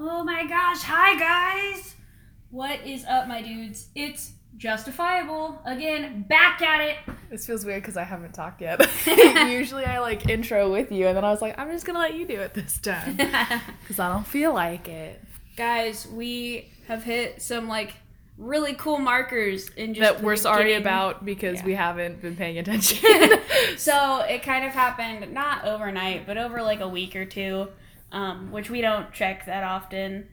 Oh my gosh, hi guys! What is up, my dudes? It's justifiable. Again, back at it. This feels weird because I haven't talked yet. Usually I like intro with you, and then I was like, I'm just gonna let you do it this time because I don't feel like it. guys, we have hit some like really cool markers in just that we're sorry beginning. about because Yeah. we haven't been paying attention. So it kind of happened not overnight, but over like a week or two, um, which we don't check that often.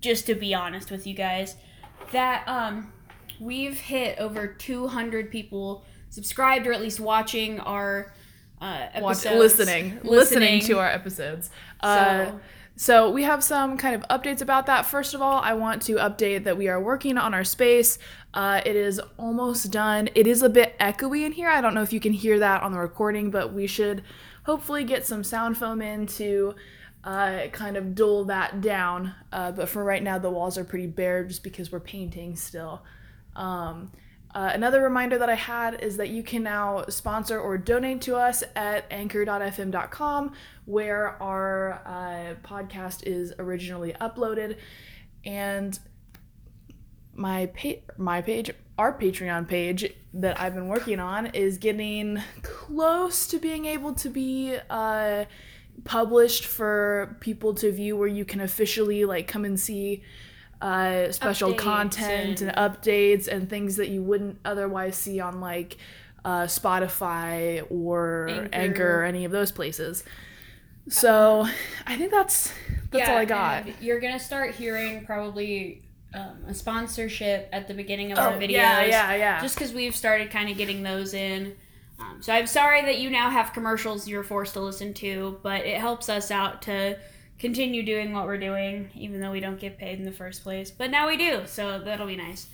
Just to be honest with you guys, that um, we've hit over 200 people subscribed or at least watching our uh, Watch, episodes. listening, listening to our episodes. Uh, So- so we have some kind of updates about that. First of all, I want to update that we are working on our space. Uh, it is almost done. It is a bit echoey in here. I don't know if you can hear that on the recording, but we should hopefully get some sound foam in to uh, kind of dull that down. Uh, but for right now, the walls are pretty bare just because we're painting still. Um, uh, another reminder that I had is that you can now sponsor or donate to us at anchor.fm.com, where our uh, podcast is originally uploaded. And my pa- my page, our Patreon page that I've been working on is getting close to being able to be uh, published for people to view, where you can officially like come and see uh, special Updates content and, and- updates and things that you wouldn't otherwise see on like uh, Spotify or Anchor. Anchor. or any of those places. So I think that's that's all I got. You're gonna start hearing probably um, a sponsorship at the beginning of Oh, our videos. yeah, yeah, yeah. Just because we've started kind of getting those in. Um, so I'm sorry that you now have commercials you're forced to listen to, but it helps us out to continue doing what we're doing, even though we don't get paid in the first place. But now we do, so that'll be nice.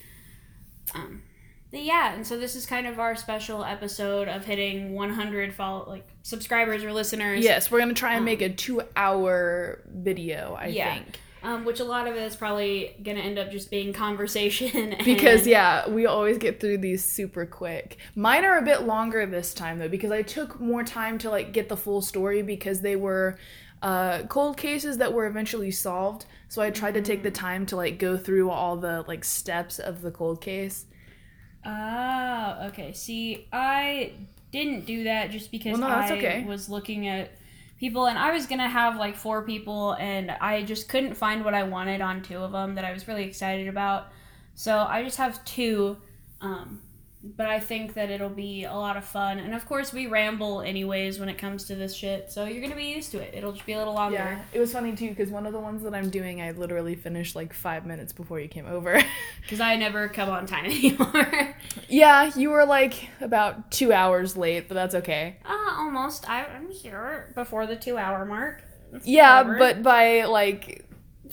Um, but yeah, and so this is kind of our special episode of hitting 100 follow like subscribers or listeners. Yes, we're gonna try and Um, make a two-hour video. I Yeah. think Um, which a lot of it is probably gonna end up just being conversation. And, because yeah, we always get through these super quick. Mine are a bit longer this time though because I took more time to like get the full story because they were uh, cold cases that were eventually solved. So I tried to take the time to like go through all the like steps of the cold case. Oh, okay. See, I didn't do that just because Well, no, I okay. was looking at people, and I was gonna have like four people, and I just couldn't find what I wanted on two of them that I was really excited about. So I just have two. Um, but I think that it'll be a lot of fun, and of course we ramble anyways when it comes to this shit. So you're gonna be used to it. It'll just be a little longer. Yeah, it was funny too because one of the ones that I'm doing, I literally finished like five minutes before you came over. Because I never come on time anymore. yeah, you were like about two hours late, but that's okay. uh, almost. I, I'm here before the two hour mark. It's Yeah, forever. but by like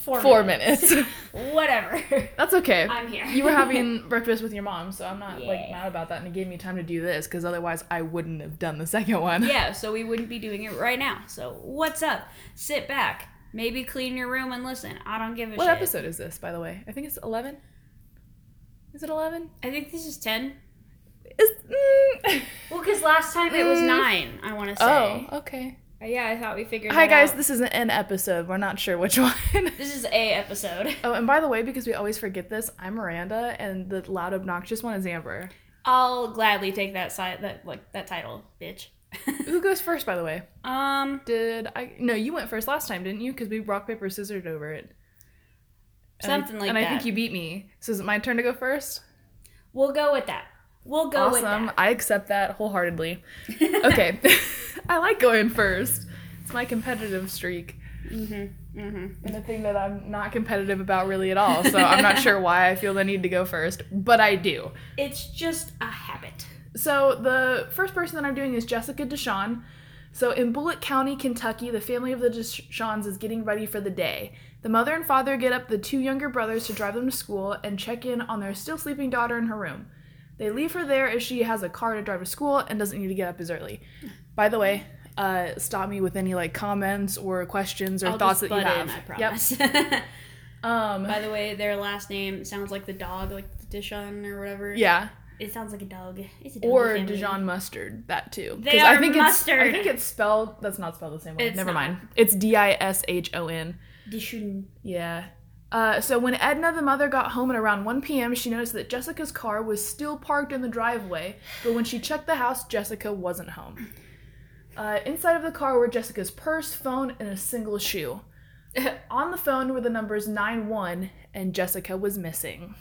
four, four minutes. minutes. Whatever. that's okay. I'm here. you were having breakfast with your mom, so I'm not like mad about that, and it gave me time to do this because otherwise I wouldn't have done the second one. yeah, so we wouldn't be doing it right now. So what's up? Sit back. Maybe clean your room and listen. I don't give a What shit. What episode is this, by the way? I think it's eleven. Is it eleven? I think this is ten. Is mm. Well, because last time it was Mm. nine. I want to say. oh okay. Yeah, I thought we figured. Hi guys, out. this is an episode. We're not sure which one. This is a episode. oh, and by the way, because we always forget this, I'm Miranda, and the loud, obnoxious one is Amber. I'll gladly take that side that like that title, bitch. Who goes first, by the way? um, Did I? No, you went first last time, didn't you? Because we rock paper scissors over it. And I- something like and that. And I think you beat me. So is it my turn to go first? We'll go with that. We'll go with awesome. that. I accept that wholeheartedly. okay. I like going first. It's my competitive streak. mm-hmm. Mm-hmm. And a thing that I'm not competitive about really at all. So I'm not sure why I feel the need to go first, but I do. It's just a habit. So the first person that I'm doing is Jessica Dishon. So in Bullitt County, Kentucky, the family of the Dishons is getting ready for the day. The mother and father get up the two younger brothers to drive them to school and check in on their still sleeping daughter in her room. They leave her there as she has a car to drive to school and doesn't need to get up as early. By the way, uh, stop me with any like comments or questions or I'll thoughts that you have. in, I Yep. promise. Um, By the way, their last name sounds like the dog, like the Dishon or whatever. yeah. It sounds like a dog. It's a dog or family. Dijon mustard. That too. They 'Cause I are think mustard. It's, I think it's spelled. That's not spelled the same way. It's Never not. mind. It's D I S H O N. Dijon. Yeah. Uh, so when Edna, the mother, got home at around 1 p.m., she noticed that Jessica's car was still parked in the driveway, but when she checked the house, Jessica wasn't home. Uh, inside of the car were Jessica's purse, phone, and a single shoe. On the phone were the numbers 91, and Jessica was missing.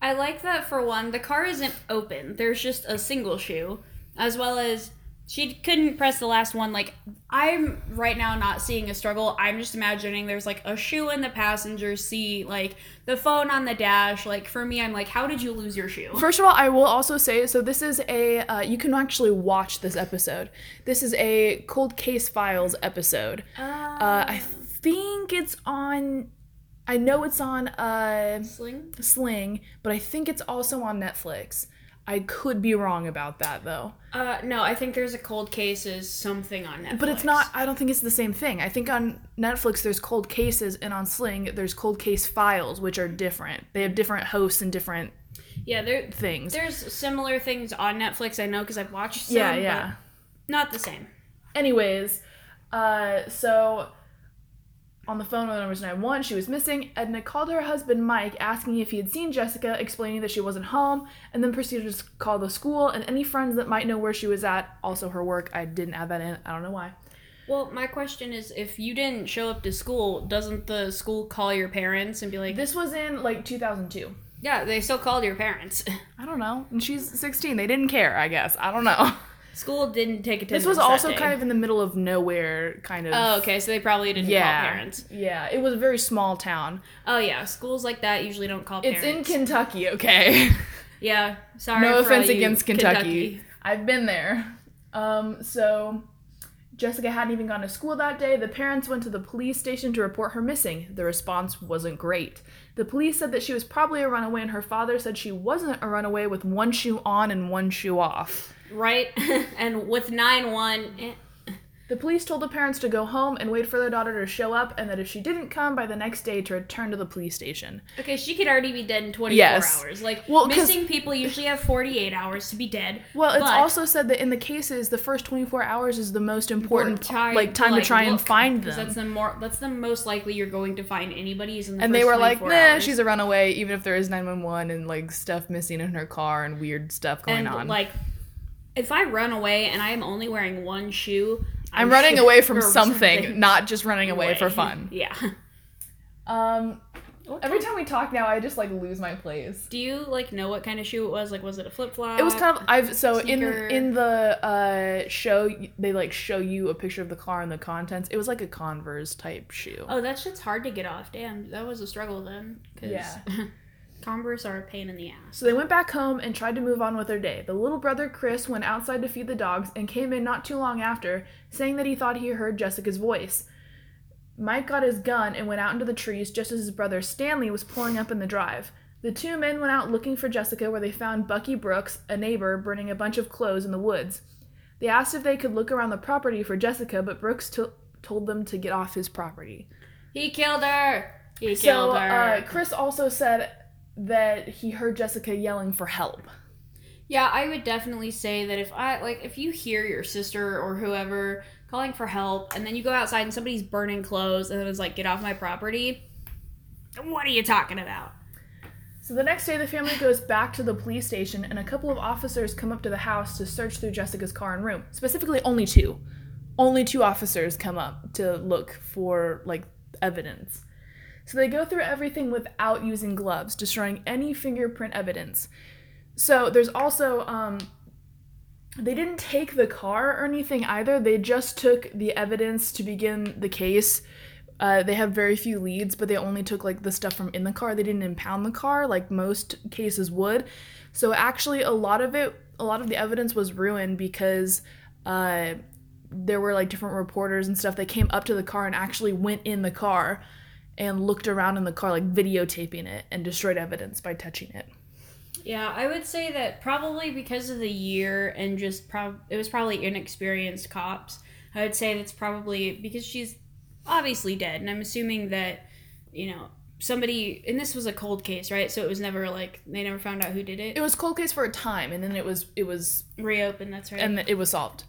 I like that for one, the car isn't open. There's just a single shoe, as well as she couldn't press the last one. Like I'm right now not seeing a struggle. I'm just imagining there's like a shoe in the passenger seat, like the phone on the dash. Like for me, I'm like, how did you lose your shoe? First of all, I will also say so this is a, uh, you can actually watch this episode. This is a Cold Case Files episode. Uh, I think it's on, I know it's on, uh, Sling. Sling, but I think it's also on Netflix. I could be wrong about that though. Uh, no, I think there's a cold case is something on Netflix. But it's not I don't think it's the same thing. I think on Netflix there's cold cases and on Sling there's cold case files which are different. They have different hosts and different Yeah, there. things. There's similar things on Netflix. I know because I've watched some. yeah, yeah. Not the same. Anyways, uh so on the phone when the number's 91, she was missing. Edna called her husband Mike, asking if he had seen Jessica, explaining that she wasn't home, and then proceeded to call the school and any friends that might know where she was at. Also, her work. I didn't add that in. I don't know why. Well, my question is, if you didn't show up to school, doesn't the school call your parents and be like, This was in like 2002. "Yeah, they still called your parents." I don't know. And she's 16. They didn't care, I guess. I don't know. school didn't take attendance. This was also kind of in the middle of nowhere, kind of. Oh, okay. So they probably didn't yeah. call parents. Yeah, it was a very small town. Oh yeah, schools like that usually don't call parents. It's parents. in Kentucky, okay? Yeah, sorry. no offense against Kentucky. I've been there. Um, so Jessica hadn't even gone to school that day. The parents went to the police station to report her missing. The response wasn't great. The police said that she was probably a runaway, and her father said she wasn't a runaway with one shoe on and one shoe off. Right, and with nine one, eh, The police told the parents to go home and wait for their daughter to show up, and that if she didn't come by the next day, to return to the police station. okay, she could already be dead in twenty four Yes. hours. Like Well, missing people usually have forty eight hours to be dead. Well, it's also said that in the cases, the first 24 hours is the most important time like time to try and find them. That's the more. That's the most likely you're going to find anybody is in the and they were like, 24 "Nah, hours. she's a runaway, even if there is 911 and like stuff missing in her car and weird stuff going and on." like, if I run away and I am only wearing one shoe, I'm running away from or something, not just running away for fun. Yeah. Um, every time we talk now, I just like lose my place. Do you like know what kind of shoe it was? Like, was it a flip flop? It was kind of I've so in sneaker. in the uh show they like show you a picture of the car and the contents. It was like a Converse type shoe. Oh, that shit's hard to get off. Damn, that was a struggle then. 'cause Yeah. Converse are a pain in the ass. So they went back home and tried to move on with their day. The little brother Chris went outside to feed the dogs and came in not too long after, saying that he thought he heard Jessica's voice. Mike got his gun and went out into the trees just as his brother Stanley was pulling up in the drive. The two men went out looking for Jessica where they found Bucky Brooks, a neighbor, burning a bunch of clothes in the woods. They asked if they could look around the property for Jessica, but Brooks to- told them to get off his property. He killed her. He So killed her. uh, Chris also said that he heard Jessica yelling for help. Yeah, I would definitely say that if I like if you hear your sister or whoever calling for help and then you go outside and somebody's burning clothes and it's like get off my property, what are you talking about? So the next day, the family goes back to the police station, and a couple of officers come up to the house to search through Jessica's car and room. Specifically, only two. Only two officers come up to look for, like, evidence. So they go through everything without using gloves, destroying any fingerprint evidence. So there's also, um, they didn't take the car or anything either. They just took the evidence to begin the case. Uh, they have very few leads, but they only took like the stuff from in the car. They didn't impound the car like most cases would. So actually, a lot of it, a lot of the evidence was ruined because uh, there were like different reporters and stuff that came up to the car and actually went in the car and looked around in the car, like videotaping it and destroyed evidence by touching it. Yeah, I would say that probably because of the year and just prob it was probably inexperienced cops. I would say that's probably because she's obviously dead, and I'm assuming that you know somebody and this was a cold case, right? So it was never like they never found out who did it. It was cold case for a time, and then it was it was reopened. That's right. and it was solved.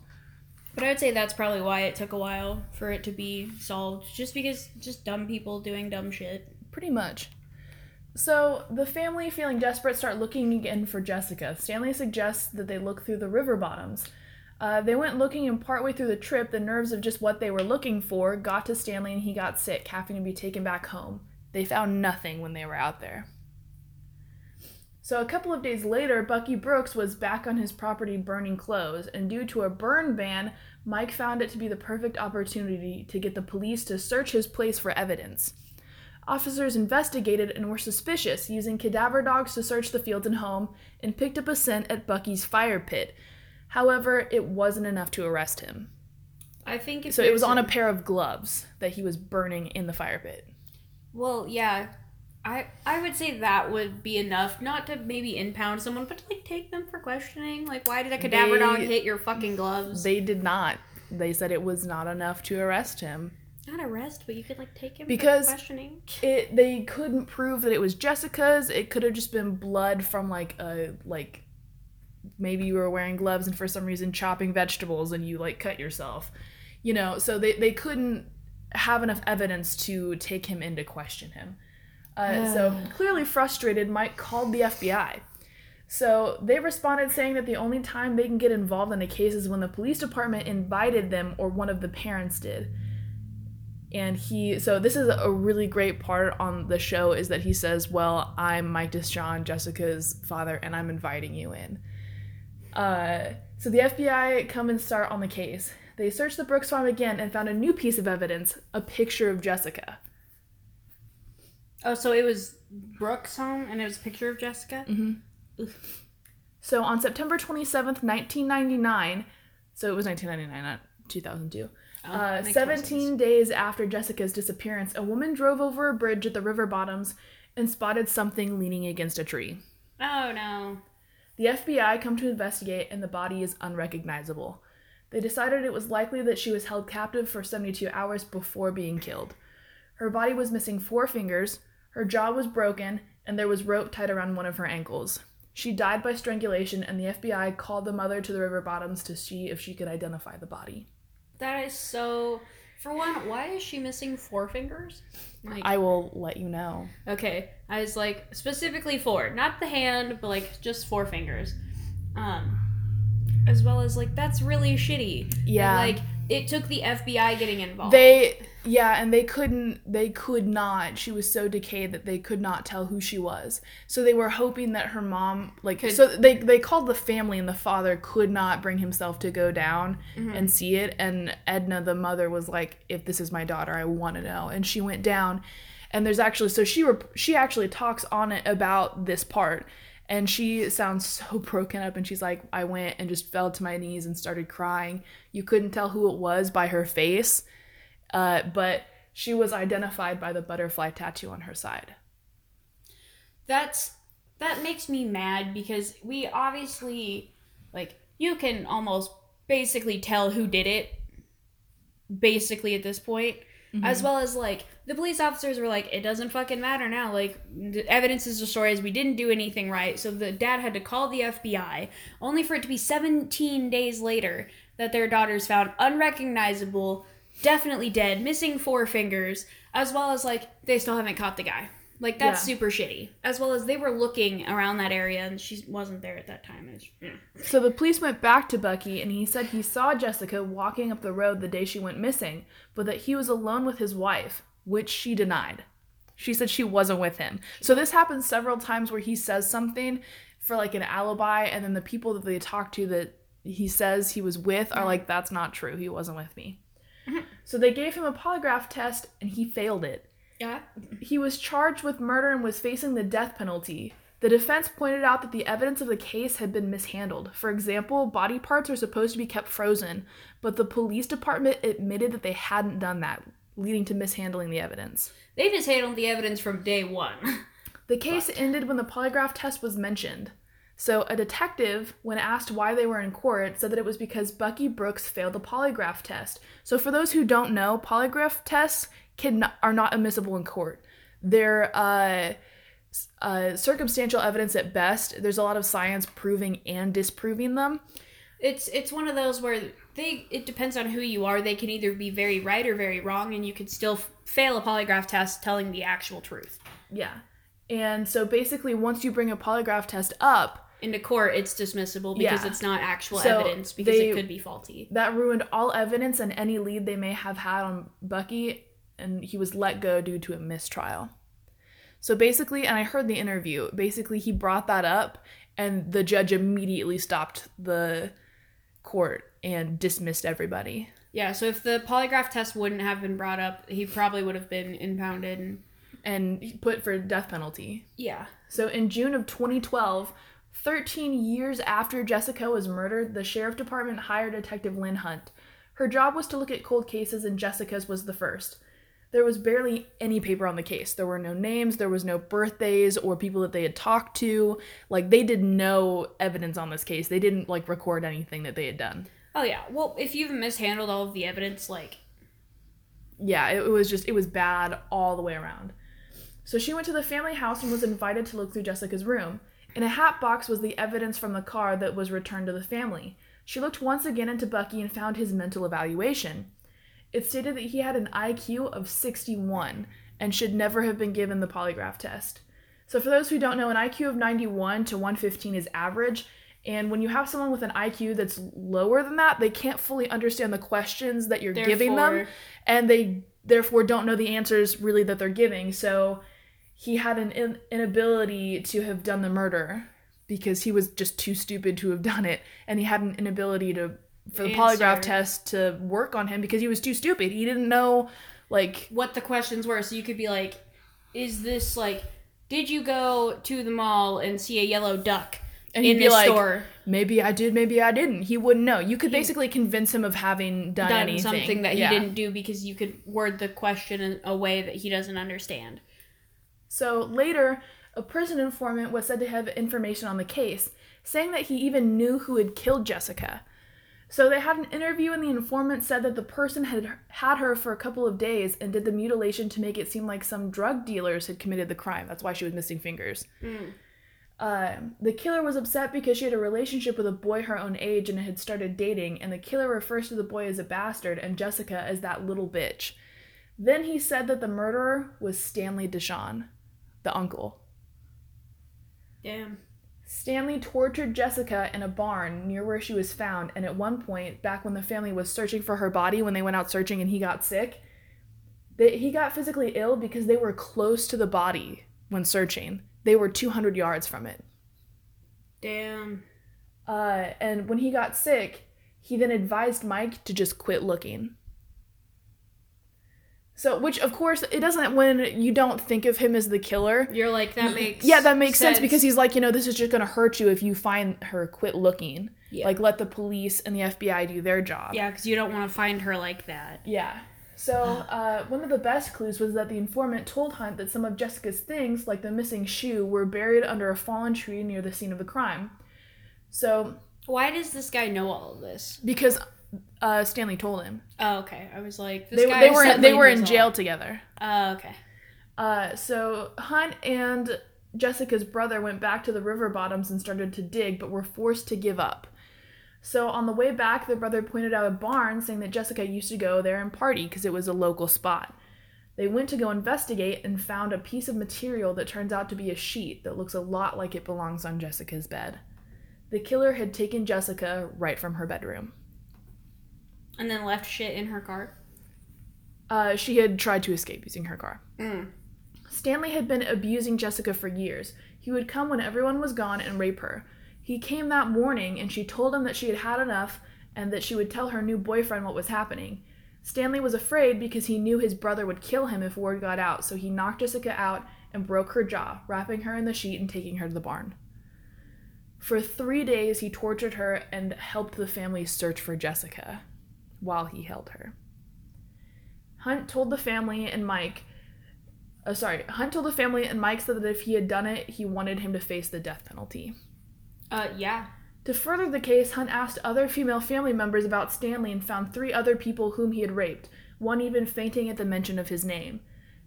But I would say that's probably why it took a while for it to be solved, just because just dumb people doing dumb shit. Pretty much. So the family, feeling desperate, start looking again for Jessica. Stanley suggests that they look through the river bottoms. Uh, they went looking, and partway through the trip, the nerves of just what they were looking for got to Stanley, and he got sick, having to be taken back home. They found nothing when they were out there. So a couple of days later, Bucky Brooks was back on his property burning clothes, and due to a burn ban, Mike found it to be the perfect opportunity to get the police to search his place for evidence. Officers investigated and were suspicious, using cadaver dogs to search the fields and home, and picked up a scent at Bucky's fire pit. However, it wasn't enough to arrest him. I think if So it was on a pair of gloves that he was burning in the fire pit. Well, yeah. I I would say that would be enough, not to maybe impound someone, but to like take them for questioning. Like, why did a cadaver They- dog hit your fucking gloves? They did not. They said it was not enough to arrest him. not arrest, but you could like take him Because- for questioning. It they couldn't prove that it was Jessica's. It could have just been blood from like a like maybe you were wearing gloves and for some reason chopping vegetables and you like cut yourself. You know, so they they couldn't have enough evidence to take him in to question him. Uh, so clearly frustrated, Mike called the FBI. So they responded saying that the only time they can get involved in a case is when the police department invited them or one of the parents did. And he, so this is a really great part on the show is that he says, Well, I'm Mike Dishon, Jessica's father, and I'm inviting you in. Uh, so the FBI come and start on the case. They searched the Brooks farm again and found a new piece of evidence a picture of Jessica. Oh, so it was Brooks' home, and it was a picture of Jessica. So on September 27th, 1999, so it was 1999, not 2002. Oh, Uh, makes more 17 days after Jessica's disappearance, a woman drove over a bridge at the river bottoms and spotted something leaning against a tree. Oh no. The FBI come to investigate and the body is unrecognizable. They decided it was likely that she was held captive for 72 hours before being killed. Her body was missing four fingers, her jaw was broken, and there was rope tied around one of her ankles. She died by strangulation, and the FBI called the mother to the river bottoms to see if she could identify the body. That is so. For one, why is she missing four fingers? Like, I will let you know. okay, I was like specifically four, not the hand, but like just four fingers. Um, as well as like that's really shitty. Yeah. And, like it took the FBI getting involved. They yeah, and they couldn't they could not. She was so decayed that they could not tell who she was. So they were hoping that her mom like Could- so they they called the family and the father could not bring himself to go down Mm-hmm. and see it and Edna the mother was like if this is my daughter, I want to know. And she went down and there's actually so she rep- she actually talks on it about this part and she sounds so broken up and she's like i went and just fell to my knees and started crying you couldn't tell who it was by her face uh, but she was identified by the butterfly tattoo on her side. That's that makes me mad because we obviously like you can almost basically tell who did it basically at this point. As well as like the police officers were like it doesn't fucking matter now. Like the evidence is destroyed we didn't do anything right. So the dad had to call the FBI only for it to be 17 days later that their daughter's found unrecognizable definitely dead missing four fingers as well as like they still haven't caught the guy like that's Yeah. super shitty. As well as they were looking around that area and she wasn't there at that time. Yeah. so the police went back to bucky and he said he saw jessica walking up the road the day she went missing but that he was alone with his wife which she denied she said she wasn't with him so this happens several times where he says something for like an alibi and then the people that they talk to that he says he was with are like that's not true he wasn't with me so they gave him a polygraph test and he failed it Yeah. he was charged with murder and was facing the death penalty. The defense pointed out that the evidence of the case had been mishandled. For example, body parts are supposed to be kept frozen, but the police department admitted that they hadn't done that, leading to mishandling the evidence. They mishandled the evidence from day one. The case ended when the polygraph test was mentioned. So, a detective, when asked why they were in court, said that it was because Bucky Brooks failed the polygraph test. So, for those who don't know, polygraph tests can are not admissible in court. They're uh, uh, circumstantial evidence at best. There's a lot of science proving and disproving them. It's it's one of those where they it depends on who you are. They can either be very right or very wrong, and you could still f- fail a polygraph test telling the actual truth. Yeah. And so basically, once you bring a polygraph test up, Into court, it's dismissible because Yeah. it's not actual So evidence because they- it could be faulty. that ruined all evidence and any lead they may have had on Bucky, and he was let go due to a mistrial. So basically, and I heard the interview, basically, he brought that up, and the judge immediately stopped the court and dismissed everybody. Yeah, so if the polygraph test wouldn't have been brought up, he probably would have been impounded. And, and put for death penalty. yeah. So in June of 2012, 13 years after Jessica was murdered, the sheriff department hired Detective Lynn Hunt. Her job was to look at cold cases, and Jessica's was the first. There was barely any paper on the case. There were no names, there was no birthdays or people that they had talked to. Like they did no evidence on this case. They didn't like record anything that they had done. Oh yeah. Well, if you've mishandled all of the evidence, like yeah, it, it was just it was bad all the way around. So she went to the family house and was invited to look through Jessica's room. In a hat box was the evidence from the car that was returned to the family. She looked once again into Bucky and found his mental evaluation. It stated that he had an IQ of 61 and should never have been given the polygraph test. So, for those who don't know, an IQ of 91 to 115 is average. And when you have someone with an IQ that's lower than that, they can't fully understand the questions that you're giving them and they therefore don't know the answers really that they're giving. So he had an in- inability to have done the murder because he was just too stupid to have done it, and he had an inability to for the polygraph test to work on him because he was too stupid. He didn't know like what the questions were. So you could be like, "Is this like? Did you go to the mall and see a yellow duck And in he'd be the like, store? maybe I did, maybe I didn't. He wouldn't know. You could basically convince him of having done, Done anything. something that he Yeah. didn't do because you could word the question in a way that he doesn't understand. So later, a prison informant was said to have information on the case, saying that he even knew who had killed Jessica. So they had an interview, and the informant said that the person had had her for a couple of days and did the mutilation to make it seem like some drug dealers had committed the crime. That's why she was missing fingers. Uh, the killer was upset because she had a relationship with a boy her own age and had started dating, and the killer refers to the boy as a bastard and Jessica as that little bitch. Then he said that the murderer was Stanley Dishon, the uncle. Damn. Stanley tortured Jessica in a barn near where she was found, and at one point, back when the family was searching for her body, when they went out searching and he got sick, they, he got physically ill because they were close to the body when searching. They were 200 yards from it. Damn. Uh, and when he got sick, he then advised Mike to just quit looking. So, which of course, it doesn't when you don't think of him as the killer. You're like that makes Yeah, that makes sense. because he's like, you know, this is just gonna hurt you if you find her. Quit looking. Yeah. Like, let the police and the FBI do their job. yeah, because you don't want to find her like that. Yeah. So, uh, one of the best clues was that the informant told Hunt that some of Jessica's things, like the missing shoe, were buried under a fallen tree near the scene of the crime. So, Why does this guy know all of this? because uh, Stanley told him, Oh, okay. I was like, this they, guy they were suddenly they were in jail together. Oh, okay. Uh, so Hunt and Jessica's brother went back to the river bottoms and started to dig, but were forced to give up. So on the way back, the brother pointed out a barn, saying that Jessica used to go there and party because it was a local spot. They went to go investigate and found a piece of material that turns out to be a sheet that looks a lot like it belongs on Jessica's bed. The killer had taken Jessica right from her bedroom. And then left shit in her car. Uh, she had tried to escape using her car. Mm. Stanley had been abusing Jessica for years. He would come when everyone was gone and rape her. He came that morning and she told him that she had had enough and that she would tell her new boyfriend what was happening. Stanley was afraid because he knew his brother would kill him if word got out, so he knocked Jessica out and broke her jaw, wrapping her in the sheet and taking her to the barn. For three days, he tortured her and helped the family search for Jessica while he held her. Hunt told the family and Mike Oh, sorry. Hunt told the family, and Mike said that if he had done it, he wanted him to face the death penalty. Uh, yeah. To further the case, Hunt asked other female family members about Stanley and found three other people whom he had raped, one even fainting at the mention of his name.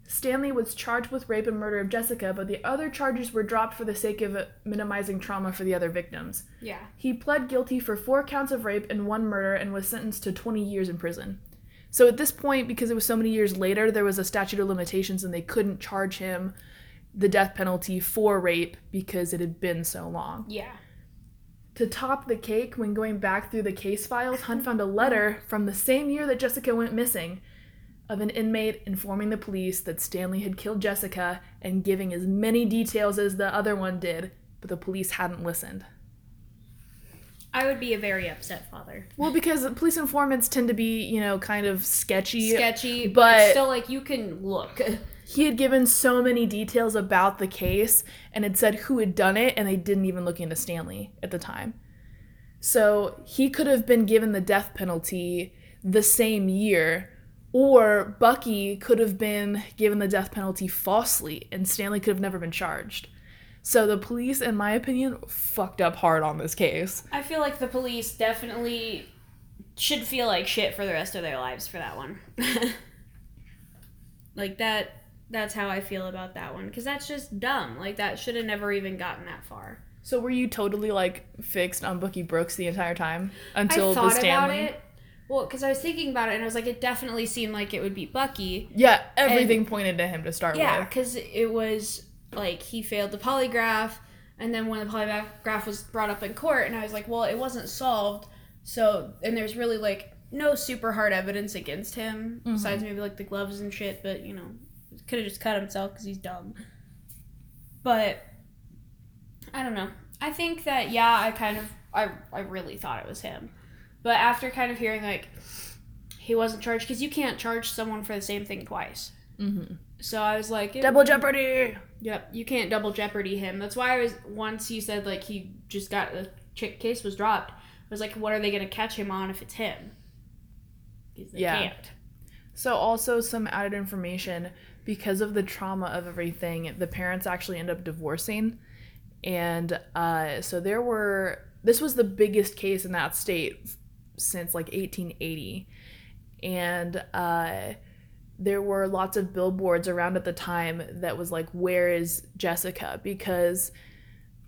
Stanley was charged with rape and murder of Jessica, but the other charges were dropped for the sake of minimizing trauma for the other victims. Yeah. He pled guilty for four counts of rape and one murder and was sentenced to 20 years in prison. So at this point, because it was so many years later, there was a statute of limitations and they couldn't charge him the death penalty for rape because it had been so long. Yeah. To top the cake, when going back through the case files, Hunt found a letter from the same year that Jessica went missing of an inmate informing the police that Stanley had killed Jessica and giving as many details as the other one did, but the police hadn't listened. I would be a very upset father. Well, because police informants tend to be, you know, kind of sketchy. Sketchy, but, but- still like you can look. He had given so many details about the case and had said who had done it, and they didn't even look into Stanley at the time. So he could have been given the death penalty the same year, or Bucky could have been given the death penalty falsely, and Stanley could have never been charged. So the police, in my opinion, fucked up hard on this case. I feel like the police definitely should feel like shit for the rest of their lives for that one. like that that's how I feel about that one cuz that's just dumb. Like that should have never even gotten that far. So were you totally like fixed on Bucky Brooks the entire time until I the Stanley? about it. Well, cuz I was thinking about it and I was like it definitely seemed like it would be Bucky. Yeah, everything pointed to him to start Yeah, with. cuz it was like he failed the polygraph and then when the polygraph was brought up in court and I was like, well, it wasn't solved. So, and there's really like no super hard evidence against him mm-hmm. besides maybe like the gloves and shit, but you know, could have just cut himself cuz he's dumb. But I don't know. I think that yeah, I kind of I I really thought it was him. But after kind of hearing like he wasn't charged cuz you can't charge someone for the same thing twice. Mm-hmm. So I was like, Double Jeopardy. Yep, you can't double jeopardy him. That's why I was once you said like he just got the chick case was dropped. I was like, what are they gonna catch him on if it's him? They Yeah. can't. So also some added information because of the trauma of everything, the parents actually end up divorcing, and uh, so there were. This was the biggest case in that state since like 1880, and uh, there were lots of billboards around at the time that was like, "Where is Jessica?" Because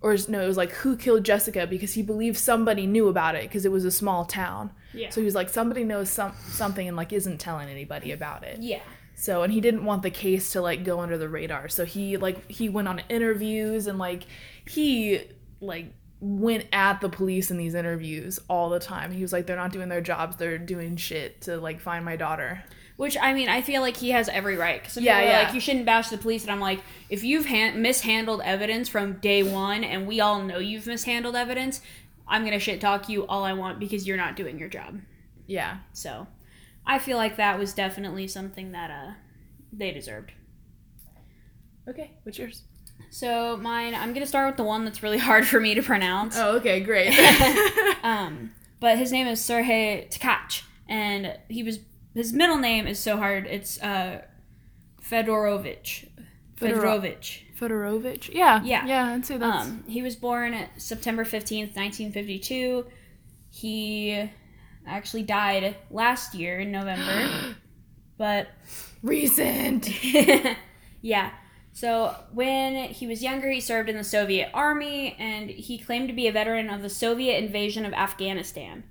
or no, it was like who killed Jessica because he believed somebody knew about it because it was a small town. Yeah. So he was like somebody knows some something and like isn't telling anybody about it. yeah. So and he didn't want the case to like go under the radar. So he like he went on interviews and like he like went at the police in these interviews all the time. He was like they're not doing their jobs, they're doing shit to like find my daughter. Which I mean, I feel like he has every right. Yeah, yeah, yeah. like you shouldn't bash the police, and I'm like, if you've han- mishandled evidence from day one, and we all know you've mishandled evidence, I'm gonna shit talk you all I want because you're not doing your job. Yeah. So, I feel like that was definitely something that uh they deserved. Okay, what's yours? So mine, I'm gonna start with the one that's really hard for me to pronounce. Oh, okay, great. Um, but his name is Sergei Tkach, and he was his middle name is so hard. It's uh, Fedorovich. Fedorovich. Fedorovich? Yeah. Yeah. Yeah, I'd say that's Um, he was born September 15th, 1952. He actually died last year in November. but recent. yeah. So when he was younger, he served in the Soviet army, and he claimed to be a veteran of the Soviet invasion of Afghanistan.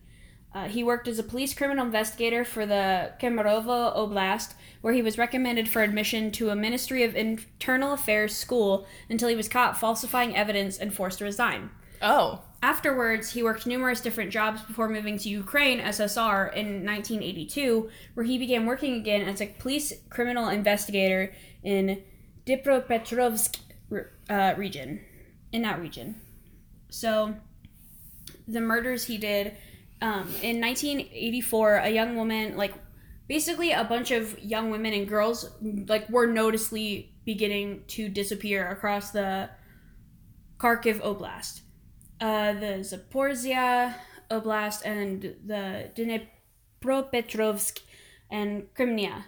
Uh, he worked as a police criminal investigator for the Kemerovo Oblast, where he was recommended for admission to a Ministry of Internal Affairs school until he was caught falsifying evidence and forced to resign. Oh. Afterwards, he worked numerous different jobs before moving to Ukraine, SSR, in 1982, where he began working again as a police criminal investigator in Dnipropetrovsk uh, region, in that region. So, the murders he did um, in 1984, a young woman, like basically a bunch of young women and girls, like were noticeably beginning to disappear across the Kharkiv Oblast uh, the Zaporizhia Oblast and the Dnipropetrovsk and Crimea.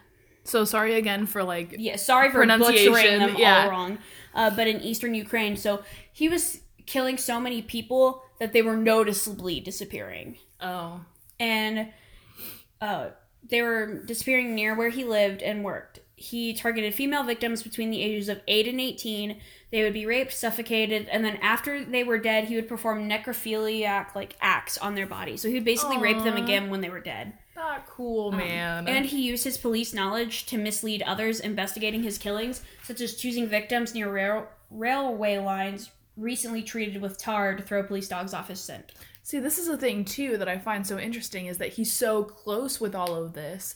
So sorry again for like Yeah, sorry for Pronunciation, butchering them yeah. all wrong. Uh, but in eastern Ukraine, so he was killing so many people that they were noticeably disappearing, Oh. and uh, they were disappearing near where he lived and worked. he targeted female victims between the ages of 8 and 18. They would be raped, suffocated, and then after they were dead, he would perform necrophiliac like acts on their body. So he would basically rape them again when they were dead. Not cool, man. Um, And he used his police knowledge to mislead others investigating his killings, such as choosing victims near rail- railway lines recently treated with tar to throw police dogs off his scent. See, this is a thing too that I find so interesting is that he's so close with all of this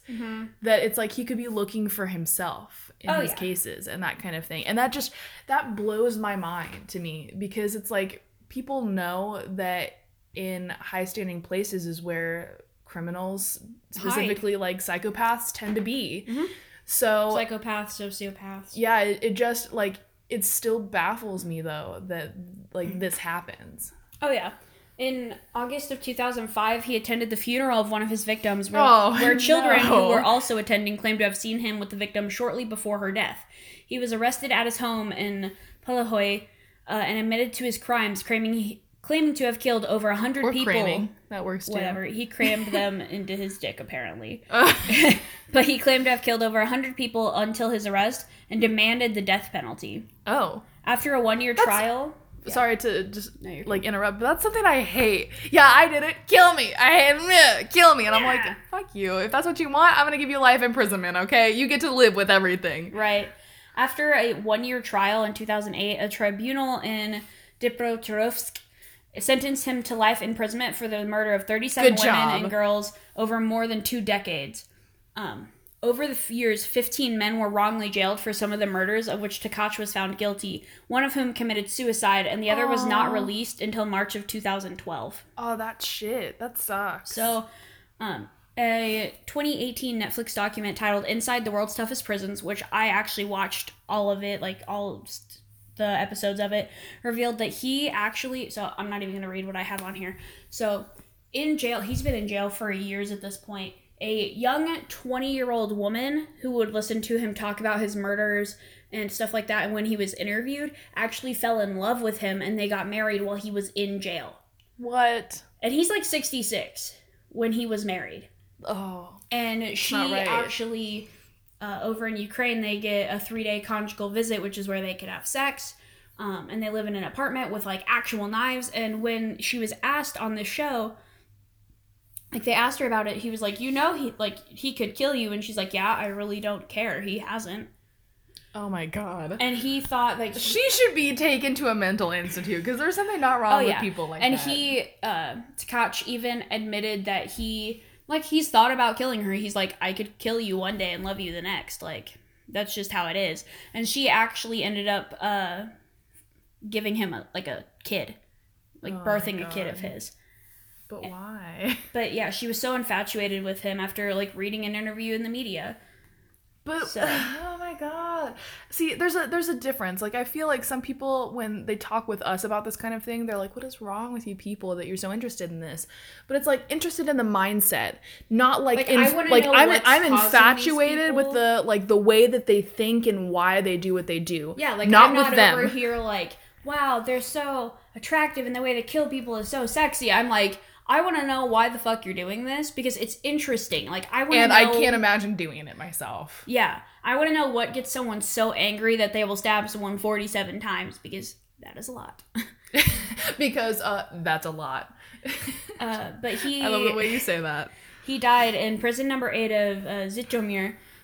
that it's like he could be looking for himself in Oh, his yeah. cases and that kind of thing. And that just that blows my mind to me because it's like people know that in high standing places is where criminals specifically like psychopaths tend to be. Mhm. So Psychopaths, sociopaths. yeah, it, it just like it still baffles me though that like this happens. Oh yeah. In August of 2005, he attended the funeral of one of his victims, where, Oh, where children who were also attending claimed to have seen him with the victim shortly before her death. He was arrested at his home in Palahoy uh, and admitted to his crimes, claiming claiming to have killed over a hundred Or people. cramming. That works too. Whatever. He crammed them into his dick, apparently. Uh. But he claimed to have killed over a hundred people until his arrest and demanded the death penalty. oh. After a one-year That's- trial, Sorry to just No, you're like interrupt, but that's something I hate. Yeah, I did it. Kill me. I hate meh, kill me. And I'm Yeah. like, fuck you. If that's what you want, I'm gonna give you life imprisonment. Okay, you get to live with everything. Right. After a one year trial in 2008, a tribunal in Dnipropetrovsk sentenced him to life imprisonment for the murder of 37 Good women job. and girls over more than two decades. Um, over the years, 15 men were wrongly jailed for some of the murders of which Tkach was found guilty, one of whom committed suicide, and the other was not released until March of 2012. Oh, that shit. That sucks. So, um, a 2018 Netflix document titled "Inside the World's Toughest Prisons," which I actually watched all of it, like all the episodes of it, revealed that he actually. So I'm not even gonna read what I have on here. So, in jail, he's been in jail for years at this point. A young 20 year old woman who would listen to him talk about his murders and stuff like that, and when he was interviewed, actually fell in love with him, and they got married while he was in jail. what? And he's like 66 when he was married Oh, and she right. actually uh, over in ukraine they get a three day conjugal visit which is where they could have sex um, and they live in an apartment with like actual knives and when she was asked on the show like they asked her about it he was like you know he like he could kill you and she's like yeah i really don't care he hasn't oh my god. and he thought like She should be taken to a mental institute because there's something not wrong Oh, with yeah. people like and that. he uh Tkach even admitted that he like he's thought about killing her. He's like i could kill you one day and love you the next. Like that's just how it is. And she actually ended up uh giving him a like a kid. Like Oh birthing a kid of his. But why? but yeah she was so infatuated with him after like reading an interview in the media. But So- oh my god. See, there's a there's a difference. Like I feel like some people when they talk with us about this kind of thing, they're like, "What is wrong with you people that you're so interested in this?" But it's like interested in the mindset, not like, Like, in, I like i'm, I'm infatuated with the like the way that they think and why they do what they do. yeah like not i'm with not them. over here like wow they're so attractive and the way they kill people is so sexy i'm like I want to know why the fuck you're doing this because it's interesting. Like I want to And know. I can't imagine doing it myself. Yeah, I want to know what gets someone so angry that they will stab someone 47 times because that is a lot. because uh that's a lot. Uh, but he I love the way you say that. he died in prison number eight of uh,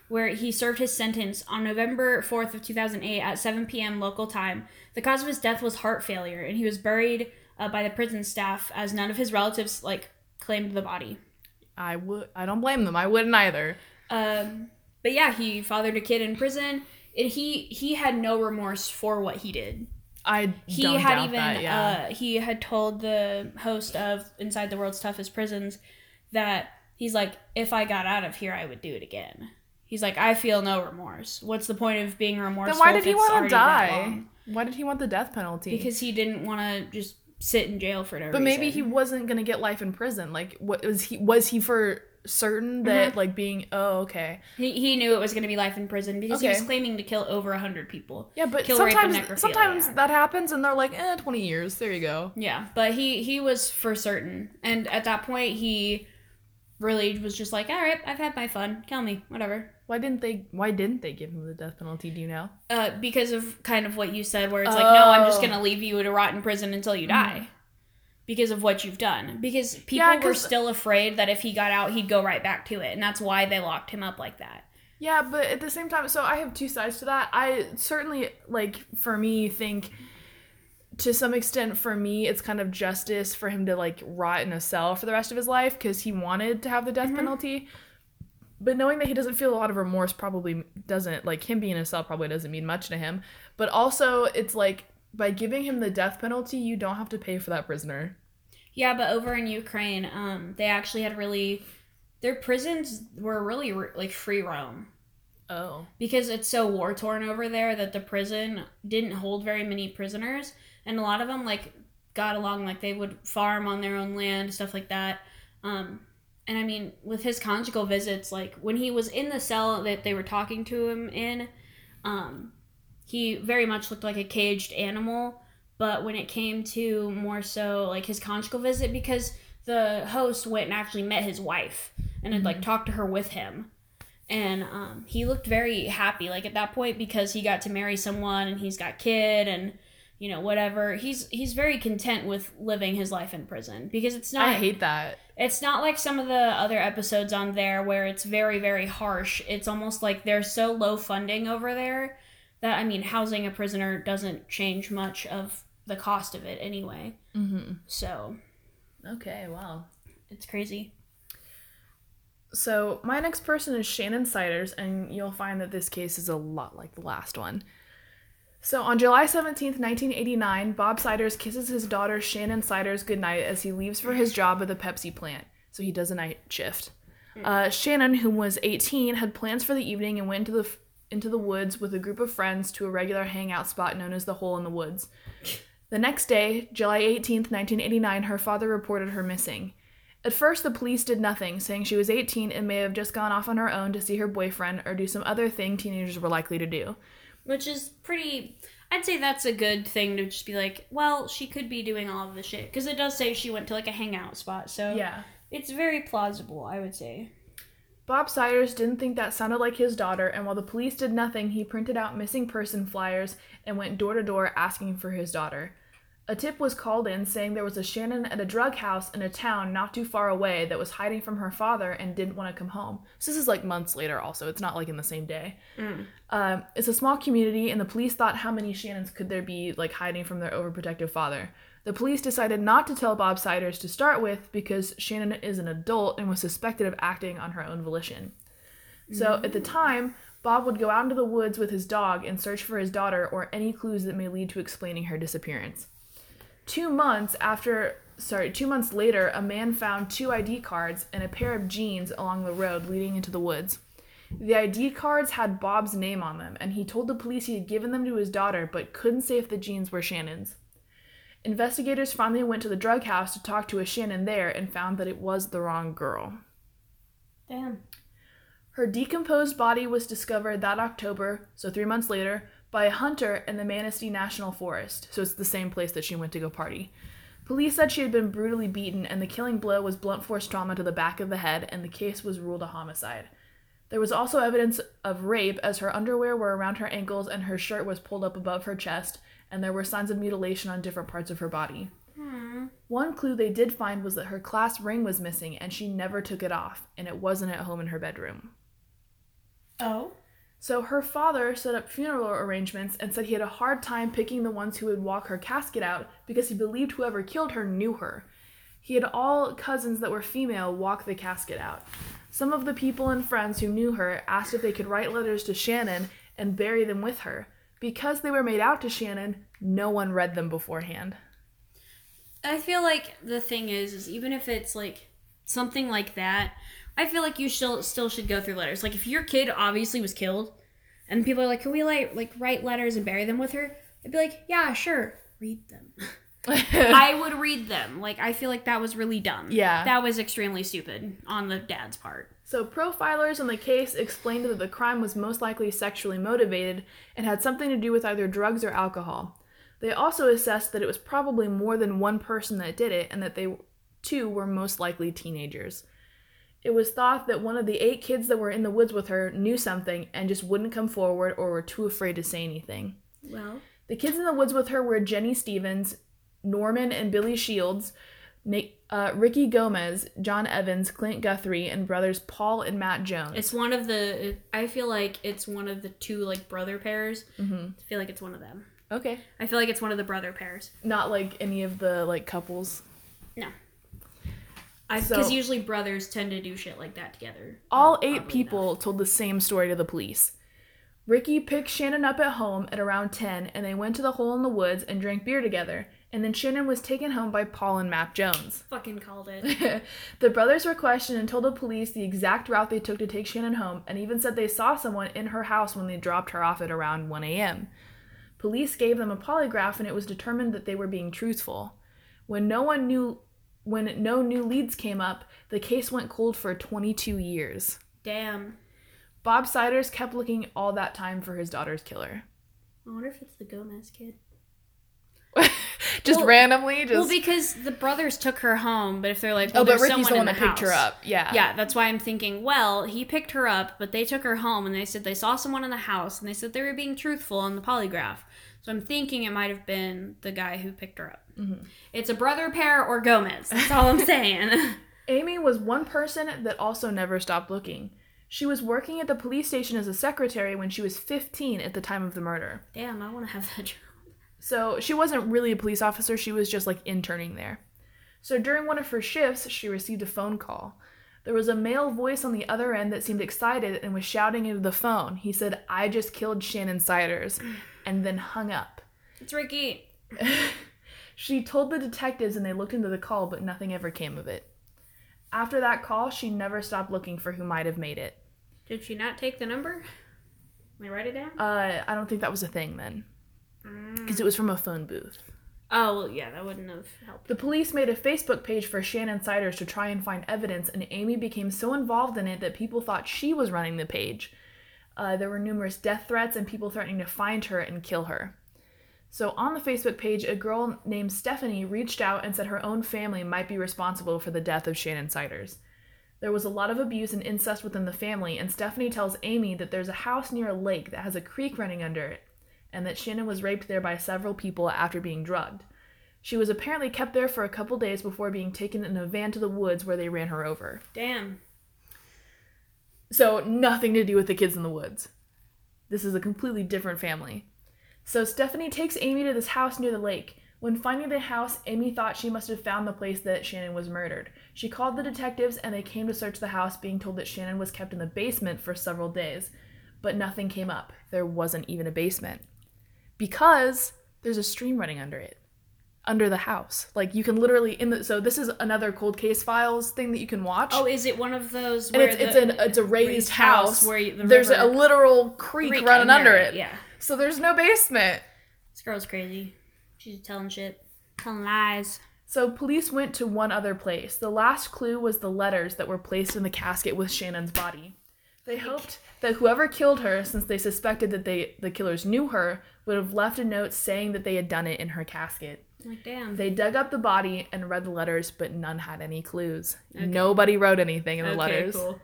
where he served his sentence on November 4th of 2008 at 7 p.m. local time. The cause of his death was heart failure, and he was buried uh, by the prison staff as none of his relatives like claimed the body. I would I don't blame them. I wouldn't either. Um, but yeah, he fathered a kid in prison, and he he had no remorse for what he did. I he don't had doubt even that, yeah. uh, he had told the host of Inside the World's Toughest Prisons that he's like, if I got out of here, I would do it again. He's like, I feel no remorse. What's the point of being remorseful? Then why did if he want to die? Why did he want the death penalty? Because he didn't want to just sit in jail for no but maybe he wasn't gonna get life in prison. Like, what was he? Was he for certain that Mm-hmm. like being? Oh, okay. he, he knew it was going to be life in prison because he was claiming to kill over a hundred people. Yeah, but Kill, sometimes sometimes that happens, and they're like, eh, twenty years. There you go. Yeah, but he he was for certain, and at that point he really was just like, all right, I've had my fun. Kill me, whatever. Why didn't they? Why didn't they give him the death penalty? Do you know? Uh, because of kind of what you said, where it's like, no, I'm just Oh. gonna leave you to rot in prison until you die. Because of what you've done. Because people Yeah, were still afraid that if he got out, he'd go right back to it. And that's why they locked him up like that. Yeah, but at the same time, so I have two sides to that. I certainly like for me think to some extent for me it's kind of justice for him to like rot in a cell for the rest of his life because he wanted to have the death penalty. But knowing that he doesn't feel a lot of remorse probably doesn't like him being in a cell probably doesn't mean much to him. But also it's like by giving him the death penalty, you don't have to pay for that prisoner. Yeah, but over in Ukraine, um, they actually had really, their prisons were really like free roam. Oh. because it's so war torn over there that the prison didn't hold very many prisoners and a lot of them like got along like they would farm on their own land stuff like that. Um and i mean with his conjugal visits like when he was in the cell that they were talking to him in um he very much looked like a caged animal. But when it came to more so like his conjugal visit because the host went and actually met his wife and had like talked to her with him. And um, he looked very happy like at that point because he got to marry someone and he's got kid and you know whatever he's he's very content with living his life in prison because it's not I hate that. it's not like some of the other episodes on there where it's very very harsh it's almost like they're so low funding over there that i mean housing a prisoner doesn't change much of the cost of it anyway Mhm. so Okay, wow. it's crazy So, my next person is Shannon Siders, and you'll find that this case is a lot like the last one. So, on July 17th, 1989, Bob Siders kisses his daughter Shannon Siders goodnight as he leaves for his job at the Pepsi plant. So, he does a night shift. Uh, Shannon, who was 18, had plans for the evening and went into the, into the woods with a group of friends to a regular hangout spot known as the Hole in the Woods. The next day, July 18th, 1989, her father reported her missing. At first, the police did nothing, saying she was 18 and may have just gone off on her own to see her boyfriend or do some other thing teenagers were likely to do. Which is pretty i'd say that's a good thing to just be like well she could be doing all of this shit because it does say she went to like a hangout spot so Yeah. it's very plausible i would say Bob Siders didn't think that sounded like his daughter, and while the police did nothing, he printed out missing person flyers and went door to door asking for his daughter. A tip was called in saying there was a Shannon at a drug house in a town not too far away that was hiding from her father and didn't want to come home. So this is like months later, also. It's not like in the same day. Um, it's a small community, and the police thought how many Shannons could there be like hiding from their overprotective father. The police decided not to tell Bob Siders to start with because Shannon is an adult and was suspected of acting on her own volition. So at the time, Bob would go out into the woods with his dog and search for his daughter or any clues that may lead to explaining her disappearance. Two months after, sorry, two months later, a man found two ID cards and a pair of jeans along the road leading into the woods. The ID cards had Bob's name on them, and he told the police he had given them to his daughter but couldn't say if the jeans were Shannon's. Investigators finally went to the drug house to talk to a Shannon there and found that it was the wrong girl. damn Her decomposed body was discovered that October, so three months later, by a hunter in the Manistee National Forest, so it's the same place that she went to go party. Police said she had been brutally beaten, and the killing blow was blunt force trauma to the back of the head, and the case was ruled a homicide. There was also evidence of rape, as her underwear were around her ankles and her shirt was pulled up above her chest, and there were signs of mutilation on different parts of her body. Hmm. One clue they did find was that her class ring was missing, and she never took it off, and it wasn't at home in her bedroom. oh So her father set up funeral arrangements and said he had a hard time picking the ones who would walk her casket out because he believed whoever killed her knew her. He had all cousins that were female walk the casket out. Some of the people and friends who knew her asked if they could write letters to Shannon and bury them with her. Because they were made out to Shannon, no one read them beforehand. I feel like the thing is, is even if it's like something like that, I feel like you still still should go through letters. Like if your kid obviously was killed, and people are like, "Can we like like write letters and bury them with her?" I'd be like, "Yeah, sure, read them." I would read them. Like I feel like that was really dumb. Yeah. that was extremely stupid on the dad's part. So, profilers in the case explained that the crime was most likely sexually motivated and had something to do with either drugs or alcohol. They also assessed that it was probably more than one person that did it and that they, too, were most likely teenagers. It was thought that one of the eight kids that were in the woods with her knew something and just wouldn't come forward or were too afraid to say anything. Well, The kids in the woods with her were Jenny Stevens, Norman and Billy Shields, Nick, uh, Ricky Gomez, John Evans, Clint Guthrie, and brothers Paul and Matt Jones. it's one of the. I feel like it's one of the two like brother pairs. Mhm. I feel like it's one of them. okay. I feel like it's one of the brother pairs. Not like any of the like couples. Because So- usually brothers tend to do shit like that together. All eight enough. people told the same story to the police. Ricky picked Shannon up at home at around 10 and they went to the hole in the woods and drank beer together. And then Shannon was taken home by Paul and Matt Jones. fucking called it. the brothers were questioned and told the police the exact route they took to take Shannon home and even said they saw someone in her house when they dropped her off at around 1 a.m. Police gave them a polygraph and it was determined that they were being truthful. When no one knew when no new leads came up, the case went cold for 22 years. Damn. Bob Siders kept looking all that time for his daughter's killer. I wonder if it's the Gomez kid. just Well- randomly, just Well, because the brothers took her home, but if they're like, oh, but there's Ricky's someone the one in that the picked her house. up. Yeah, Yeah, that's why I'm thinking, well, he picked her up, but they took her home and they said they saw someone in the house and they said they were being truthful on the polygraph. So I'm thinking it might have been the guy who picked her up. Mm-hmm. It's a brother pair or Gomez. That's all I'm saying. Amy was one person that also never stopped looking. She was working at the police station as a secretary when she was 15 at the time of the murder. Damn, I want to have that job. So she wasn't really a police officer, she was just like interning there. So during one of her shifts, she received a phone call. There was a male voice on the other end that seemed excited and was shouting into the phone. He said, I just killed Shannon Siders, and then hung up. It's Ricky. She told the detectives and they looked into the call, but nothing ever came of it. After that call, she never stopped looking for who might have made it. Did she not take the number? Let me write it down. Uh, I don't think that was a thing then, because it was from a phone booth. Oh, well, yeah, that wouldn't have helped. The police made a Facebook page for Shannon Siders to try and find evidence, and Amy became so involved in it that people thought she was running the page. Uh, there were numerous death threats and people threatening to find her and kill her. So, on the Facebook page, a girl named Stephanie reached out and said her own family might be responsible for the death of Shannon Siders. There was a lot of abuse and incest within the family, and Stephanie tells Amy that there's a house near a lake that has a creek running under it, and that Shannon was raped there by several people after being drugged. She was apparently kept there for a couple days before being taken in a van to the woods where they ran her over. Damn. So, nothing to do with the kids in the woods. This is a completely different family. So, Stephanie takes Amy to this house near the lake. When finding the house, Amy thought she must have found the place that Shannon was murdered. She called the detectives and they came to search the house, being told that Shannon was kept in the basement for several days. But nothing came up. There wasn't even a basement. Because there's a stream running under it. Under the house. Like you can literally in the so this is another cold case files thing that you can watch. Oh, is it one of those and where it's it's the, an it's a raised, raised house, where the there's a literal creek, creek running under it. Yeah. So there's no basement. This girl's crazy. She's telling shit. Telling lies. So police went to one other place. The last clue was the letters that were placed in the casket with Shannon's body. They hoped that whoever killed her, since they suspected that they the killers knew her, would have left a note saying that they had done it in her casket. Like, damn. They dug up the body and read the letters, but none had any clues. Nobody wrote anything in the okay, letters. cool.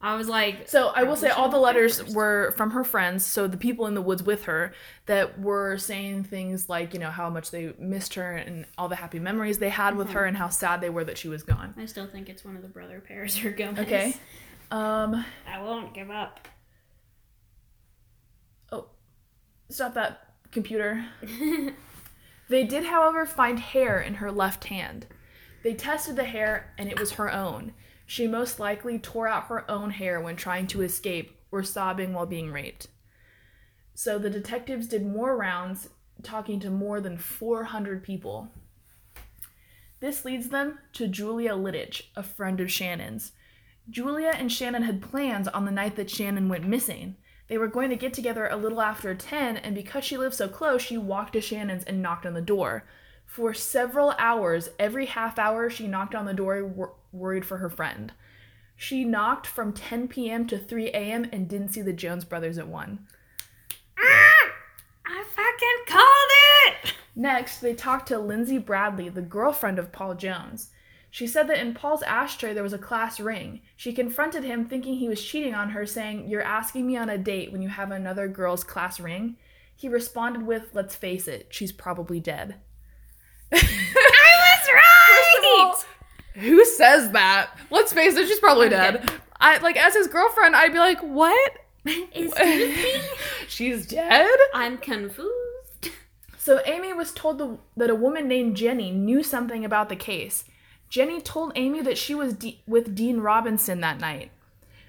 I was like, So I will say all the letters have were from her friends, so the people in the woods with her that were saying things like, you know, how much they missed her and all the happy memories they had with her and how sad they were that she was gone. I still think it's one of the brother pairs or Gomez. Okay. Um I won't give up. oh stop that computer. They did, however, find hair in her left hand. They tested the hair and it was her own. She most likely tore out her own hair when trying to escape or sobbing while being raped. So the detectives did more rounds, talking to more than 400 people. This leads them to Julia Littich, a friend of Shannon's. Julia and Shannon had plans on the night that Shannon went missing. They were going to get together a little after 10, and because she lived so close, she walked to Shannon's and knocked on the door. For several hours, every half hour, she knocked on the door, worried for her friend. She knocked from 10 p.m. to 3 a.m. and didn't see the Jones brothers at 1. Ah! I fucking called it! Next, they talked to Lindsay Bradley, the girlfriend of Paul Jones. She said that in Paul's ashtray there was a class ring. She confronted him thinking he was cheating on her, saying, You're asking me on a date when you have another girl's class ring? He responded with, Let's face it, she's probably dead. I was right. Who says that? Let's face it, she's probably I'm dead. I like as his girlfriend, I'd be like, What? Excuse me? she's dead? I'm confused. So Amy was told the, that a woman named Jenny knew something about the case. Jenny told Amy that she was D- with Dean Robinson that night.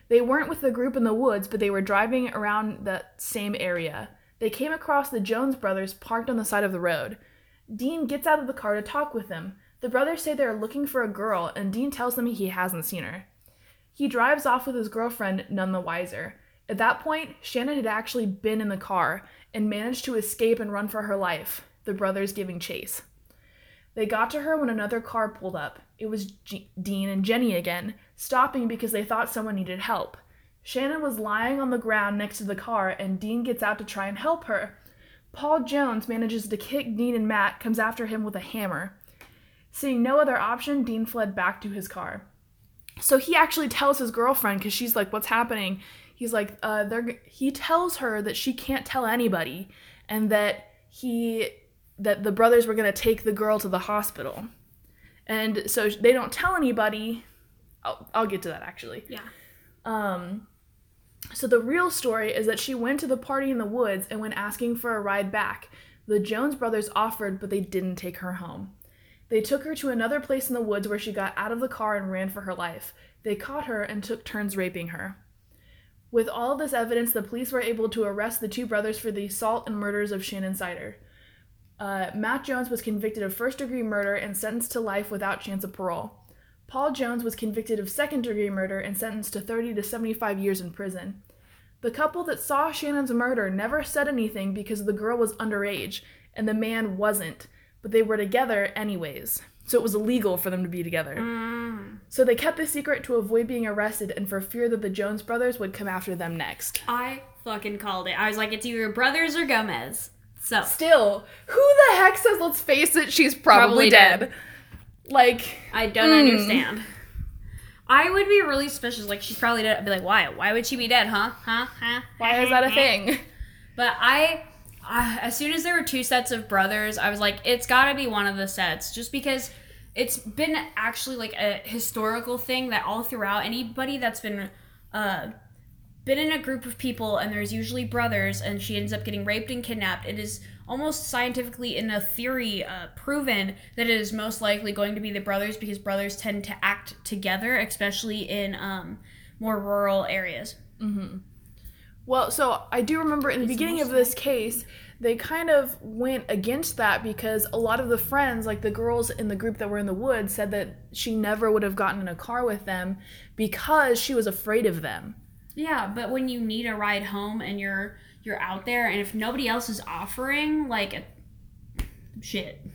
They weren't with the group in the woods, but they were driving around that same area. They came across the Jones brothers parked on the side of the road. Dean gets out of the car to talk with them. The brothers say they're looking for a girl, and Dean tells them he hasn't seen her. He drives off with his girlfriend, none the wiser. At that point, Shannon had actually been in the car and managed to escape and run for her life, the brothers giving chase. They got to her when another car pulled up. It was G- Dean and Jenny again, stopping because they thought someone needed help. Shannon was lying on the ground next to the car, and Dean gets out to try and help her. Paul Jones manages to kick Dean, and Matt comes after him with a hammer. Seeing no other option, Dean fled back to his car. So he actually tells his girlfriend because she's like, "What's happening?" He's like, uh, "They're." He tells her that she can't tell anybody, and that he that the brothers were gonna take the girl to the hospital, and so they don't tell anybody. I'll, I'll get to that actually. Yeah. Um, so the real story is that she went to the party in the woods and when asking for a ride back. The Jones brothers offered, but they didn't take her home. They took her to another place in the woods where she got out of the car and ran for her life. They caught her and took turns raping her. With all this evidence, the police were able to arrest the two brothers for the assault and murders of Shannon Sider. Uh, Matt Jones was convicted of first degree murder and sentenced to life without chance of parole. Paul Jones was convicted of second degree murder and sentenced to 30 to 75 years in prison. The couple that saw Shannon's murder never said anything because the girl was underage and the man wasn't, but they were together anyways. So it was illegal for them to be together. Mm. So they kept the secret to avoid being arrested and for fear that the Jones brothers would come after them next. I fucking called it. I was like, it's either Brothers or Gomez. So Still, who the heck says, let's face it, she's probably, Probably dead? dead. Like, I don't Mm. understand. I would be really suspicious. Like she's probably dead. I'd be like, why? Why would she be dead? Huh? Huh? Huh? why is that a thing? But I, I, as soon as there were two sets of brothers, I was like, it's got to be one of the sets, just because it's been actually like a historical thing that all throughout anybody that's been, uh, been in a group of people and there's usually brothers and she ends up getting raped and kidnapped. It is almost scientifically in a theory uh, proven that it is most likely going to be the brothers because brothers tend to act together, especially in um, more rural areas. Well, so I do remember in the beginning of this case, they kind of went against that because a lot of the friends, like the girls in the group that were in the woods, said that she never would have gotten in a car with them because she was afraid of them. Yeah, but when you need a ride home and you're you're out there, and if nobody else is offering, like, a, shit,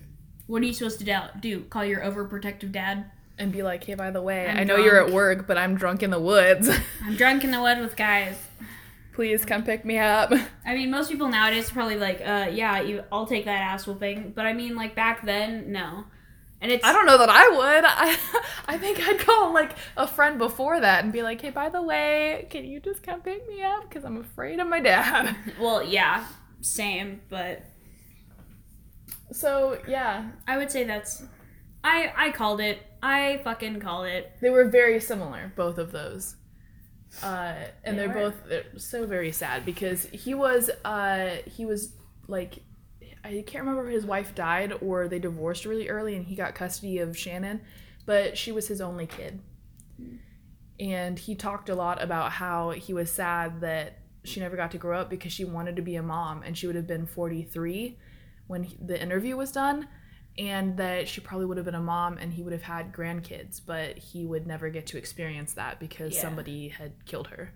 what are you supposed to do? do? Call your overprotective dad? And be like, hey, by the way, I'm i know you're at work, but I'm drunk in the woods. I'm drunk in the woods with guys. Please come pick me up. I mean, most people nowadays are probably like, uh, yeah, you, I'll take that ass whooping. But I mean, like back then, no. And it's I don't know that I would. I, I think I'd call like a friend before that and be like, hey, by the way, can you just come pick me up? Because I'm afraid of my dad. well, yeah, same. But So, yeah, I would say that's, I I called it. I fucking called it. they were very similar, both of those. Uh, and They are both they're so very sad because he was uh, he was like I can't remember if his wife died or they divorced really early and he got custody of Shannon, but she was his only kid. And he talked a lot about how he was sad that she never got to grow up because she wanted to be a mom and she would have been 43 when he- the interview was done and that she probably would have been a mom and he would have had grandkids but he would never get to experience that because Yeah. somebody had killed her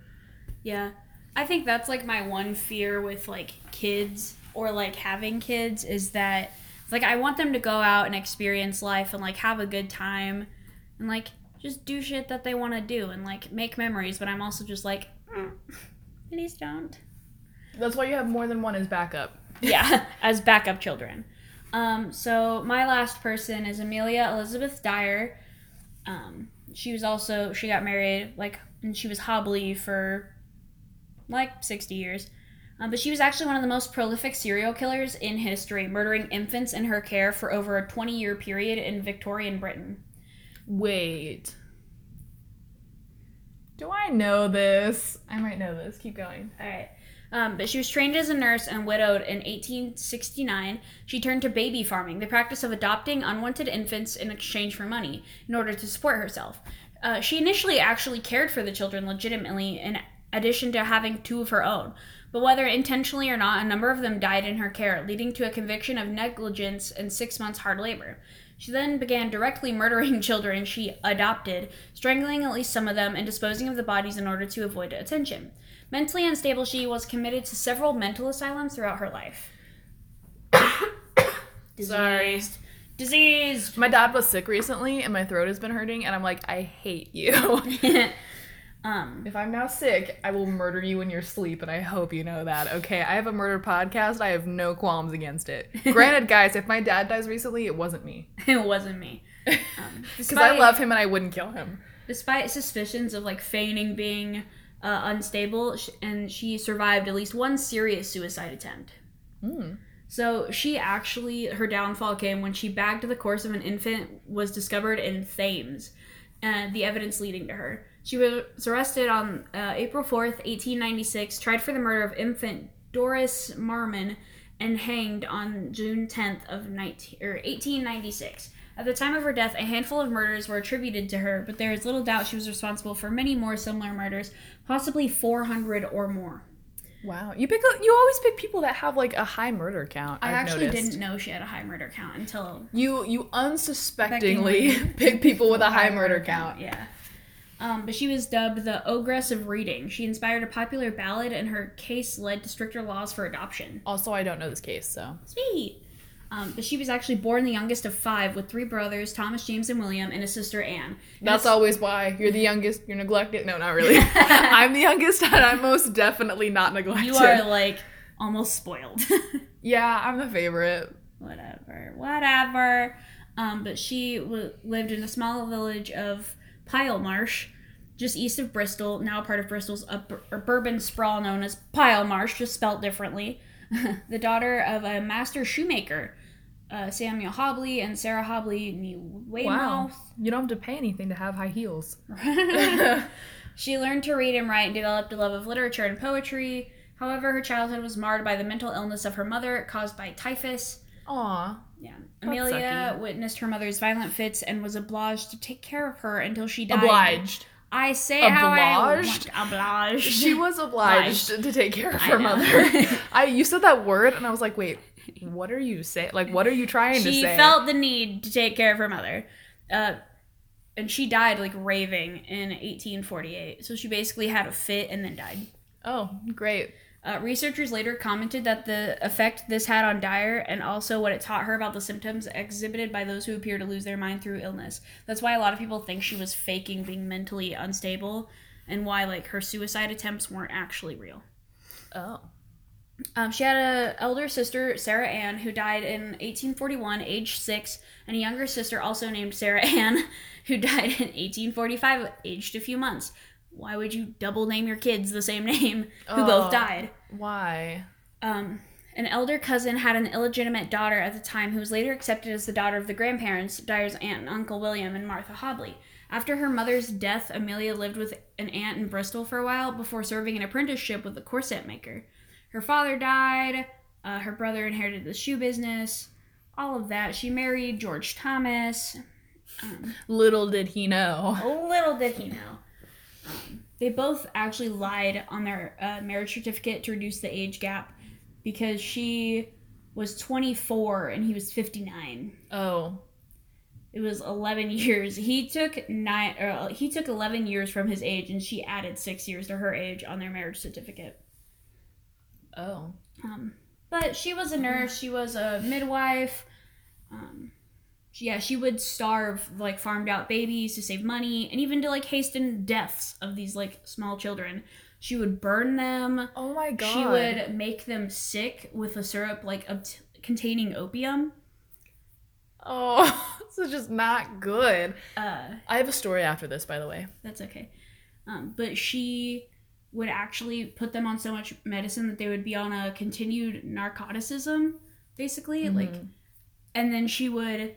Yeah. I think that's like my one fear with like kids or like having kids is that like I want them to go out and experience life and like have a good time and like just do shit that they want to do and like make memories, but I'm also just like "Mm, please don't. that's why you have more than one as backup Yeah, as backup children. Um, so my last person is Amelia Elizabeth Dyer. Um, she was also she got married like and she was Hobley for like 60 years. Um, but she was actually one of the most prolific serial killers in history, murdering infants in her care for over a 20 year period in Victorian Britain. Wait. Do I know this? I might know this. Keep going. All right. Um, but she was trained as a nurse and widowed in 1869. She turned to baby farming, the practice of adopting unwanted infants in exchange for money in order to support herself. Uh, she initially actually cared for the children legitimately, in addition to having two of her own. But whether intentionally or not, a number of them died in her care, leading to a conviction of negligence and six months hard labor. She then began directly murdering children she adopted, strangling at least some of them, and disposing of the bodies in order to avoid attention. Mentally unstable, she was committed to several mental asylums throughout her life. Sorry. Diseased. My dad was sick recently and my throat has been hurting and I'm like, I hate you. um, if I'm now sick, I will murder you in your sleep and I hope you know that. Okay, I have a murder podcast. I have no qualms against it. Granted, guys, if my dad dies recently, it wasn't me. it wasn't me. Um, Because I love him and I wouldn't kill him. Despite suspicions of like feigning being uh, unstable, and she survived at least one serious suicide attempt. Hmm. So she actually, her downfall came when she bagged the corpse of an infant was discovered in Thames, and the evidence leading to her. She was arrested on uh, April 4th, 1896, tried for the murder of infant Doris Marmon, and hanged on June 10th of 19, or 1896. At the time of her death, a handful of murders were attributed to her, but there is little doubt she was responsible for many more similar murders, possibly 400 or more. Wow, you pick. You always pick people that have like a high murder count. I I've actually noticed. didn't know she had a high murder count until You you unsuspectingly pick people with a high murder count. Yeah. Um, but she was dubbed the Ogress of Reading. She inspired a popular ballad, and her case led to stricter laws for adoption. Also, I don't know this case, so Sweet. Um, but she was actually born the youngest of five, with three brothers, Thomas, James, and William, and a sister Anne. And that's always why you're the youngest. You're neglected. No, not really. I'm the youngest, and I'm most definitely not neglected. You are like almost spoiled. Yeah, I'm the favorite. whatever, whatever. Um, but she w- lived in a small village of Pyle Marsh, just east of Bristol, now a part of Bristol's urban sprawl known as Pile Marsh, just spelt differently. the daughter of a master shoemaker, uh, Samuel Hobley and Sarah Hobley New Wow, you don't have to pay anything to have high heels. she learned to read and write and developed a love of literature and poetry. However, her childhood was marred by the mental illness of her mother, caused by typhus. Aw, Yeah. Amelia sucky. witnessed her mother's violent fits and was obliged to take care of her until she died. obliged. I say how I Obliged? want. Obliged. She was obliged to take care of her mother. I you said that word, and I was like, wait, what are you saying? Like, what are you trying to say? She felt the need to take care of her mother. Uh, and she died like raving in 1848. So she basically had a fit and then died. oh, great. Uh, researchers later commented that the effect this had on Dyer and also what it taught her about the symptoms exhibited by those who appear to lose their mind through illness. That's why a lot of people think she was faking being mentally unstable and why like her suicide attempts weren't actually real. Oh, Um, she had an elder sister, Sarah Ann, who died in 1841, age six, and a younger sister also named Sarah Ann, who died in 1845, aged a few months. Why would you double name your kids the same name who Oh. both died? why? Um, an elder cousin had an illegitimate daughter at the time who was later accepted as the daughter of the grandparents, Dyer's aunt and uncle William and Martha Hobley. After her mother's death, Amelia lived with an aunt in Bristol for a while before serving an apprenticeship with a corset maker. Her father died, uh, her brother inherited the shoe business, all of that. She married George Thomas. Little did he know. Little did he know. Um, they both actually lied on their uh, marriage certificate to reduce the age gap because she was 24 and he was 59. Oh, It was 11 years. He took nine. Or uh, he took 11 years from his age, and she added six years to her age on their marriage certificate. Oh. Um, but she was a nurse. She was a midwife. Um, yeah, she would starve like farmed out babies to save money, and even to like hasten deaths of these like small children. She would burn them. Oh my god. She would make them sick with a syrup like obt- containing opium. Oh, this is just not good. Uh, I have a story after this, by the way. that's okay. Um, but she would actually put them on so much medicine that they would be on a continued narcoticism, basically. Like, and then she would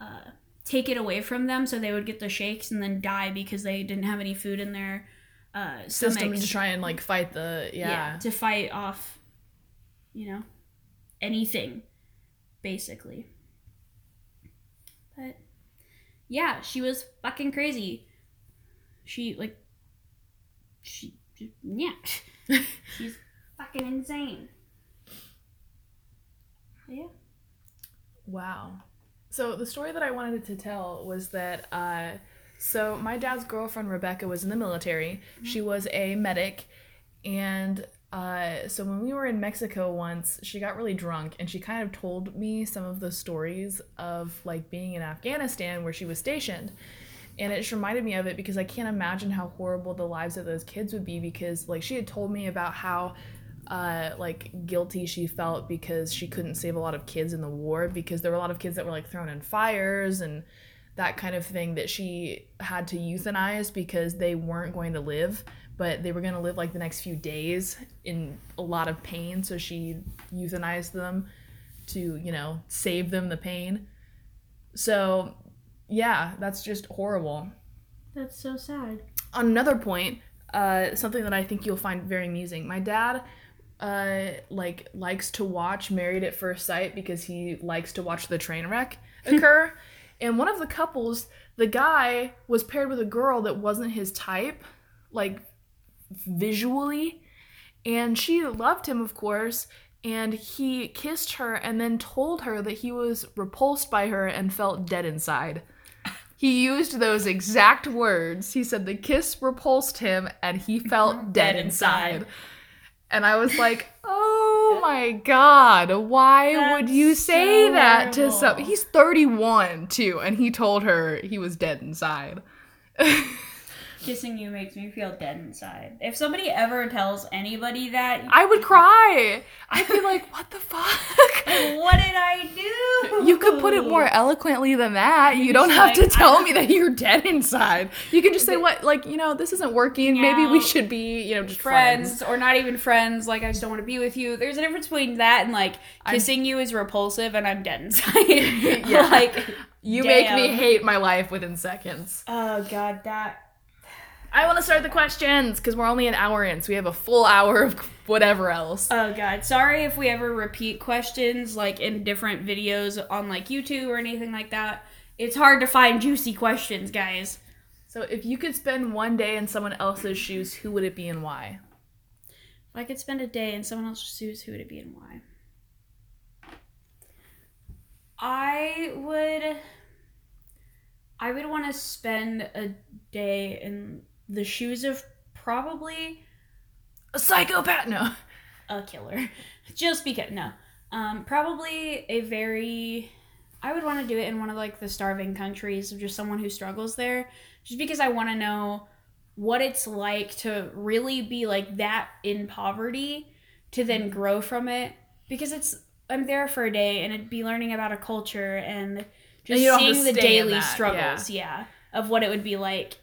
uh, take it away from them, so they would get the shakes and then die because they didn't have any food in their uh, System to try and like fight the yeah. to fight off, you know, anything, basically. But yeah, she was fucking crazy. She like, she yeah, she's fucking insane. Yeah. Wow. So the story that I wanted to tell was that uh so my dad's girlfriend Rebecca was in the military. She was a medic and uh so when we were in Mexico once, she got really drunk and she kind of told me some of the stories of like being in Afghanistan where she was stationed. And it just reminded me of it because I can't imagine how horrible the lives of those kids would be because like she had told me about how uh, like guilty she felt because she couldn't save a lot of kids in the war because there were a lot of kids that were like thrown in fires and that kind of thing that she had to euthanize because they weren't going to live but they were going to live like the next few days in a lot of pain. So she euthanized them to you know save them the pain. So yeah that's just horrible That's so sad. on another point, uh, something that I think you'll find very amusing. My dad, uh, like likes to watch Married at First Sight because he likes to watch the train wreck occur. and one of the couples, the guy was paired with a girl that wasn't his type, like visually, and she loved him, of course. And he kissed her and then told her that he was repulsed by her and felt dead inside. He used those exact words. He said the kiss repulsed him and he felt dead inside. And I was like, "Oh my god, why would you say so that to some He's 31 too and he told her he was dead inside. Kissing you makes me feel dead inside. If somebody ever tells anybody that, I would cry. I'd be like, "What the fuck?" what did I do? You could put it more eloquently than that. You don't have to like, tell me that you're dead inside. You can just say what, like, you know, this isn't working. Maybe we should be, you know, just friends. friends or not even friends like i just don't want to be with you there's a difference between that and like kissing you is repulsive and i'm dead inside Yeah. like You make me hate my life within seconds. oh god that I want to start the questions because we're only an hour in, so we have a full hour of whatever else. oh god sorry if we ever repeat questions like in different videos on like youtube or anything like that it's hard to find juicy questions guys So, if you could spend one day in someone else's shoes, who would it be and why? if i could spend a day in someone else's shoes who would it be and why i would i would want to spend a day in the shoes of probably A psychopath? No. a killer just because no um probably a very i would want to do it in one of like the starving countries of just someone who struggles there just because i want to know what it's like to really be like that in poverty to then grow from it because it's i'm there for a day and it'd be learning about a culture and just you don't have to seeing the daily struggles yeah. of what it would be like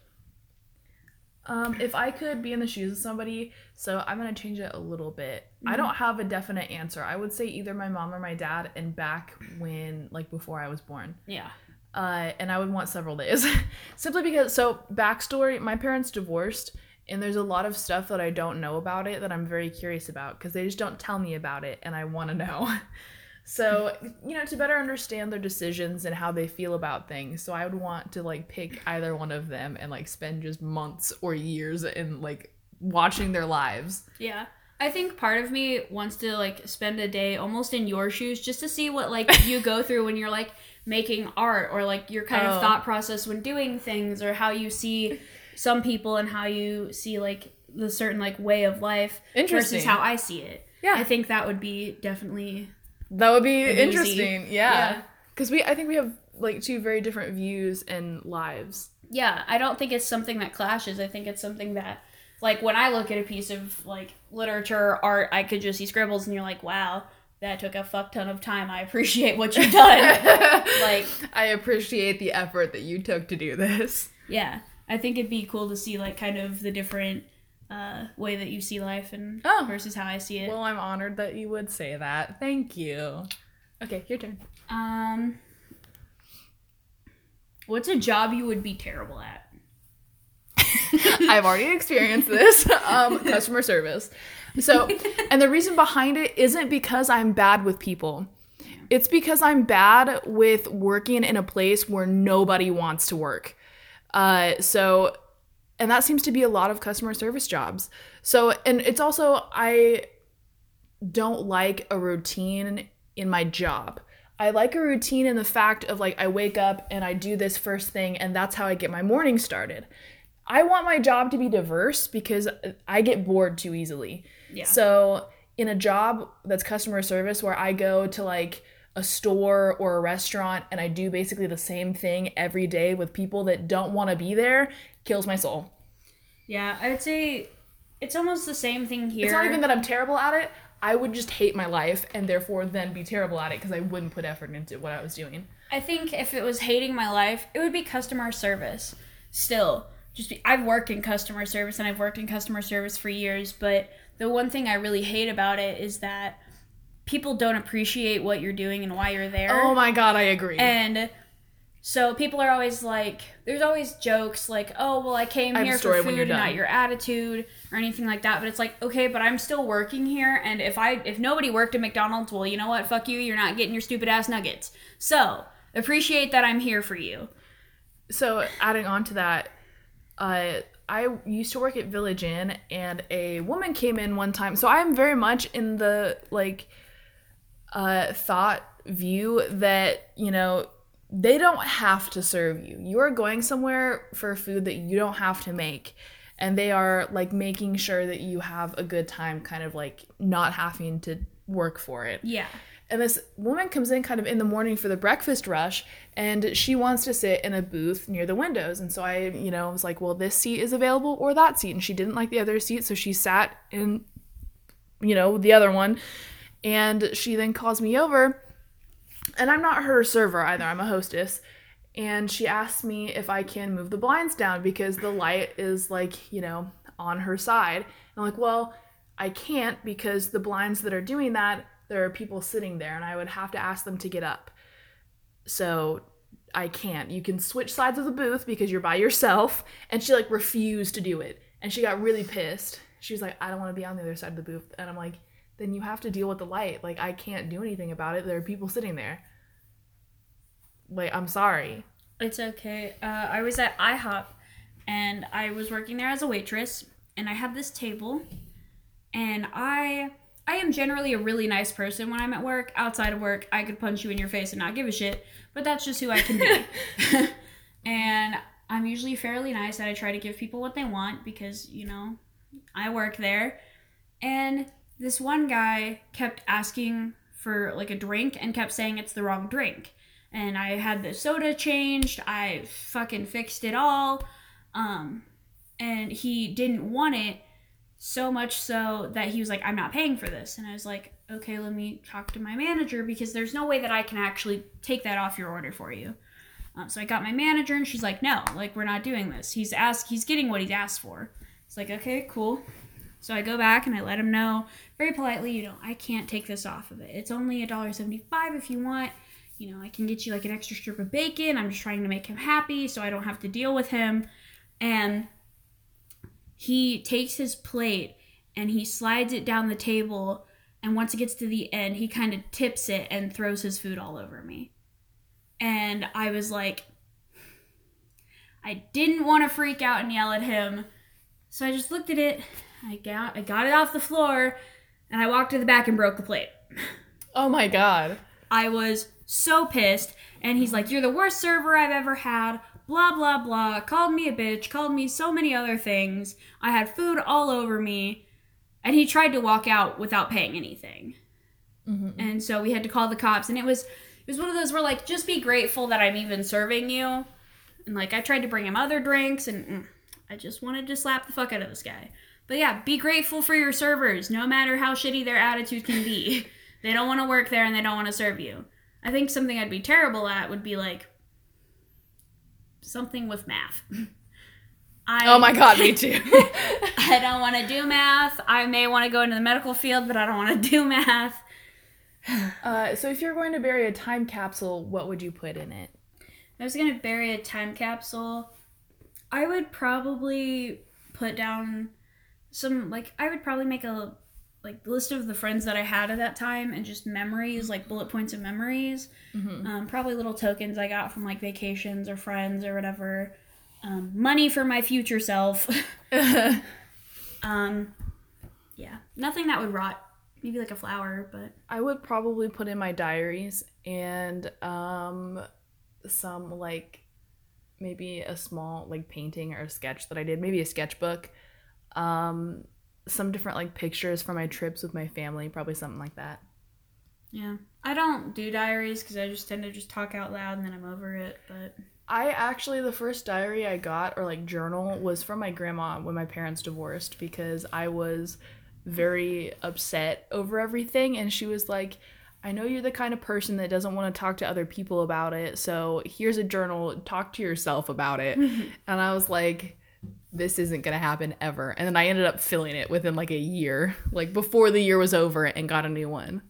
Um, if I could be in the shoes of somebody, so I'm gonna change it a little bit. I don't have a definite answer. I would say either my mom or my dad, and back when, like, before I was born. yeah uh, and I would want several days. Simply because, so backstory, my parents divorced, and there's a lot of stuff that I don't know about it that I'm very curious about because they just don't tell me about it, and I want to know. so, you know, to better understand their decisions and how they feel about things. So, I would want to like pick either one of them and like spend just months or years in like watching their lives. Yeah. I think part of me wants to like spend a day almost in your shoes just to see what like you go through when you're like making art or like your kind Oh. of thought process when doing things or how you see some people and how you see like the certain like way of life versus how I see it. Yeah. I think that would be definitely That would be interesting. Yeah. Yeah. Because we, I think we have like two very different views and lives. Yeah, I don't think it's something that clashes. I think it's something that, like, when I look at a piece of like literature, or art, I could just see scribbles, and you're like, wow, that took a fuck ton of time. I appreciate what you've done. like, I appreciate the effort that you took to do this. yeah, I think it'd be cool to see like kind of the different uh, way that you see life and Oh. versus how I see it. Well, I'm honored that you would say that. Thank you. Okay, your turn. um, what's a job you would be terrible at? I've already experienced this. Um, customer service. So, and the reason behind it isn't because I'm bad with people. It's because I'm bad with working in a place where nobody wants to work. Uh, so, and that seems to be a lot of customer service jobs. So, and it's also, I don't like a routine in my job. I like a routine in the fact of like I wake up and I do this first thing and that's how I get my morning started. I want my job to be diverse because I get bored too easily. Yeah. So, in a job that's customer service where I go to like a store or a restaurant and I do basically the same thing every day with people that don't want to be there, kills my soul. Yeah, I would say it's almost the same thing here. It's not even that I'm terrible at it. I would just hate my life and therefore then be terrible at it because I wouldn't put effort into what I was doing. I think if it was hating my life, it would be customer service. Still, just be, I've worked in customer service and I've worked in customer service for years, but the one thing I really hate about it is that people don't appreciate what you're doing and why you're there. Oh my god, I agree. And so people are always like, there's always jokes like, oh, well, I came I here for food and not your attitude or anything like that. But it's like, okay, but I'm still working here. And if I, if nobody worked at McDonald's, well, you know what? Fuck you. You're not getting your stupid ass nuggets. So appreciate that I'm here for you. so adding on to that, uh, I used to work at Village Inn, and a woman came in one time. So I'm very much in the like uh, thought view that you know they don't have to serve you. You are going somewhere for food that you don't have to make. And they are like making sure that you have a good time, kind of like not having to work for it. Yeah. And this woman comes in kind of in the morning for the breakfast rush, and she wants to sit in a booth near the windows. And so I, you know, was like, well, this seat is available or that seat. And she didn't like the other seat, so she sat in, you know, the other one. And she then calls me over, and I'm not her server either, I'm a hostess. And she asks me if I can move the blinds down because the light is like, you know, on her side. And I'm like, well, I can't because the blinds that are doing that, there are people sitting there and I would have to ask them to get up. So I can't. You can switch sides of the booth because you're by yourself. And she like refused to do it. And she got really pissed. She was like, I don't want to be on the other side of the booth. And I'm like, then you have to deal with the light. Like, I can't do anything about it. There are people sitting there. Like, I'm sorry. It's okay. Uh, I was at IHOP and I was working there as a waitress and I had this table and I I am generally a really nice person when I'm at work. Outside of work, I could punch you in your face and not give a shit, but that's just who I can be. and I'm usually fairly nice and I try to give people what they want because, you know, I work there. And this one guy kept asking for like a drink and kept saying it's the wrong drink and I had the soda changed. I fucking fixed it all. Um, and he didn't want it so much so that he was like, I'm not paying for this. And I was like, okay, let me talk to my manager because there's no way that I can actually take that off your order for you. Um, so I got my manager and she's like, no, like we're not doing this. He's asked, he's getting what he's asked for. It's like, okay, cool. So I go back and I let him know very politely, you know, I can't take this off of it. It's only $1.75 if you want you know, I can get you like an extra strip of bacon. I'm just trying to make him happy so I don't have to deal with him. And he takes his plate and he slides it down the table. And once it gets to the end, he kind of tips it and throws his food all over me. And I was like, I didn't want to freak out and yell at him. So I just looked at it. I got, I got it off the floor and I walked to the back and broke the plate. Oh my god. I was so pissed. And he's like, You're the worst server I've ever had. Blah, blah, blah. Called me a bitch. Called me so many other things. I had food all over me. And he tried to walk out without paying anything. And so we had to call the cops. And it was. It was one of those where like just be grateful that I'm even serving you, and like I tried to bring him other drinks, and mm, I just wanted to slap the fuck out of this guy. But yeah, be grateful for your servers, no matter how shitty their attitude can be. They don't want to work there and they don't want to serve you. I think something I'd be terrible at would be like something with math. I, Oh my god, me too. I don't want to do math. I may want to go into the medical field, but I don't want to do math. uh, so if you're going to bury a time capsule, what would you put in it? I was gonna bury a time capsule. I would probably put down some like I would probably make a like list of the friends that I had at that time and just memories, like bullet points of memories. Um, probably little tokens I got from like vacations or friends or whatever. Um, money for my future self. um, yeah, nothing that would rot. Maybe like a flower, but I would probably put in my diaries and um some like maybe a small like painting or a sketch that I did, maybe a sketchbook. Um some different like pictures from my trips with my family, probably something like that. yeah. I don't do diaries because I just tend to just talk out loud and then I'm over it. But I actually the first diary I got or like journal was from my grandma when my parents divorced because I was very upset over everything and she was like I know you're the kind of person that doesn't want to talk to other people about it. So here's a journal, talk to yourself about it. and I was like this isn't going to happen ever. And then I ended up filling it within like a year, like before the year was over and got a new one.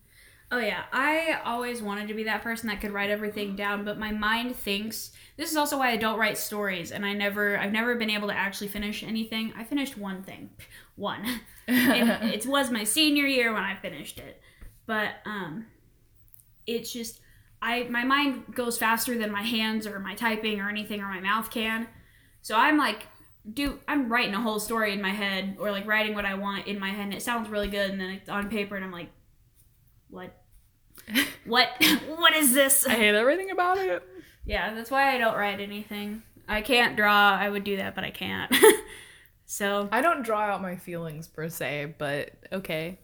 Oh yeah, I always wanted to be that person that could write everything down, but my mind thinks this is also why I don't write stories and I never I've never been able to actually finish anything. I finished one thing. One. and it was my senior year when I finished it. But um it's just I my mind goes faster than my hands or my typing or anything or my mouth can. So I'm like do I'm writing a whole story in my head or like writing what I want in my head and it sounds really good and then it's on paper and I'm like what what what is this I hate everything about it. yeah that's why i don't write anything i can't draw i would do that but i can't so I don't draw out my feelings per se, but okay.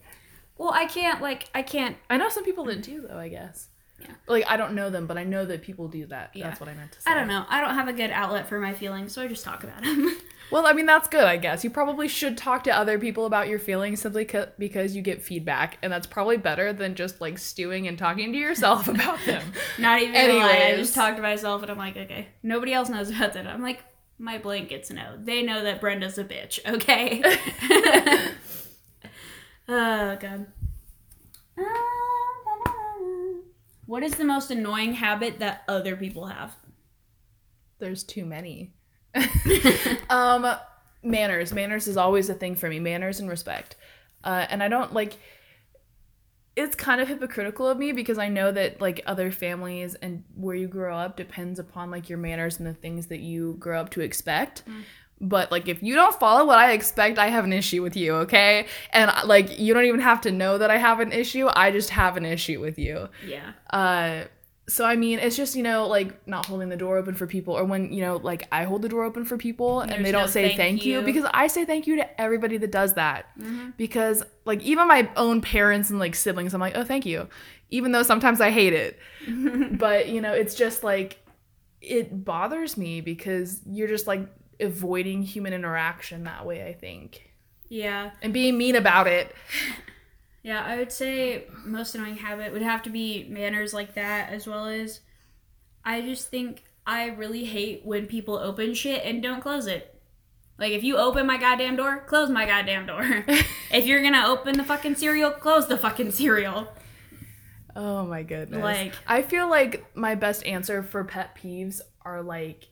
well i can't like i can't I know some people that do though, I guess. Yeah. Like I don't know them, but I know that people do that. Yeah. That's what I meant to say. i don't know i don't have a good outlet for my feelings so i just talk about them Well, I mean that's good, I guess. You probably should talk to other people about your feelings simply c- because you get feedback, and that's probably better than just like stewing and talking to yourself about them. not even lie, i just talk to myself and i'm like okay nobody else knows about that i'm like my blank gets to know they know that brenda's a bitch okay oh god um, what is the most annoying habit that other people have There's too many. um, manners. Manners is always a thing for me. Manners and respect. Uh, and I don't like. It's kind of hypocritical of me because I know that like other families and where you grow up depends upon like your manners and the things that you grow up to expect. But like if you don't follow what I expect, I have an issue with you, okay? And like you don't even have to know that I have an issue. I just have an issue with you. yeah Uh, so I mean, it's just you know like not holding the door open for people, or when you know like I hold the door open for people and There's they don't no say thank thank, you. you. because I say thank you to everybody that does that. Because like even my own parents and like siblings, I'm like oh thank you, even though sometimes I hate it. but you know it's just like it bothers me because you're just like avoiding human interaction that way. I think yeah and being mean about it. Yeah, I would say most annoying habit would have to be manners like that, as well as I just think I really hate when people open shit and don't close it. Like, if you open my goddamn door, close my goddamn door. if you're gonna open the fucking cereal, close the fucking cereal. Oh my goodness. Like- I feel like my best answer for pet peeves are like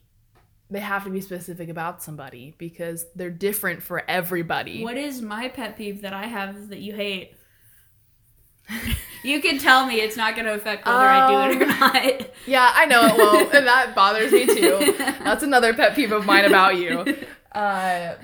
they have to be specific about somebody because they're different for everybody. What is my pet peeve that I have that you hate? you can tell me it's not gonna affect whether I do it or not. Yeah, I know it won't, and that bothers me too. That's another pet peeve of mine about you. Uh,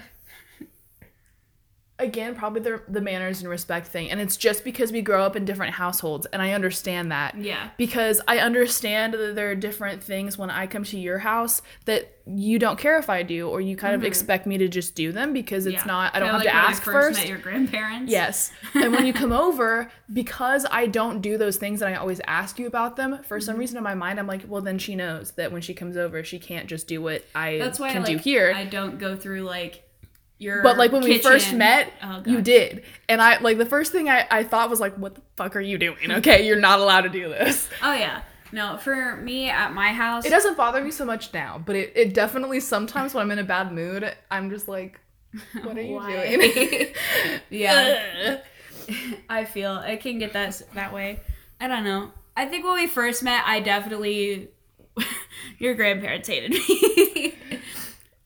again, probably the the manners and respect thing, and it's just because we grow up in different households, and I understand that. Yeah. because I understand that there are different things when I come to your house that you don't care if I do, or you kind of expect me to just do them because it's Yeah. not. I don't have like to ask I first. first. Met your grandparents. Yes. And when you come over, because I don't do those things and I always ask you about them, for Mm-hmm. some reason in my mind, I'm like, well, then she knows that when she comes over, she can't just do what I That's why can like, do here. I don't go through like your But like when we first met, Oh, you did. And I like the first thing I, I thought was like, what the fuck are you doing? Okay, you're not allowed to do this. Oh yeah. No, for me at my house, It doesn't bother me so much now, but it, it definitely sometimes when I'm in a bad mood, I'm just like, what are you doing? yeah. I feel it can get that that way. I don't know. I think when we first met, I definitely your grandparents hated me.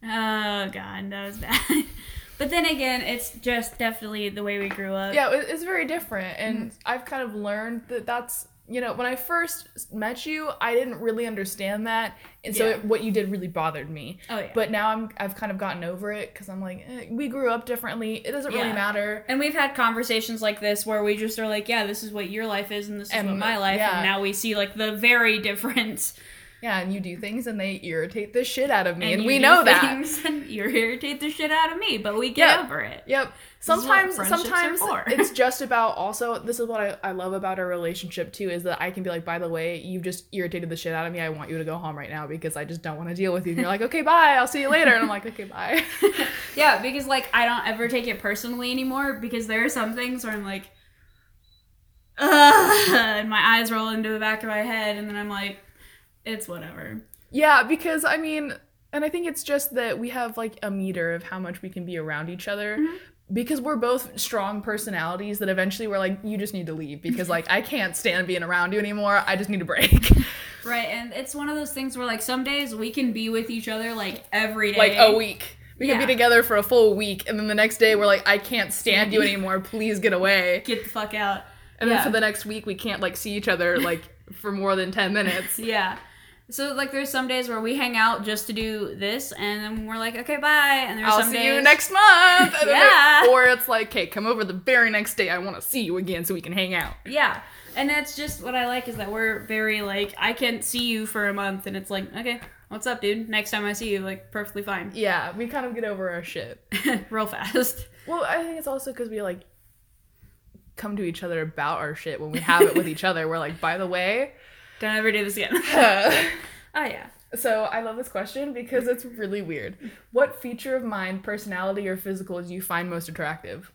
Oh god, that was bad. But then again, it's just definitely the way we grew up. yeah, it's very different. And Mm-hmm. I've kind of learned that that's, you know, when I first met you, I didn't really understand that. And so Yeah. it, what you did really bothered me. Oh yeah. But now I'm I've kind of gotten over it because I'm like, eh, we grew up differently. It doesn't really Yeah. matter. and we've had conversations like this where we just are like, yeah, this is what your life is, and this is And, what my life, yeah. and now we see like the very different. Yeah, and you do things and they irritate the shit out of me, and, you we know that. things And you irritate the shit out of me, but we get Yeah. over it. Yep. Sometimes, sometimes it's just about. Also, this is what I, I love about our relationship too is that I can be like, by the way, you just irritated the shit out of me. I want you to go home right now because I just don't want to deal with you. And you're like, okay, bye. I'll see you later. And I'm like, okay, bye. Yeah, because like I don't ever take it personally anymore because there are some things where I'm like, Ugh, and my eyes roll into the back of my head, and then I'm like, it's whatever. yeah, because I mean, and I think it's just that we have like a meter of how much we can be around each other. Mm-hmm. Because we're both strong personalities, that eventually we're like, you just need to leave because like I can't stand being around you anymore. I just need a break. Right, and it's one of those things where like some days we can be with each other like every day. like a week. We can Yeah. be together for a full week, and then the next day we're like, I can't stand you anymore. Please get away. Get the fuck out. And Yeah. then for the next week, we can't like see each other like for more than ten minutes. Yeah. So like there's some days where we hang out just to do this and then we're like, okay, bye. And there's I'll some see days you next month. And Yeah. or it's like, okay, come over the very next day. I want to see you again so we can hang out. Yeah. And that's just what I like is that we're very like I can't see you for a month and it's like, okay, what's up, dude? Next time I see you, like perfectly fine. Yeah, we kind of get over our shit. Real fast. Well, I think it's also because we like come to each other about our shit when we have it with each other. We're like, by the way. Don't ever do this again. uh, oh yeah. So I love this question because it's really weird. What feature of mind, personality, or physical do you find most attractive?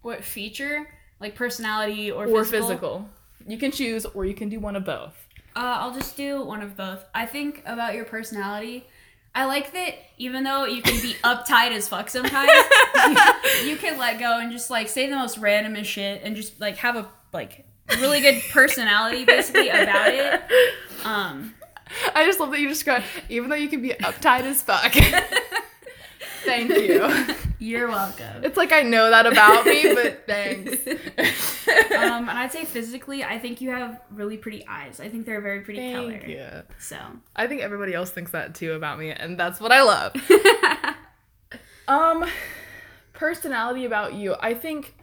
What feature? Like personality or, Or physical? physical. You can choose, or you can do one of both. Uh, I'll just do one of both. I think about your personality. I like that even though you can be uptight as fuck sometimes, you can let go and just like say the most randomest shit and just like have a like really good personality basically about it. Um, I just love that you describe, even though you can be uptight as fuck. Thank you. you're welcome. It's like I know that about me, but thanks. Um, and I'd say physically, I think you have really pretty eyes. I think they're a very pretty color. Thank you. So I think everybody else thinks that too about me, and that's what I love. um, personality about you. I think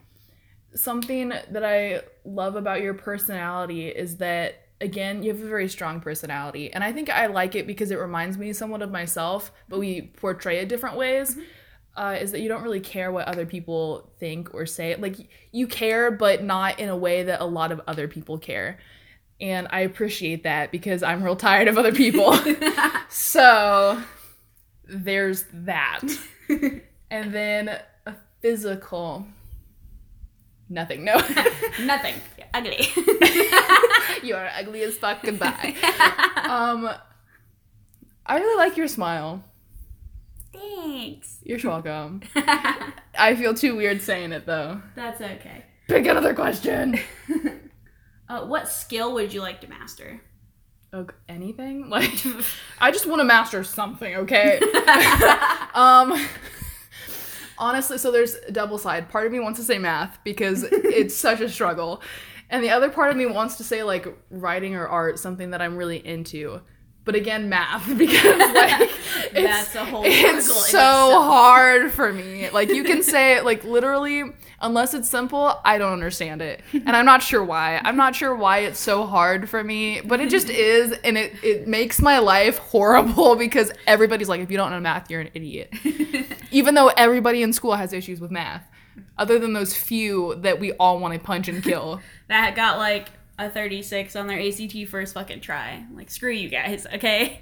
something that I love about your personality is that again, you have a very strong personality, and I think I like it because it reminds me somewhat of myself, but we portray it different ways. Uh, is that you don't really care what other people think or say. Like you care, but not in a way that a lot of other people care. And I appreciate that because I'm real tired of other people. so there's that. and then a physical. Nothing. No. nothing. Ugly. you are ugly as fuck. Goodbye. um, I really like your smile. Thanks. You're welcome. I feel too weird saying it though. That's okay. Pick another question. Uh, what skill would you like to master? Oh, anything? Like, I just want to master something, okay? um, honestly, so there's a double side. Part of me wants to say math because it's such a struggle, and the other part of me wants to say like writing or art, something that I'm really into. But again, math because like That's a whole it's so hard for me. Like you can say it like literally, unless it's simple, I don't understand it, and I'm not sure why. I'm not sure why it's so hard for me, but it just is, and it it makes my life horrible because everybody's like, if you don't know math, you're an idiot. Even though everybody in school has issues with math, other than those few that we all want to punch and kill. That got like a 36 on their ACT first fucking try. Like, screw you guys, okay?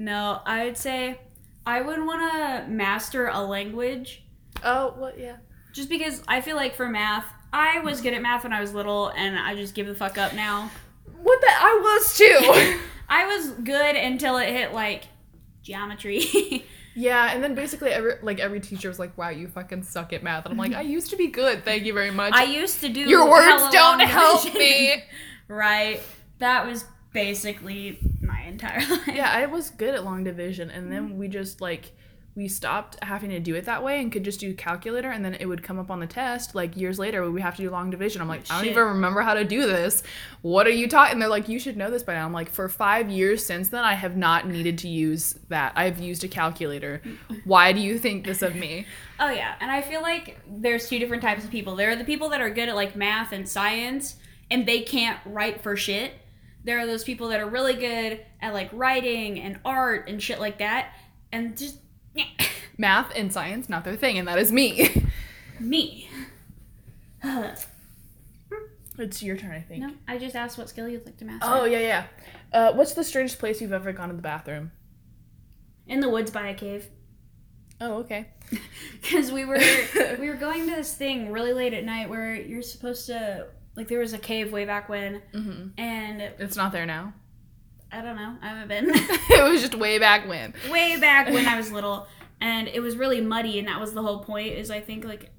No, I would say I would want to master a language Oh, well, yeah. just because I feel like for math, I was good at math when I was little and I just give the fuck up now. What the? I was too. I was good until it hit like geometry. yeah, and then basically every like every teacher was like, "Wow, you fucking suck at math," and I'm like, "I used to be good. Thank you very much." I used to do Your words don't help me. right. That was basically entire life. Yeah, I was good at long division, and then we just like we stopped having to do it that way and could just do calculator, and then it would come up on the test like years later when we have to do long division. I'm like, I don't even remember how to do this. What are you taught And they're like, you should know this by now. I'm like, for five years since then, I have not needed to use that. I've used a calculator. Why do you think this of me? Oh yeah, and I feel like there's two different types of people. There are the people that are good at like math and science, and they can't write for shit. There are those people that are really good at like writing and art and shit like that, and just Math and science, not their thing, and that is me. me. it's your turn, I think. no, I just asked what skill you'd like to master. Oh yeah, yeah. Uh, what's the strangest place you've ever gone to the bathroom? in the woods by a cave. Oh, okay. because we were we were going to this thing really late at night where you're supposed to like there was a cave way back when. Hmm and It's not there now. i don't know. I haven't been. It was just way back when. way back when i was little. And it was really muddy and that was the whole point is i think like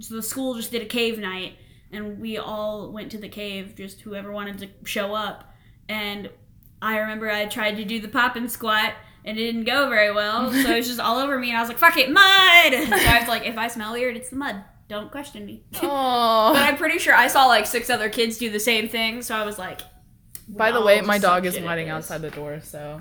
so the school just did a cave night and we all went to the cave just whoever wanted to show up. And i remember i tried to do the pop and squat and it didn't go very well. So it was just all over me and i was like fuck it mud! So i was like if i smell weird it's the mud don't question me But. I'm pretty sure I saw like six other kids do the same thing, so I was like. By the way, my dog is shit at waiting outside the door, so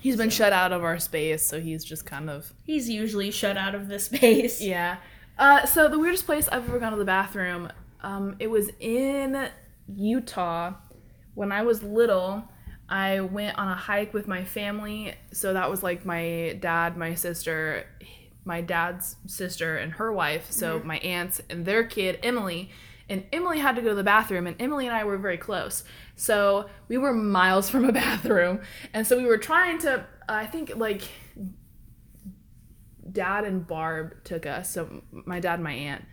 he's been shut out of our space, so he's just kind of He's usually shut out of the space. yeah. Uh, so the weirdest place I've ever gone to the bathroom, um, it was in Utah when I was little. I went on a hike with my family, so that was like my dad, my sister, my dad's sister, and her wife. So my aunts and their kid Emily. And Emily had to go to the bathroom, and Emily and I were very close. So we were miles from a bathroom. And so we were trying to, I think, like, dad and Barb took us, so my dad and my aunt,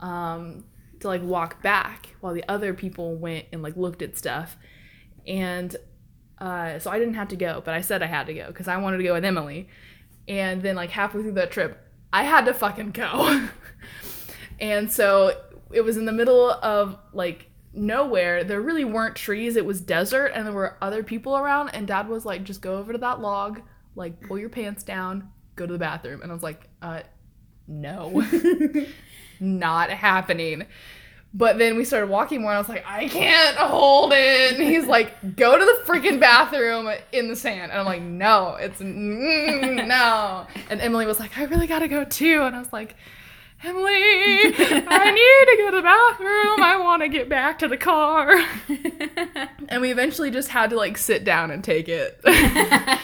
um, to like walk back while the other people went and like looked at stuff. And uh, so I didn't have to go, but I said I had to go because I wanted to go with Emily. And then like halfway through that trip, I had to fucking go. and so it was in the middle of like nowhere. There really weren't trees. It was desert and there were other people around and dad was like just go over to that log, like pull your pants down, go to the bathroom. And I was like, uh no. Not happening. But then we started walking more, and I was like, I can't hold it. And he's like, go to the freaking bathroom in the sand. And I'm like, no, it's mm, no. And Emily was like, I really gotta go too. And I was like, Emily, I need to go to the bathroom. I want to get back to the car. And we eventually just had to like sit down and take it.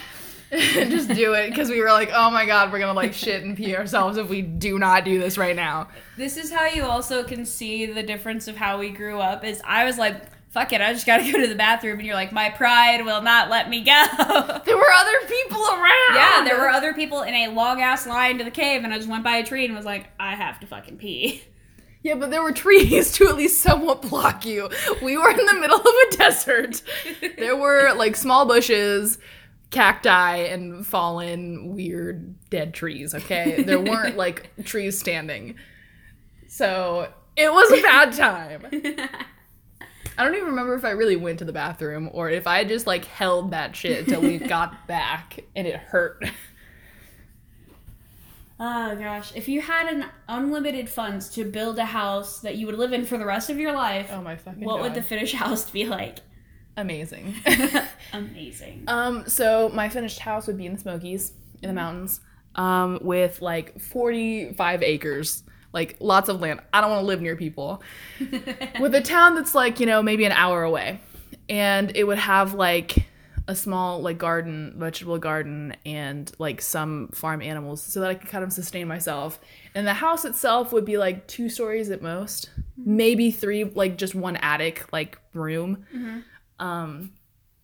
just do it because we were like, oh my god, we're gonna like shit and pee ourselves if we do not do this right now. This is how you also can see the difference of how we grew up. Is I was like, fuck it, I just gotta go to the bathroom, and you're like, my pride will not let me go. There were other people around. yeah, there were other people in a long ass line to the cave, and I just went by a tree and was like, I have to fucking pee. Yeah, but there were trees to at least somewhat block you. We were in the middle of a desert. There were like small bushes, cacti, and fallen weird dead trees, okay? There weren't like trees standing. So it was a bad time. I don't even remember if I really went to the bathroom or if I just like held that shit until we got back and it hurt. Oh gosh, if you had an unlimited funds to build a house that you would live in for the rest of your life, Oh my fucking what god. would the finished house be like? Amazing. Amazing. Um, so my finished house would be in the Smokies, in the mountains, um, with like 45 acres, like lots of land. I don't want to live near people. with a town that's like, you know, maybe an hour away. And it would have like a small like garden, vegetable garden, and like some farm animals so that I could kind of sustain myself. And the house itself would be like two stories at most, maybe three, like just one attic, like room. Um,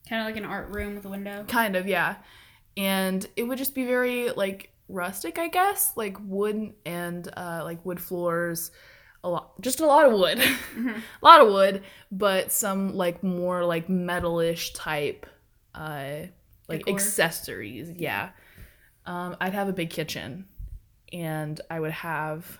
Kind of like an art room with a window. Kind of, yeah. and it would just be very like rustic, I guess, like wood and uh, like wood floors, a lot, just a lot of wood, Mhm. a lot of wood, but some like more like metalish type, uh, like Decor. accessories. Yeah, um, I'd have a big kitchen, and I would have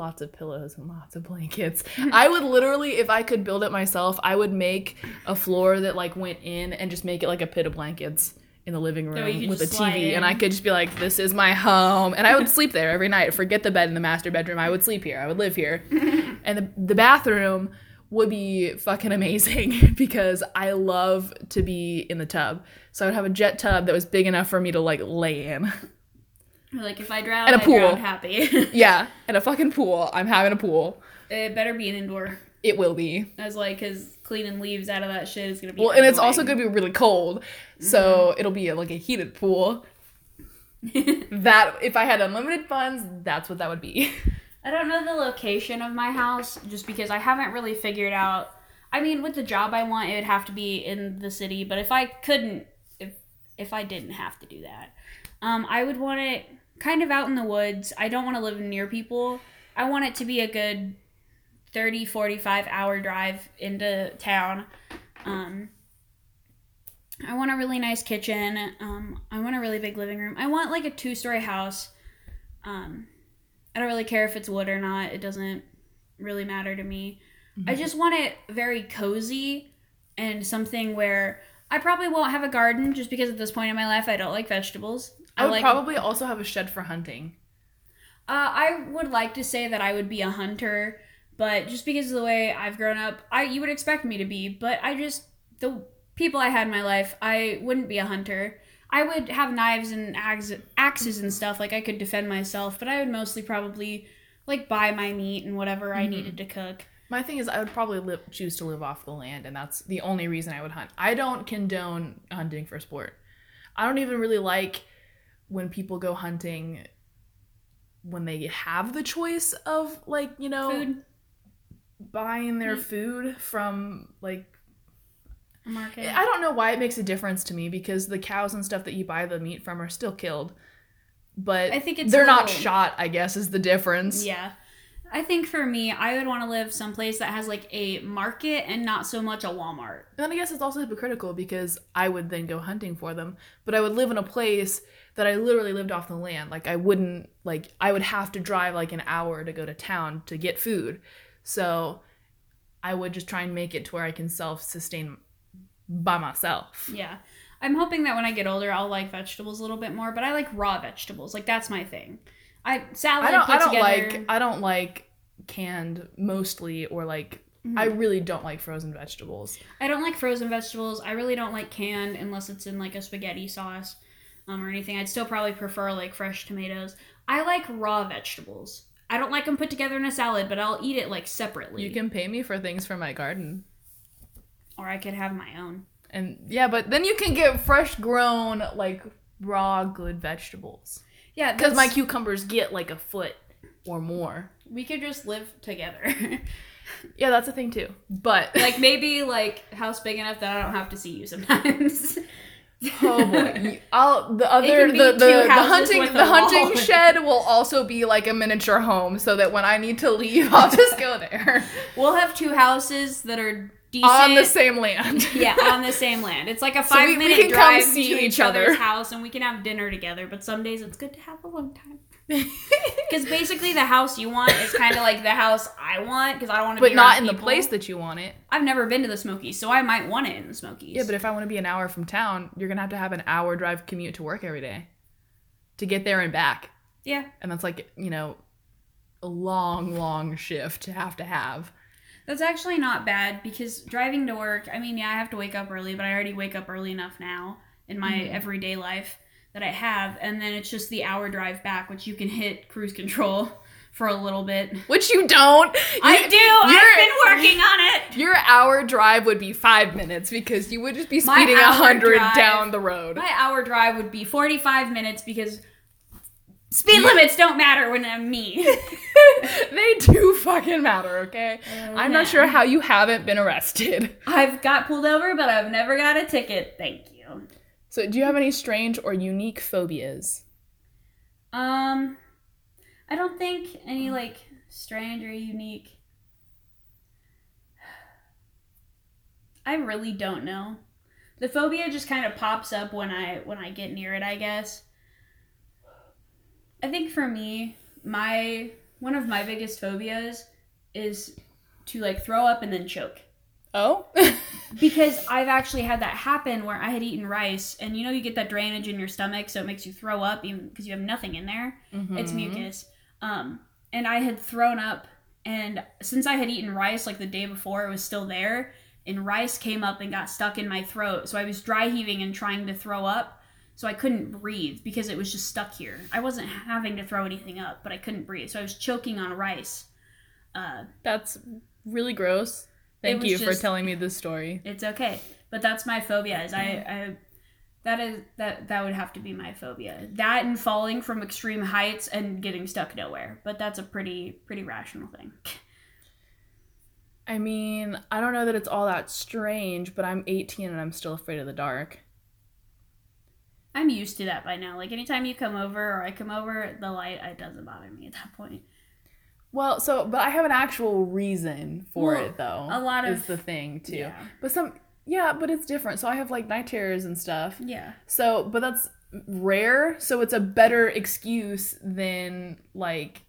lots of pillows and lots of blankets. I would literally, if I could build it myself, I would make a floor that like went in and just make it like a pit of blankets in the living That way you room with a TV, and. I could just be like, "This is my home," and I would sleep there every night. Forget the bed in the master bedroom. I would sleep here. I would live here, and the, the bathroom would be fucking amazing because I love to be in the tub. So I would have a jet tub that was big enough for me to like lay in. Like if I drown, And a I pool. I drown happy. yeah, and a fucking pool. I'm having a pool. it better be an indoor. It will be. As like, cause cleaning leaves out of that shit is gonna be. Well, and it's also going to be really cold. So it'll be like a heated pool. that if I had unlimited funds, that's what that would be. I don't know the location of my house just because I haven't really figured out. I mean, with the job I want, it would have to be in the city. But if I couldn't, if if I didn't have to do that, um, I would want it kind of out in the woods. I don't want to live near people. I want it to be a good 30, 45 hour drive into town. Um, I want a really nice kitchen. Um, I want a really big living room. I want like a two story house. Um, I don't really care if it's wood or not. It doesn't really matter to me. I just want it very cozy and something where I probably won't have a garden just because at this point in my life I don't like vegetables. I would like probably also have a shed for hunting. uh, I would like to say that I would be a hunter, but just because of the way I've grown up, I you would expect me to be, but I just the people I had in my life, I wouldn't be a hunter. I would have knives and axe, axes and stuff, like I could defend myself, but I would mostly probably like buy my meat and whatever I Mhm. needed to cook. My thing is, I would probably live, choose to live off the land, and that's the only reason I would hunt. I don't condone hunting for sport. I don't even really like when people go hunting when they have the choice of, like, you know, Food, buying their Mm. food from, like, market. I don't know why it makes a difference to me because the cows and stuff that you buy the meat from are still killed. But I think it's they're not shot, I guess, is the difference. Yeah. I think for me, I would want to live someplace that has like a market and not so much a Walmart. And then I guess it's also hypocritical because I would then go hunting for them, but I would live in a place that I literally lived off the land. Like I wouldn't like I would have to drive like an hour to go to town to get food. So I would just try and make it to where I can self-sustain by myself. Yeah. I'm hoping that when I get older, I'll like vegetables a little bit more, but I like raw vegetables. Like that's my thing. I salad I don't I don't together. like I don't like canned mostly or like Mhm. I really don't like frozen vegetables. I don't like frozen vegetables. I really don't like canned unless it's in like a spaghetti sauce um, or anything. I'd still probably prefer like fresh tomatoes. I like raw vegetables. I don't like them put together in a salad, but I'll eat it like separately. You can pay me for things from my garden. or I could have my own. And yeah, but then you can get fresh grown like raw good vegetables. Yeah, Because my cucumbers get like a foot or more. we could just live together. Yeah, that's a thing too. But like maybe like house big enough that I don't have to see you sometimes. oh boy, I'll the other the the, the hunting the hunting shed will also be like a miniature home, so that when I need to leave, I'll just go there we'll have two houses that are decent. on the same land. yeah, on the same land. It's like a five we- we minute can come drive see to each each other's other. house, and we can have dinner together. But some days it's good to have alone time. Because basically, the house you want is kind of like the house I want. Because I don't want to, but be not in the place that you want it. I've never been to the Smokies, so I might want it in the Smokies. Yeah, but if I want to be an hour from town, you're gonna have to have an hour drive commute to work every day to get there and back. yeah, and that's like you know a long long shift to have to have That's actually not bad because driving to work, I mean, yeah, I have to wake up early, but I already wake up early enough now in my Mhm. everyday life that I have. And then it's just the hour drive back, which you can hit cruise control for a little bit. which you don't I You- do! I've been working on it! your hour drive would be five minutes because you would just be speeding a hundred down the road My hour drive would be 45 minutes because speed limits don't matter when I'm me. they do fucking matter okay oh, i'm not sure how you haven't been arrested I've got pulled over, but I've never got a ticket. Thank you. So, do you have any strange or unique phobias? Um, I don't think any like strange or unique. I really don't know. The phobia just kind of pops up when I when I get near it, I guess. I think for me, my one of my biggest phobias is to like throw up and then choke. Oh? Because I've actually had that happen where I had eaten rice, and you know you get that drainage in your stomach, so it makes you throw up even because you have nothing in there. It's Mhm. mucus. Um, and I had thrown up, and since I had eaten rice like the day before, it was still there, and rice came up and got stuck in my throat. So I was dry heaving and trying to throw up, so I couldn't breathe because it was just stuck here. I wasn't having to throw anything up, but I couldn't breathe, so I was choking on rice. Uh, That's really gross. Thank you for telling me this story. it's okay, but that's my phobia. Is I, I that is that that would have to be my phobia. That and falling from extreme heights and getting stuck nowhere. But that's a pretty pretty rational thing. I mean, I don't know that it's all that strange, but I'm 18 and I'm still afraid of the dark. I'm used to that by now. Like anytime you come over or I come over, the light it doesn't bother me at that point. Well, so but I have an actual reason for Well, it though. a lot is of- the thing too. Yeah. But some yeah, but it's different. So I have like night terrors and stuff. Yeah. So, but that's rare. So it's a better excuse than like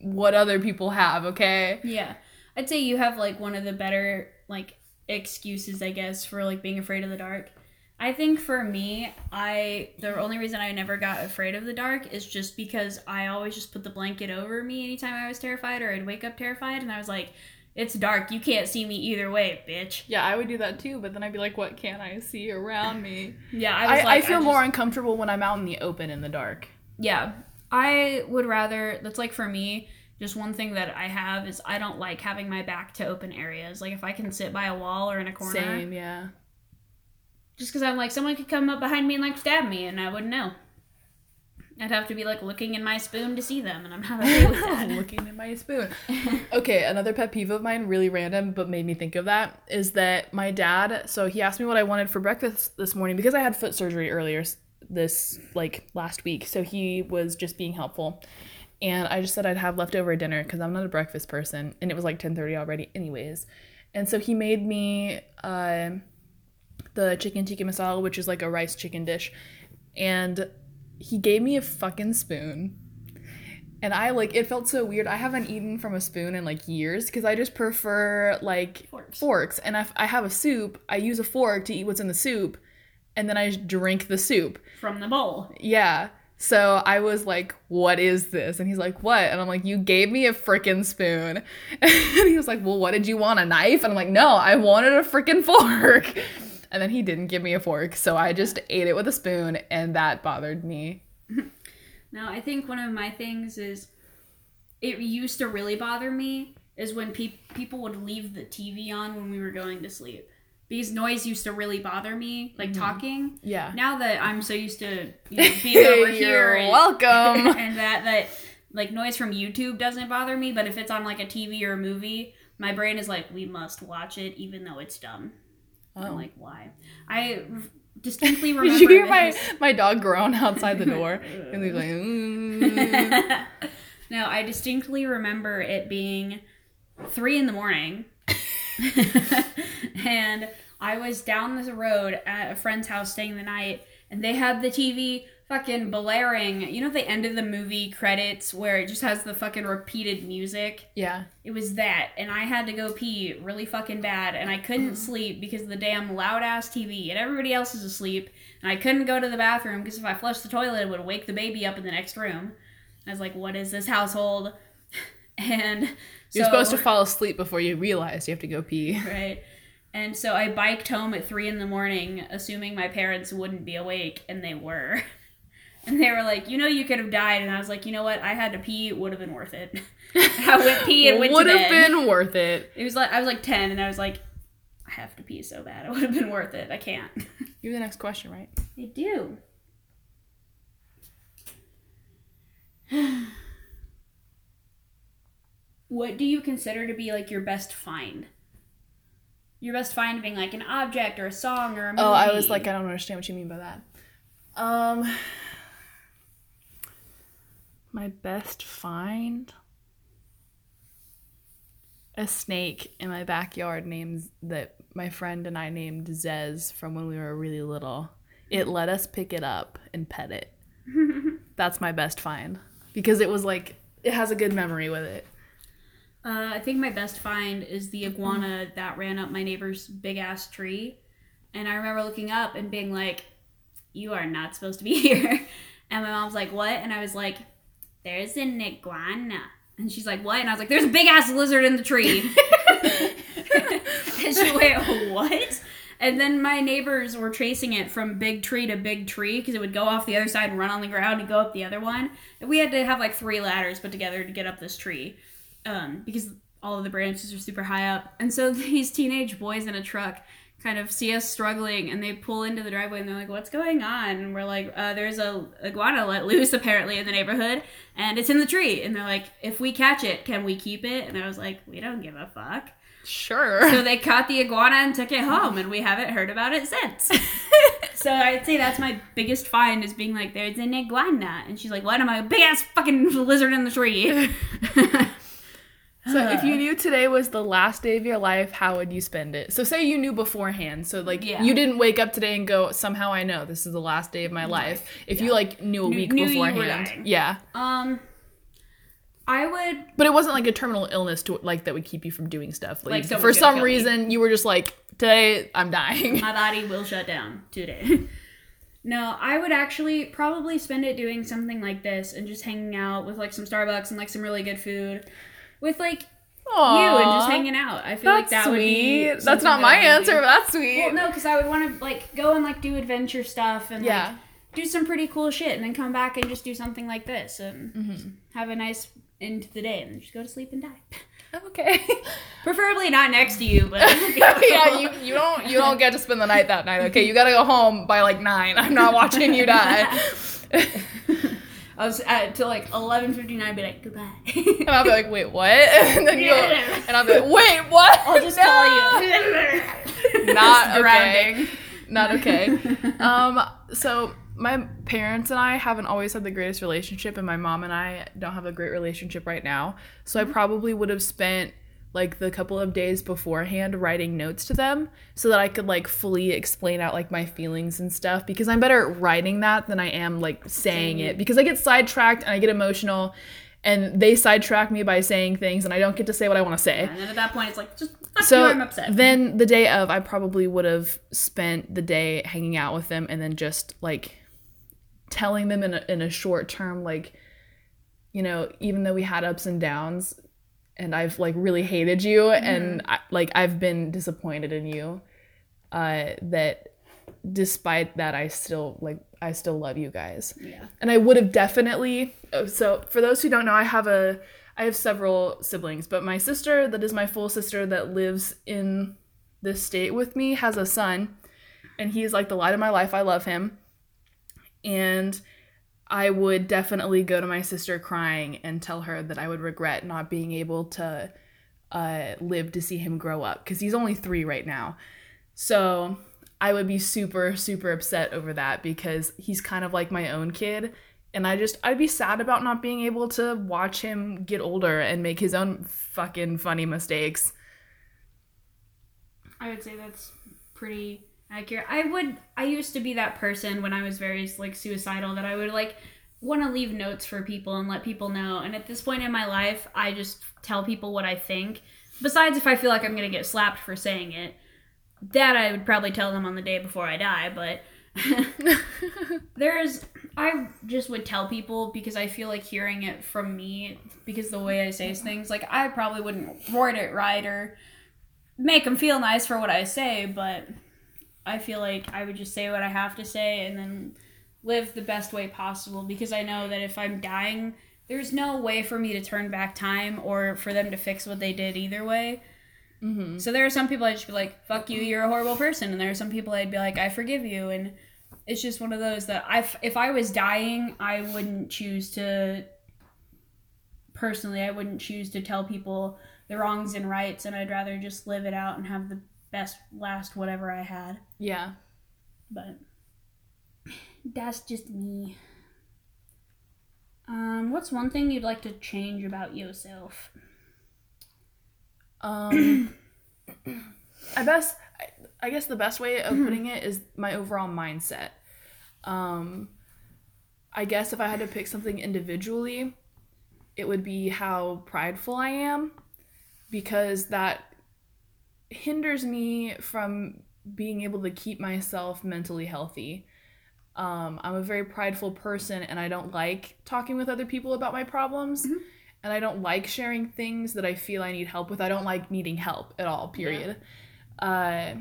what other people have. Okay. Yeah. I'd say you have like one of the better like excuses, I guess, for like being afraid of the dark. I think for me, I the only reason I never got afraid of the dark is just because I always just put the blanket over me anytime I was terrified or I'd wake up terrified and I was like, it's dark, you can't see me either way, bitch. Yeah, I would do that too. But then I'd be like, what can I see around me? Yeah, I I, like I feel just- more uncomfortable when I'm out in the open in the dark. Yeah. I would rather that's like for me, just one thing that I have is I don't like having my back to open areas. Like if I can sit by a wall or in a corner, Same, yeah. Just because I'm like someone could come up behind me and like stab me and I wouldn't know. I'd have to be like looking in my spoon to see them, and I'm not okay with that. Looking in my spoon. Okay, another pet peeve of mine, really random, but made me think of that, is that my dad. So he asked me what I wanted for breakfast this morning because I had foot surgery earlier this like last week. So he was just being helpful, and I just said I'd have leftover dinner because I'm not a breakfast person, and it was like 10:30 already, anyways. And so he made me uh, the chicken tikka masala, which is like a rice chicken dish, and he gave me a fucking spoon. And I like it felt so weird. I haven't eaten from a spoon in like years because I just prefer like Forks. forks. And if I have a soup, I use a fork to eat what's in the soup, and then I drink the soup. From the bowl. Yeah. So I was like, "What is this?" And he's like, "What?" And I'm like, "You gave me a freaking spoon." And he was like, "Well, what did you want? A knife?" And I'm like, "No, I wanted a freaking fork." And then he didn't give me a fork, so I just ate it with a spoon, and that bothered me. No, I think one of my things is it used to really bother me is when pe- people would leave the TV on when we were going to sleep. Because noise used to really bother me, like mm-hmm. talking. Yeah. Now that I'm so used to you know, being over here You're and, welcome. and that that like noise from YouTube doesn't bother me, but if it's on like a TV or a movie, my brain is like, we must watch it, even though it's dumb. I'm Oh. like, why? I distinctly remember. Did you hear my my dog groan outside the door? and he's like, mm. no, I distinctly remember it being three in the morning, and I was down the road at a friend's house staying the night, and they had the TV fucking blaring. You know the end of the movie credits where it just has the fucking repeated music. yeah. It was that, and I had to go pee really fucking bad, and I couldn't mm-hmm. sleep because of the damn loud ass TV, and everybody else is asleep, and I couldn't go to the bathroom because if I flushed the toilet, it would wake the baby up in the next room. I was like, "What is this household?" And You're supposed to fall asleep before you realize you have to go pee. right. And so I biked home at three in the morning, assuming my parents wouldn't be awake, and they were. And they were like, "You know, you could have died," and I was like, "You know what? I had to pee. It would have been worth it." I went pee and went to Would have been worth it. It was like I was like ten, and I was like, I have to pee so bad. It would have been worth it. I can't. You're the next question, right? I do. what do you consider to be like your best find? your best find being like an object or a song or a movie. Oh, I was like, I don't understand what you mean by that. Um, my best find a snake in my backyard named that my friend and I named Zez from when we were really little. It let us pick it up and pet it. That's my best find because it was like it has a good memory with it. Uh, I think my best find is the iguana that ran up my neighbor's big ass tree. And I remember looking up and being like, You are not supposed to be here. And my mom's like, What? And I was like, There's an iguana. And she's like, What? And I was like, There's a big ass lizard in the tree. and she went, What? And then my neighbors were chasing it from big tree to big tree because it would go off the other side and run on the ground and go up the other one. And we had to have like three ladders put together to get up this tree um, because all of the branches are super high up. And so these teenage boys in a truck kind of see us struggling and they pull into the driveway and they're like, What's going on? And we're like, uh, There's a iguana let loose apparently in the neighborhood and it's in the tree. And they're like, If we catch it, can we keep it? And I was like, We don't give a fuck. Sure. So they caught the iguana and took it home, and we haven't heard about it since. so I'd say that's my biggest find is being like, there's an iguana. And she's like, what am I? A big ass fucking lizard in the tree. So if you knew today was the last day of your life, how would you spend it? So say you knew beforehand. So like Yeah. you didn't wake up today and go, somehow I know this is the last day of my life. If you like knew a week knew beforehand. Yeah. um, I would But it wasn't like a terminal illness to like that would keep you from doing stuff. Like, Like for some kill me. reason you were just like, Today I'm dying. my body will shut down today. no, I would actually probably spend it doing something like this and just hanging out with like some Starbucks and like some really good food with like you and just hanging out. I feel like That's that would be That's not my answer, but that's sweet. Well, no, because I would want to like go and like do adventure stuff and Yeah. like do some pretty cool shit, and then come back and just do something like this and Mm-hmm. have a nice end to the day, and just go to sleep and die. Okay. Preferably not next to you, but yeah, you, you don't you don't get to spend the night that night. Okay, you gotta go home by like nine. I'm not watching you die. I was at till like eleven fifty nine, be like goodbye. And I'll be like, wait, what? And then you and I'll be like, wait, what? I'll just No! call you. Not okay. Not okay. Um, so my parents and I haven't always had the greatest relationship, and my mom and I don't have a great relationship right now. So I probably would have spent like the couple of days beforehand writing notes to them so that I could like fully explain out like my feelings and stuff because I'm better at writing that than I am like saying it because I get sidetracked and I get emotional and they sidetrack me by saying things and I don't get to say what I want to say. And then at that point, it's like just So I'm upset. then the day of, I probably would have spent the day hanging out with them and then just like telling them in a, in a short term, like, you know, even though we had ups and downs and I've like really hated you and I, like I've been disappointed in you, uh, that despite that, I still like, I still love you guys yeah. and I would have definitely. oh, So for those who don't know, I have a I have several siblings, but my sister, that is my full sister that lives in this state with me, has a son, and he's like the light of my life. I love him, and I would definitely go to my sister crying and tell her that I would regret not being able to uh, live to see him grow up because he's only three right now. So I would be super, super upset over that because he's kind of like my own kid. And I just, I'd be sad about not being able to watch him get older and make his own fucking funny mistakes. I would say that's pretty accurate. I would I used to be that person when I was very like suicidal that I would like want to leave notes for people and let people know. And at this point in my life, I just tell people what I think. Besides if I feel like I'm going to get slapped for saying it. That I would probably tell them on the day before I die, but there's I just would tell people because I feel like hearing it from me because the way I say things like I probably wouldn't word it right or make them feel nice for what I say, but I feel like I would just say what I have to say and then live the best way possible because I know that if I'm dying, there's no way for me to turn back time or for them to fix what they did either way. Mm-hmm. So there are some people I'd just be like, fuck you, you're a horrible person. And there are some people I'd be like, I forgive you. And it's just one of those that I, if I was dying, I wouldn't choose to, personally, I wouldn't choose to tell people the wrongs and rights. And I'd rather just live it out and have the best last whatever I had. Yeah. But that's just me. Um, what's one thing you'd like to change about yourself? Um, I best, I, I guess the best way of putting it is my overall mindset. Um, I guess if I had to pick something individually, it would be how prideful I am, because that hinders me from being able to keep myself mentally healthy. Um, I'm a very prideful person, and I don't like talking with other people about my problems and I don't like sharing things that I feel I need help with. I don't like needing help at all, period. Uh,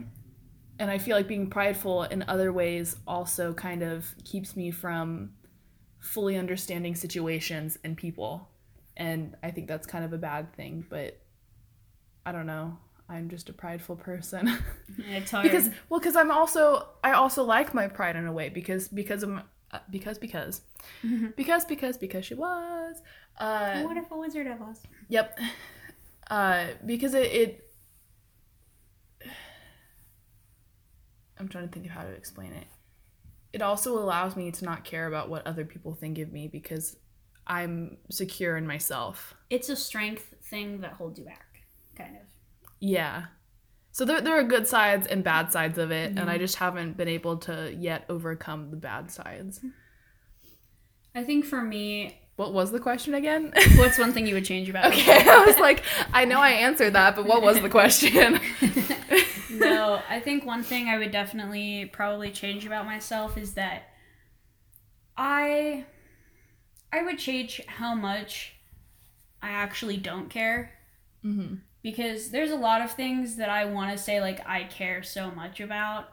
and I feel like being prideful in other ways also kind of keeps me from fully understanding situations and people. And I think that's kind of a bad thing, but I don't know. I'm just a prideful person. It's hard. because well because i'm also i also like my pride in a way because because of my, uh, because because because because because she was uh a wizard of Oz? yep uh because it, it i'm trying to think of how to explain it it also allows me to not care about what other people think of me because i'm secure in myself It's a strength thing that holds you back, kind of. Yeah. So there, there are good sides and bad sides of it, and I just haven't been able to yet overcome the bad sides. I think for me, What was the question again? what's one thing you would change about okay, I was like, I know I answered that, but what was the question? no, I think one thing I would definitely probably change about myself is that I I would change how much I actually don't care hmm because there's a lot of things that I want to say like I care so much about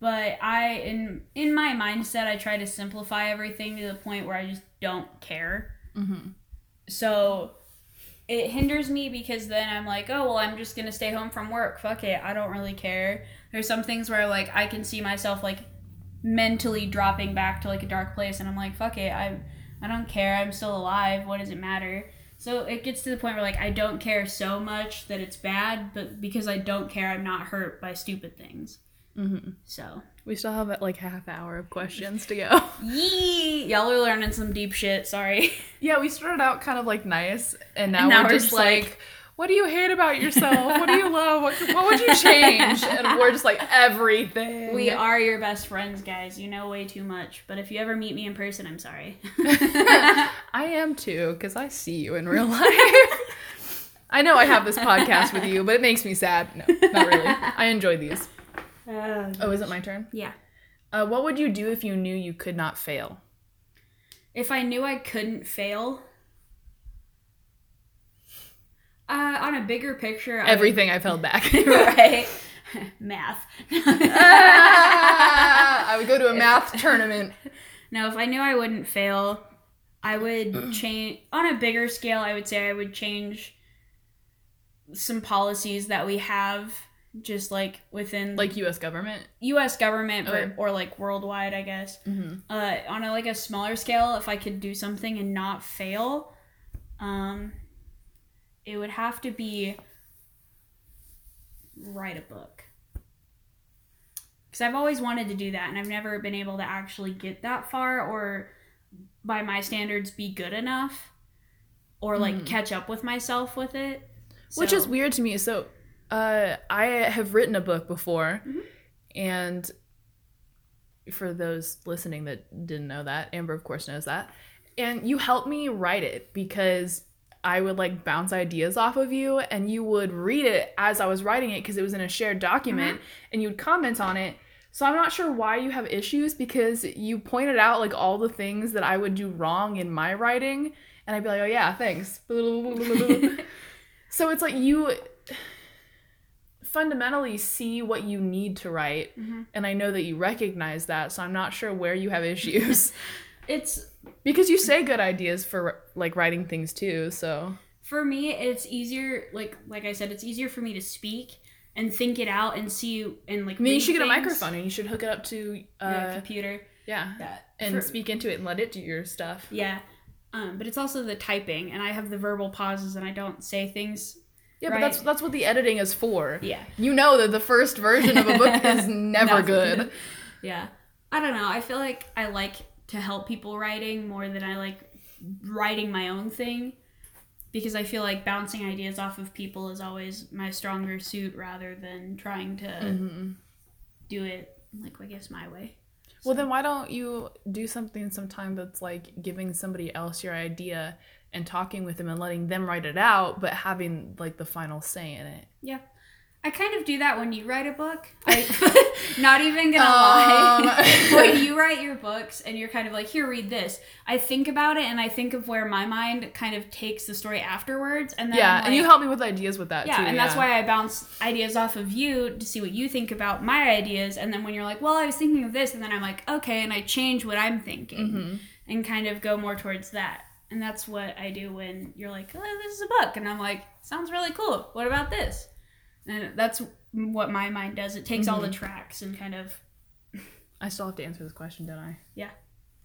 but I in in my mindset I try to simplify everything to the point where I just don't care. hmm So it hinders me because then I'm like, oh well, I'm just gonna stay home from work. Fuck it, I don't really care. There's some things where like I can see myself like mentally dropping back to like a dark place, and I'm like, fuck it, I I don't care. I'm still alive. What does it matter? So it gets to the point where like I don't care so much that it's bad, but because I don't care, I'm not hurt by stupid things. hmm So We still have like half hour of questions to go. yee, y'all are learning some deep shit. Sorry. yeah, we started out kind of like nice, and now, And now we're, we're just just like, like- what do you hate about yourself? What do you love? What, what would you change? And we're just like everything. We are your best friends, guys. You know way too much. But if you ever meet me in person, I'm sorry. I am too, because I see you in real life. I know I have this podcast with you, but it makes me sad. No, not really. I enjoy these. Oh, is it my turn? yeah. Uh, what would you do if you knew you could not fail? If I knew I couldn't fail, uh, on a bigger picture, I would- Everything I've held back. right? Math. Ah, I would go to a math tournament. no, if I knew I wouldn't fail, I would change on a bigger scale. I would say I would change some policies that we have, just like within Like U.S. government. U.S. government or, or like worldwide, I guess. Mm-hmm. Uh, on a like a smaller scale, if I could do something and not fail, um, it would have to be write a book. Because I've always wanted to do that, and I've never been able to actually get that far, or by my standards, be good enough, or like Mhm. catch up with myself with it. Which is weird to me. So, uh, I have written a book before, Mhm. and for those listening that didn't know that, Amber, of course, knows that. And you helped me write it because I would like bounce ideas off of you, and you would read it as I was writing it because it was in a shared document, and you would comment on it. So I'm not sure why you have issues because you pointed out like all the things that I would do wrong in my writing, and I'd be like, oh yeah, thanks. So it's like you fundamentally see what you need to write, Mhm. and I know that you recognize that, so I'm not sure where you have issues. it's because you say good ideas for like writing things too, so for me it's easier like like i said it's easier for me to speak and think it out and see and like I mean you should get a microphone and you should hook it up to uh computer yeah, yeah and for- speak into it and let it do your stuff. yeah um, but it's also the typing and i have the verbal pauses and i don't say things Yeah, right? but that's that's what the editing is for. Yeah. You know that the first version of a book is Never. good. Yeah. I don't know. I feel like I like to help people writing more than I like writing my own thing because I feel like bouncing ideas off of people is always my stronger suit rather than trying to Mm-hmm. do it like I guess my way. Well, then why don't you do something sometime that's like giving somebody else your idea and talking with them and letting them write it out, but having like the final say in it? Yeah. I kind of do that when you write a book. I, not even gonna Um. lie. when you write your books and you're kind of like, here, read this. I think about it and I think of where my mind kind of takes the story afterwards, and then yeah, I'm and you help me with ideas with that yeah, too. and that's why I bounce ideas off of you to see what you think about my ideas, and then when you're like, well, I was thinking of this, and then I'm like, okay, and I change what I'm thinking Mm-hmm. and kind of go more towards that. And that's what I do when you're like, oh, this is a book. And I'm like, sounds really cool. What about this? And that's what my mind does. It takes all the Mm-hmm. tracks and kind of. I still have to answer this question, don't I? Yeah.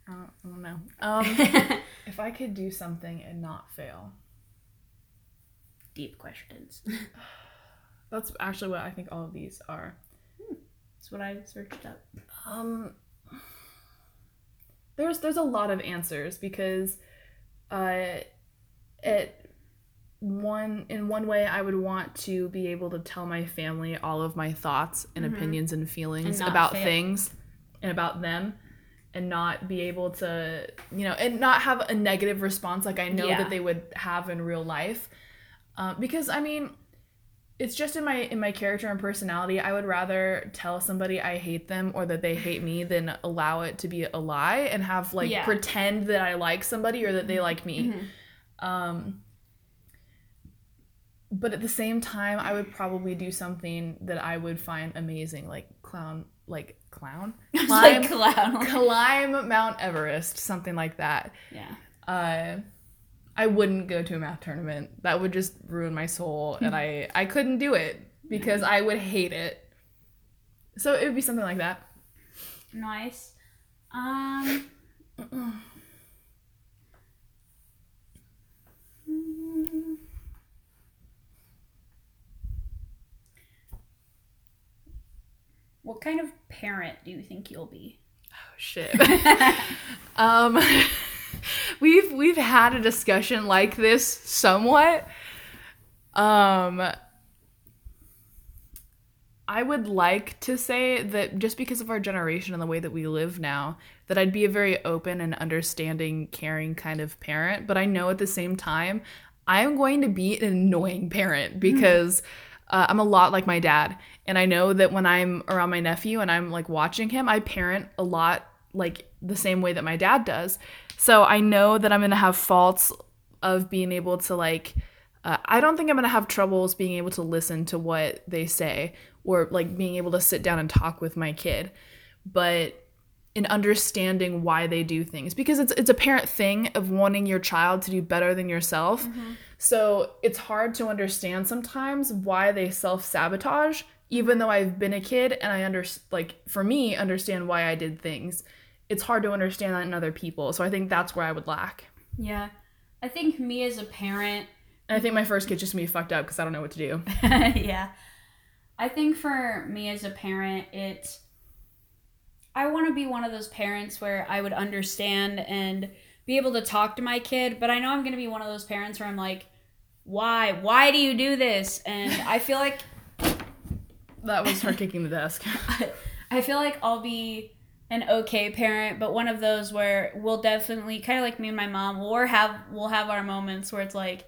I don't, I don't know. Um, if I could do something and not fail, Deep questions. that's actually what I think all of these are. that's what I searched up. Um, there's there's a lot of answers because, uh, it one in one way I would want to be able to tell my family all of my thoughts and opinions and feelings And about fail. things and about them and not be able to you know and not have a negative response like I know Yeah. that they would have in real life um, because I mean it's just in my in my character and personality i would rather tell somebody i hate them or that they hate me than allow it to be a lie and have like Yeah. pretend that i like somebody or that they like me um but at the same time i would probably do something that i would find amazing like clown like clown climb, like clown. climb mount everest something like that yeah. uh, I wouldn't go to a math tournament. That would just ruin my soul, and I I couldn't do it because I would hate it. So it would be something like that. Nice. Um. What kind of parent do you think you'll be? Oh shit. um, we've we've had a discussion like this somewhat. Um, I would like to say that just because of our generation and the way that we live now, that I'd be a very open and understanding, caring kind of parent. But I know at the same time, I am going to be an annoying parent because uh, I'm a lot like my dad. And I know that when I'm around my nephew and I'm like watching him, I parent a lot like the same way that my dad does. So I know that I'm going to have faults of being able to like uh, I don't think I'm gonna have troubles being able to listen to what they say or like being able to sit down and talk with my kid, but in understanding why they do things because it's it's a parent thing of wanting your child to do better than yourself. So it's hard to understand sometimes why they self sabotage, even though I've been a kid and I under like for me understand why I did things. It's hard to understand that in other people. So I think that's where I would lack. Yeah. I think me as a parent, And I think my first kid just gonna fucked up because I don't know what to do. yeah. I think for me as a parent, it. I want to be one of those parents where I would understand and be able to talk to my kid, but I know I'm going to be one of those parents where I'm like, why? Why do you do this? And I feel like That was her kicking the desk. I feel like I'll be an okay parent, but one of those where we'll definitely kind of like me and my mom, we'll have we'll have our moments where it's like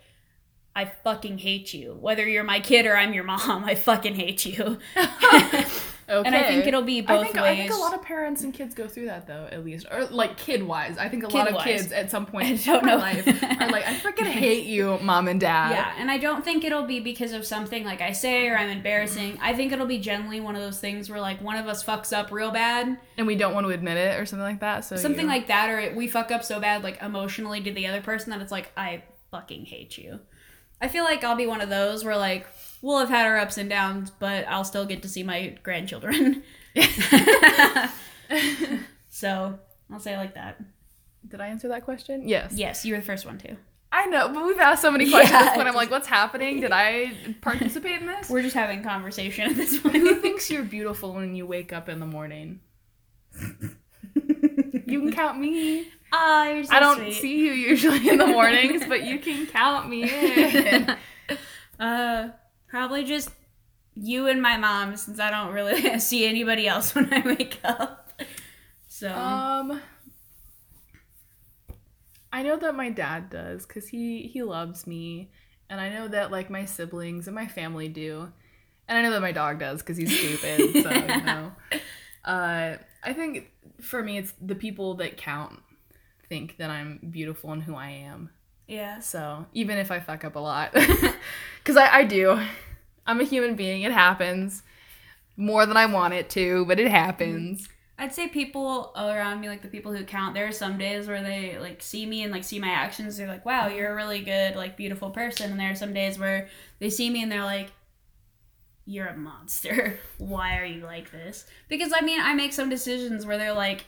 I fucking hate you. Whether you're my kid or I'm your mom, I fucking hate you. Okay. And I think it'll be I both think, ways. I think a lot of parents and kids go through that though, at least, or like kid wise. I think a lot of kids at some point I in don't my know. life are like, I freaking hate you, mom and dad. Yeah, and I don't think it'll be because of something like I say or I'm embarrassing. I think it'll be generally one of those things where like one of us fucks up real bad, and we don't want to admit it or something like that. So something you- like that, or we fuck up so bad like emotionally to the other person that it's like I fucking hate you. I feel like I'll be one of those where like we'll have had our ups and downs, but I'll still get to see my grandchildren. so I'll say it like that. Did I answer that question? Yes. Yes, you were the first one too. I know, but we've asked so many questions Yeah. when I'm like, what's happening? Did I participate in this? We're just having conversation at this point. Who thinks you're beautiful when you wake up in the morning? You can count me. Ah, you're so I don't sweet. see you usually in the mornings, but you can count me in. uh, probably just you and my mom, since I don't really see anybody else when I wake up. So Um, I know that my dad does because he he loves me, and I know that like my siblings and my family do, and I know that my dog does because he's stupid. so you know, uh, I think for me it's the people that count think that I'm beautiful and who I am. Yeah, So even if I fuck up a lot, because I, I do, I'm a human being. It happens more than I want it to, but it happens. Mm-hmm. I'd say people around me, like the people who count, there are some days where they like see me and like see my actions. They're like, "Wow, you're a really good, like, beautiful person." And there are some days where they see me and they're like, "You're a monster. Why are you like this?" Because I mean, I make some decisions where they're like,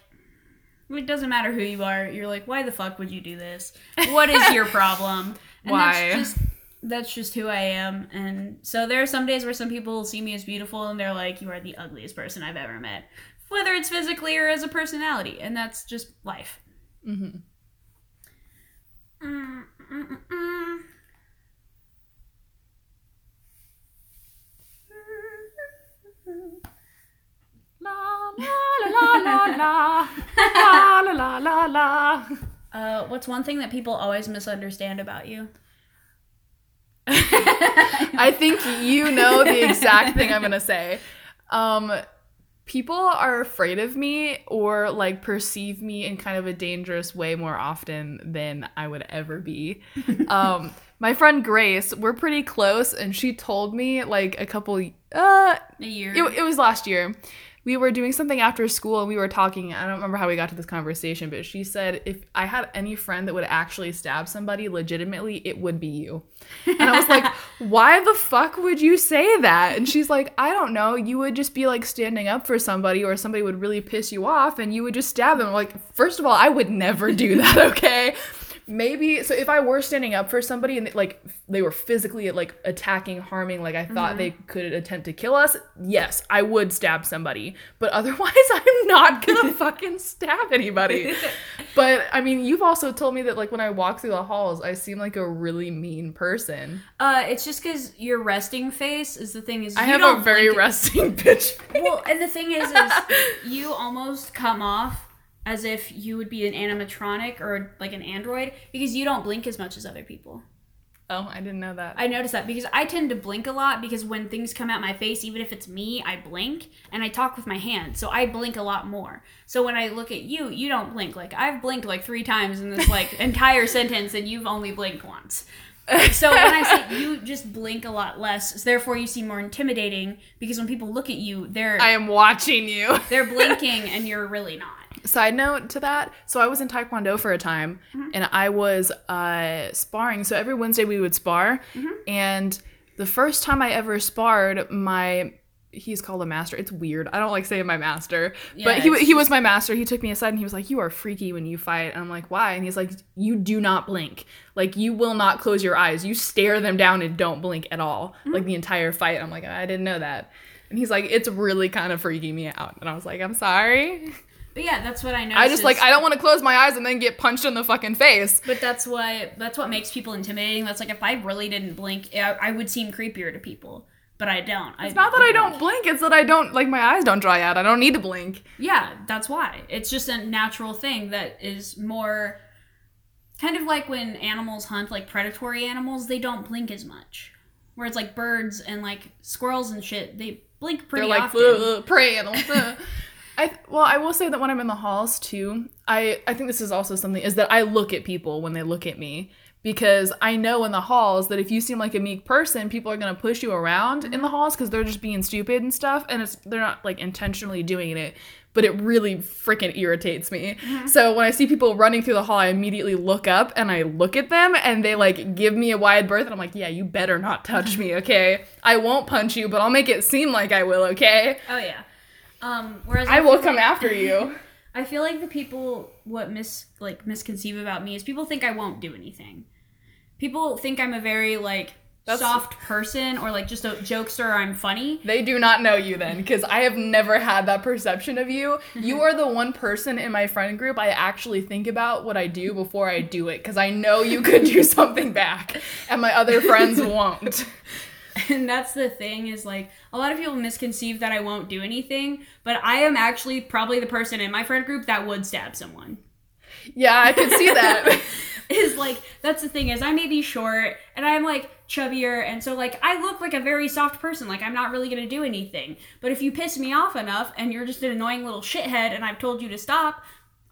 "It doesn't matter who you are." You're like, "Why the fuck would you do this? What is your problem?" And Why? That's just that's just who I am. And so there are some days where some people see me as beautiful and they're like, "You are the ugliest person I've ever met." whether it's physically or as a personality, and that's just life. Mm-hmm. Mm, la la la la la la la la. Uh, what's one thing that people always misunderstand about you? I think you know the exact thing I'm gonna say. Um, people are afraid of me or like perceive me in kind of a dangerous way more often than I would ever be. Um, my friend Grace, we're pretty close, and she told me like a couple uh, a year. It, it was last year. We were doing something after school and we were talking. I don't remember how we got to this conversation, but she said if I had any friend that would actually stab somebody legitimately, it would be you. And I was like, why the fuck would you say that? And she's like, I don't know. You would just be like standing up for somebody or somebody would really piss you off and you would just stab them. I'm like, first of all, I would never do that, okay? Maybe so if I were standing up for somebody and like they were physically like attacking, harming, like I thought they could attempt to kill us, yes, I would stab somebody. But otherwise, I'm not gonna fucking stab anybody. But I mean, you've also told me that like when I walk through the halls, I seem like a really mean person. uh, it's just because your resting face is the thing. Is I have a very resting bitch. face. well, and the thing is, is you almost come off as if you would be an animatronic or like an android because you don't blink as much as other people. oh, I didn't know that. I noticed that because I tend to blink a lot because when things come out my face, even if it's me, I blink and I talk with my hands. So I blink a lot more. So when I look at you, you don't blink. Like I've blinked like three times in this like entire sentence and you've only blinked once. So when I say you just blink a lot less, therefore you seem more intimidating because when people look at you, they're I am watching you. they're blinking and you're really not. Side note to that, so I was in Taekwondo for a time mm-hmm. and I was uh, sparring. So every Wednesday we would spar. Mm-hmm. And the first time I ever sparred, my he's called a master. It's weird. I don't like saying my master, Yeah, but he, he was my master. He took me aside and he was like, "You are freaky when you fight." And I'm like, "Why?" And he's like, "You do not blink. Like you will not close your eyes. You stare them down and don't blink at all, mm-hmm. like the entire fight." I'm like, "I didn't know that." And he's like, "It's really kind of freaking me out." And I was like, "I'm sorry." But yeah, that's what I know. I just like I don't want to close my eyes and then get punched in the fucking face. But that's why that's what makes people intimidating. That's like if I really didn't blink, I, I would seem creepier to people. But I don't. It's not that I don't blink, it's that I don't like my eyes don't dry out. I don't need to blink. Yeah, that's why. It's just a natural thing that is more kind of like when animals hunt, like predatory animals, they don't blink as much. Whereas like birds and like squirrels and shit, they blink pretty They're like often. Prey uh. animals. Ugh." I well, I will say that when I'm in the halls too, I I think this is also something is that I look at people when they look at me because I know in the halls that if you seem like a meek person, people are gonna push you around in the mm-hmm. halls because they're just being stupid and stuff, and it's they're not like intentionally doing it, but it really freaking irritates me. Mm-hmm. So when I see people running through the hall, I immediately look up and I look at them, and they like give me a wide berth, and I'm like, yeah, you better not touch me, okay? I won't punch you, but I'll make it seem like I will, okay? Oh yeah. Um, whereas I will come like- after you. I feel like the people what mis like misconceive about me is people think I won't do anything. people think I'm a very like That's- soft person or like just a jokester or I'm funny. They do not know you then, because I have never had that perception of you. You are the one person in my friend group I actually think about what I do before I do it, because I know you could do something back, and my other friends won't. And that's the thing is like a lot of people misconceive that I won't do anything, but I am actually probably the person in my friend group that would stab someone. Yeah, I could see that. is like that's the thing is I may be short and I'm like chubbier and so like I look like a very soft person like I'm not really gonna do anything but if you piss me off enough and you're just an annoying little shithead and I've told you to stop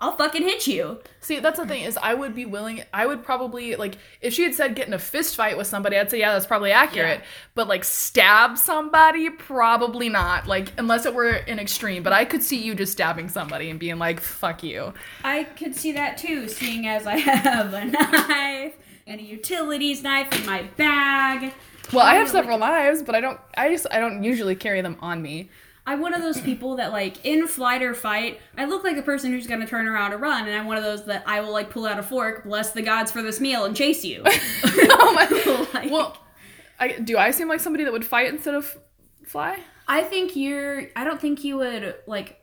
I'll fucking hit you See, that's the thing is I would be willing I would probably like if she had said get in a fist fight with somebody, I'd say yeah, that's probably accurate. Yeah. But like stab somebody, probably not. Like unless it were an extreme. But I could see you just stabbing somebody and being like, fuck you. I could see that too seeing as I have a knife and a utilities knife in my bag Well, I have Like, several knives, but I don't I just I don't usually carry them on me. I'm one of those people that like in flight or fight, I look like a person who's gonna turn around and run, and I'm one of those that I will like pull out a fork, bless the gods for this meal, and chase you. oh my Like- Well, I, do I seem like somebody that would fight instead of fly? I think you're. I don't think you would like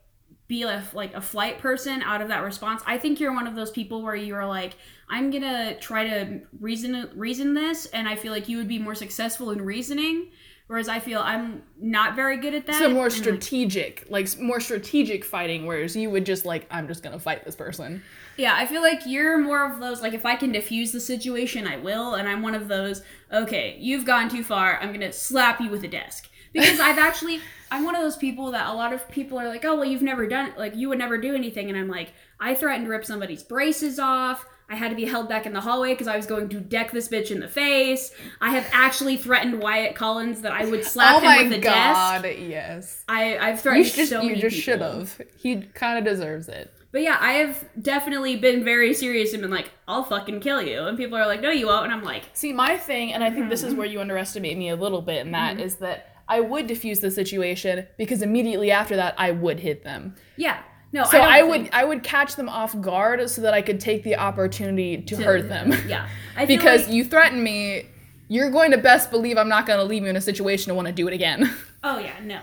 be a like a flight person out of that response. I think you're one of those people where you're like, I'm gonna try to reason reason this, and I feel like you would be more successful in reasoning. Whereas I feel I'm not very good at that. So more and, like, strategic, like more strategic fighting, whereas you would just like, I'm just gonna fight this person. Yeah, I feel like you're more of those like if I can diffuse the situation, I will, and I'm one of those. Okay, you've gone too far. I'm gonna slap you with a desk because I've actually I'm one of those people that a lot of people are like, oh well, you've never done like you would never do anything, and I'm like, I threatened to rip somebody's braces off. I had to be held back in the hallway because I was going to deck this bitch in the face. I have actually threatened Wyatt Collins that I would slap him with a desk. Oh my god, yes. I, I've You threatened just so you many just should have. He kind of deserves it. But yeah, I have definitely been very serious and been like, I'll fucking kill you. And people are like, no, you won't. And I'm like, See, my thing, and I think this is Mm-hmm. where you underestimate me a little bit, and that is that I would diffuse the situation because immediately after that I would hit them. yeah. No, So don't I, would think- I would catch them off guard so that I could take the opportunity to, hurt them. Yeah. I because like- you threaten me, you're going to best believe I'm not going to leave you in a situation to want to do it again. oh, yeah, no.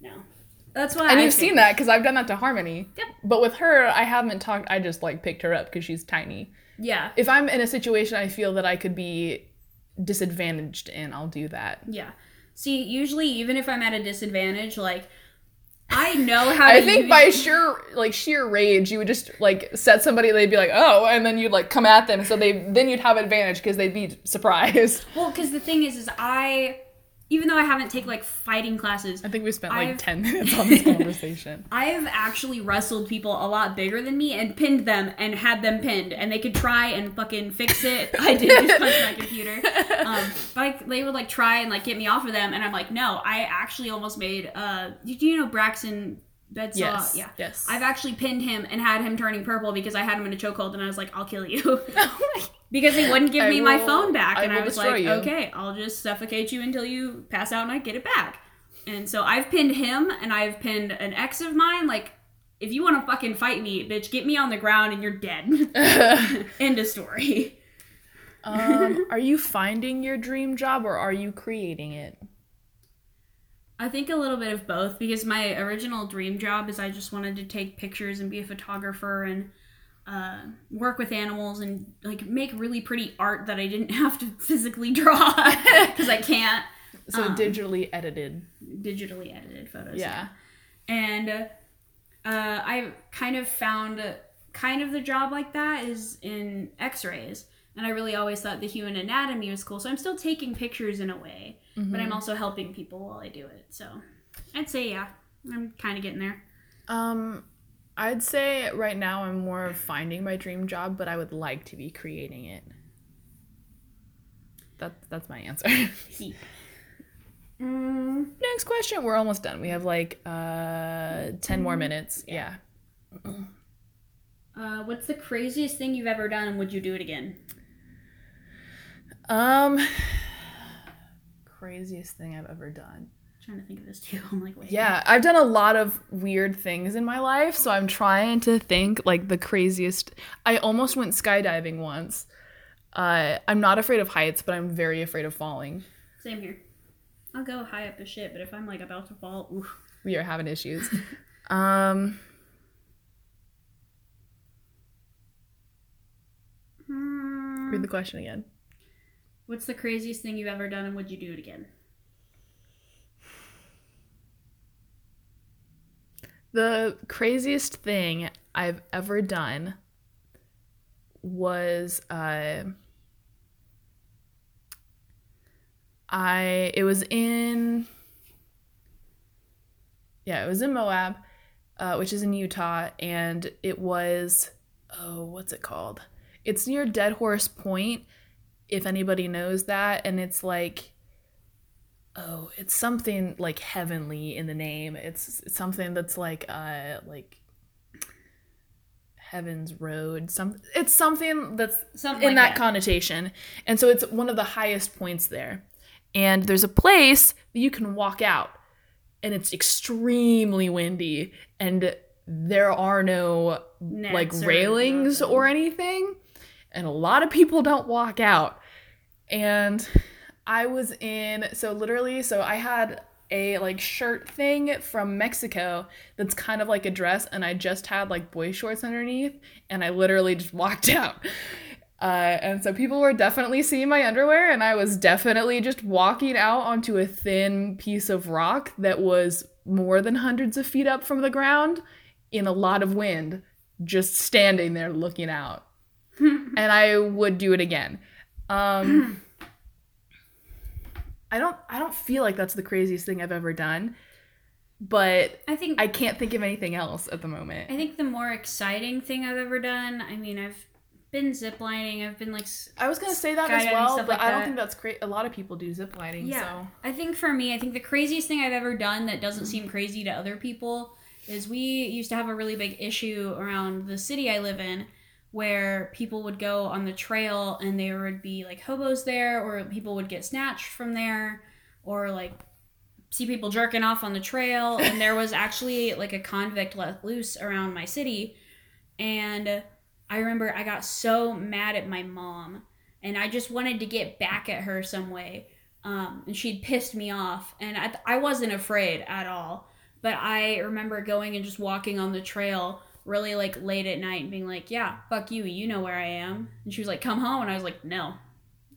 No. That's why and I you've seen that because I've done that to Harmony. Yep. But with her, I haven't talked. I just like picked her up because she's tiny. Yeah. If I'm in a situation I feel that I could be disadvantaged in, I'll do that. Yeah. See, usually, even if I'm at a disadvantage, like, I know how to I think by sheer like sheer rage, you would just like set somebody. They'd be like, "Oh," and then you'd like come at them. So they then you'd have advantage because they'd be surprised. Well, because the thing is, is I, even though I haven't taken, like, fighting classes, I think we spent like I've- ten minutes on this conversation. I've actually wrestled people a lot bigger than me and pinned them and had them pinned, and they could try and fucking fix it. I did just punch my computer, um, but I, they would like try and like get me off of them, and I'm like, no, I actually almost made. Uh, did you know Braxton Bedsaw? Yes, Yeah. yes. I've actually pinned him and had him turning purple because I had him in a chokehold, and I was like, I'll kill you. Because he wouldn't give I me my phone back, I and I was like, you. okay, I'll just suffocate you until you pass out and I get it back. And so I've pinned him, and I've pinned an ex of mine. Like, if you want to fucking fight me, bitch, get me on the ground and you're dead. End of story. um, are you finding your dream job or are you creating it? I think a little bit of both because my original dream job is I just wanted to take pictures and be a photographer and uh, work with animals and like make really pretty art that I didn't have to physically draw because I can't. So Um, digitally edited. digitally edited photos. Yeah. And uh, I kind of found kind of the job like that is in x-rays. And I really always thought the human anatomy was cool. So I'm still taking pictures in a way, but I'm also helping people while I do it. So I'd say, yeah, I'm kind of getting there. Um, I'd say right now I'm more of finding my dream job, but I would like to be creating it. That that's my answer. Mm, Next question. We're almost done. We have like uh 10 more minutes. Yeah. uh, what's the craziest thing you've ever done and would you do it again? Um craziest thing I've ever done. Trying to think of this too. I'm like, wait. Yeah, I've done a lot of weird things in my life, so I'm trying to think like the craziest. I almost went skydiving once. Uh, I'm not afraid of heights, but I'm very afraid of falling. Same here. I'll go high up as shit, but if I'm like about to fall, oof. We are having issues. um, Hmm. read the question again. What's the craziest thing you've ever done, and would you do it again? The craziest thing I've ever done was uh I it was in yeah, it was in Moab, uh, which is in Utah, and it was oh, what's it called? It's near Dead Horse Point, if anybody knows that, and it's like oh, it's something like heavenly in the name. It's, something that's like uh like Heaven's Road. Some it's something that's Something in like that, that. connotation. And so it's one of the highest points there. And there's a place that you can walk out and it's extremely windy and there are no like or railings nothing. or anything. And a lot of people don't walk out. And I was in so literally so I had a like shirt thing from Mexico that's kind of like a dress and I just had like boy shorts underneath and I literally just walked out. Uh, and so people were definitely seeing my underwear and I was definitely just walking out onto a thin piece of rock that was more than hundreds of feet up from the ground in a lot of wind just standing there looking out. and I would do it again. Um I don't I don't feel like that's the craziest thing I've ever done, but I think I can't think of anything else at the moment. I think the more exciting thing I've ever done. I mean, I've been ziplining. I've been like, I was gonna say that as well, but like I don't think that's great. A lot of people do zip lining, yeah. so I think for me, I think the craziest thing I've ever done that doesn't seem crazy to other people is we used to have a really big issue around the city I live in where people would go on the trail and there would be like hobos there or people would get snatched from there or like see people jerking off on the trail. And there was actually like a convict let loose around my city. And I remember I got so mad at my mom and I just wanted to get back at her some way. Um, and she'd pissed me off and I, I wasn't afraid at all. But i remember going and just walking on the trail really like late at night and being like yeah fuck you you know where i am and she was like come home and i was like no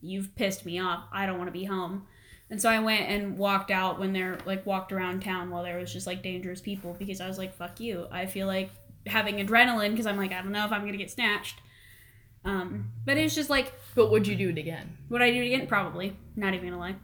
you've pissed me off i don't want to be home and so i went and walked out when they're like walked around town while there was just like dangerous people because i was like fuck you i feel like having adrenaline because i'm like i don't know if i'm gonna get snatched um, but it's just like but would you do it again? would I do it again? Probably. Not even gonna lie.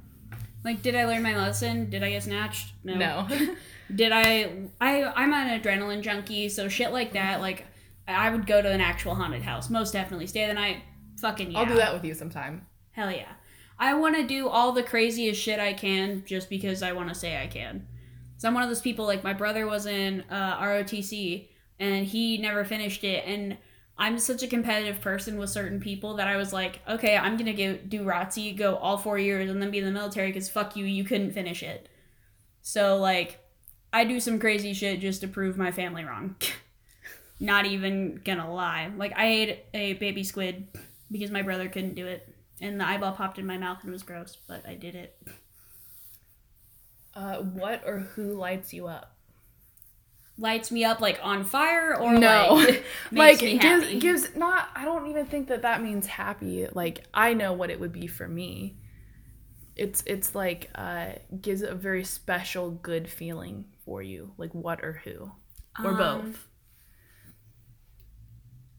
Like, did I learn my lesson? Did I get snatched? No. No. Did I? I I'm an adrenaline junkie, so shit like that. Like, I would go to an actual haunted house. Most definitely. Stay the night. Fucking yeah. I'll do that with you sometime. Hell yeah. I want to do all the craziest shit I can just because I want to say I can. So I'm one of those people. Like my brother was in uh, ROTC and he never finished it, and I'm such a competitive person with certain people that I was like, okay, I'm gonna go do ROTC, go all four years, and then be in the military because fuck you, you couldn't finish it. So like, I do some crazy shit just to prove my family wrong. Not even gonna lie. Like I ate a baby squid because my brother couldn't do it, and the eyeball popped in my mouth and it was gross, but I did it. Uh, what or who lights you up? Lights me up like on fire or no, like like makes me gives gives not. I don't even think that that means happy. Like I know what it would be for me. It's it's like uh, gives a very special good feeling for you. Like what or who or Um, both.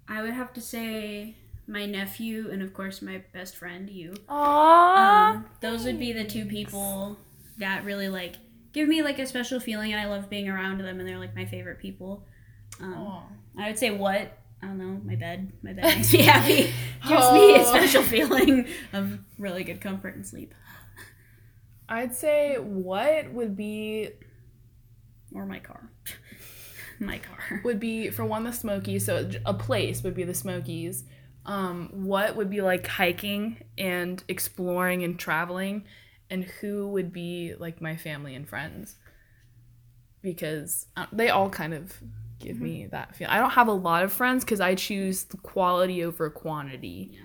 I would have to say my nephew and of course my best friend you. Aww. Um, those would be the two people that really like give me like a special feeling and I love being around them and they're like my favorite people. Um, I would say what I don't know my bed. My bed makes me happy. Gives me a Oh. special feeling of really good comfort and sleep. I'd say what would be Or my car. my car. would be for one the Smokies. So a place would be the Smokies. Um, what would be like hiking and exploring and traveling, and who would be like my family and friends, because uh, they all kind of give me that feel. I don't have a lot of friends because I choose quality over quantity.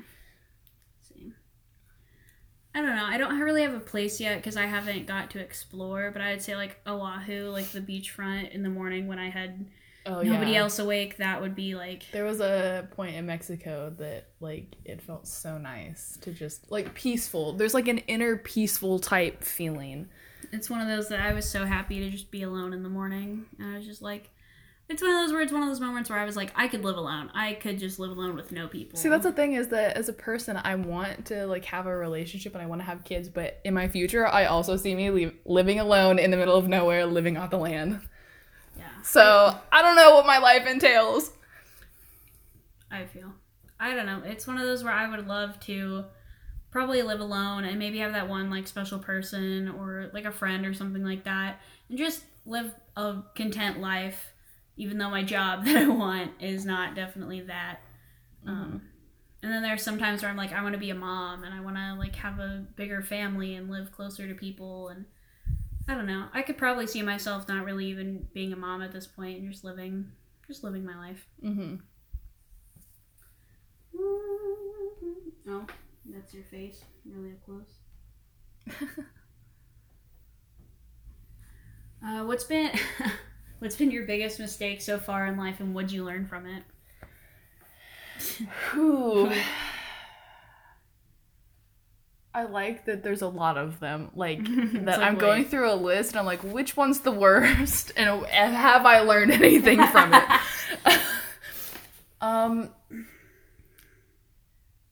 I don't know. I don't really have a place yet because I haven't got to explore. But I'd say like Oahu, like the beachfront in the morning when I had Oh nobody else awake. That would be like There was a point in Mexico that like it felt so nice to just like peaceful. There's like an inner peaceful type feeling. it's one of those that I was so happy to just be alone in the morning. And I was just like, it's one of those where it's one of those moments where I was like, I could live alone. I could just live alone with no people. See, that's the thing is that as a person, I want to like have a relationship and I want to have kids, but in my future, I also see me leave, living alone in the middle of nowhere, living off the land. yeah. So I don't know what my life entails. I feel. I don't know. It's one of those where I would love to probably live alone and maybe have that one like special person or like a friend or something like that and just live a content life even though my job that I want is not definitely that. Um, and then there's sometimes where I'm like I want to be a mom and I want to like have a bigger family and live closer to people and I don't know. I could probably see myself not really even being a mom at this point and just living just living my life. Mm-hmm. Oh, that's your face. Really up close. uh, what's been what's been your biggest mistake so far in life, and what'd you learn from it? Ooh. I like that there's a lot of them. Like that like, I'm going wait. through a list and I'm like, which one's the worst? And have I learned anything from it? um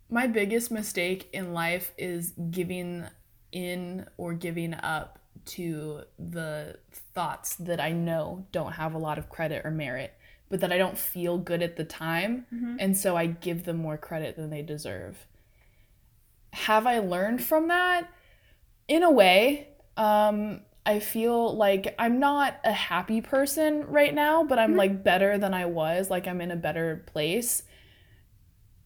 my biggest mistake in life is giving in or giving up to the thoughts that I know don't have a lot of credit or merit, but that I don't feel good at the time. Mhm. And so I give them more credit than they deserve. Have I learned from that? In a way. Um, I feel like I'm not a happy person right now, but I'm like better than I was. Like I'm in a better place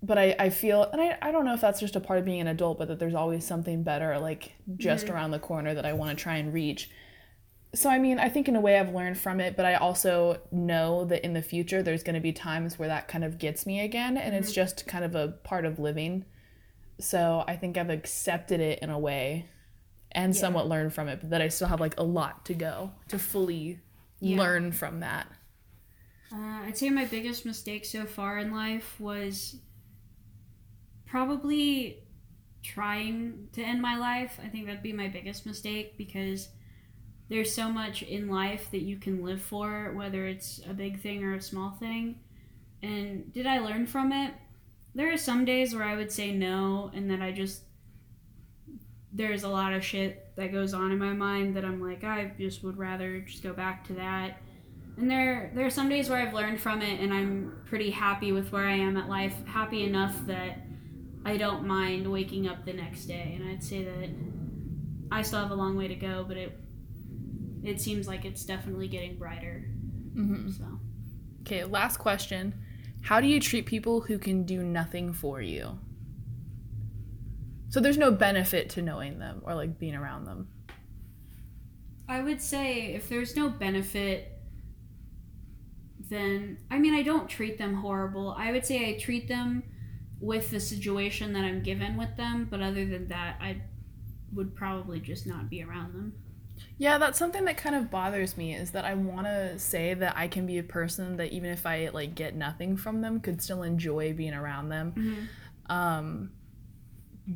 but I, I feel and I, I don't know if that's just a part of being an adult but that there's always something better like just Mhm. around the corner that i want to try and reach so i mean i think in a way i've learned from it but i also know that in the future there's going to be times where that kind of gets me again and it's Mhm. just kind of a part of living so i think i've accepted it in a way and Yeah. somewhat learned from it but that i still have like a lot to go to fully Yeah. learn from that Uh, I'd say my biggest mistake so far in life was probably trying to end my life. I think that'd be my biggest mistake because there's so much in life that you can live for, whether it's a big thing or a small thing. And did I learn from it? There are some days where I would say no, and that I just there's a lot of shit that goes on in my mind that I'm like I just would rather just go back to that. And there there are some days where I've learned from it and I'm pretty happy with where I am at life, happy enough that I don't mind waking up the next day. And I'd say that I still have a long way to go, but it it seems like it's definitely getting brighter. mm-hmm. So Okay, last question. How do you treat people who can do nothing for you? So there's no benefit to knowing them or like being around them. I would say if there's no benefit then I mean I don't treat them horrible. I would say I treat them with the situation that I'm given with them, but other than that I would probably just not be around them. Yeah, that's something that kind of bothers me is that I want to say that I can be a person that even if I like get nothing from them could still enjoy being around them. Um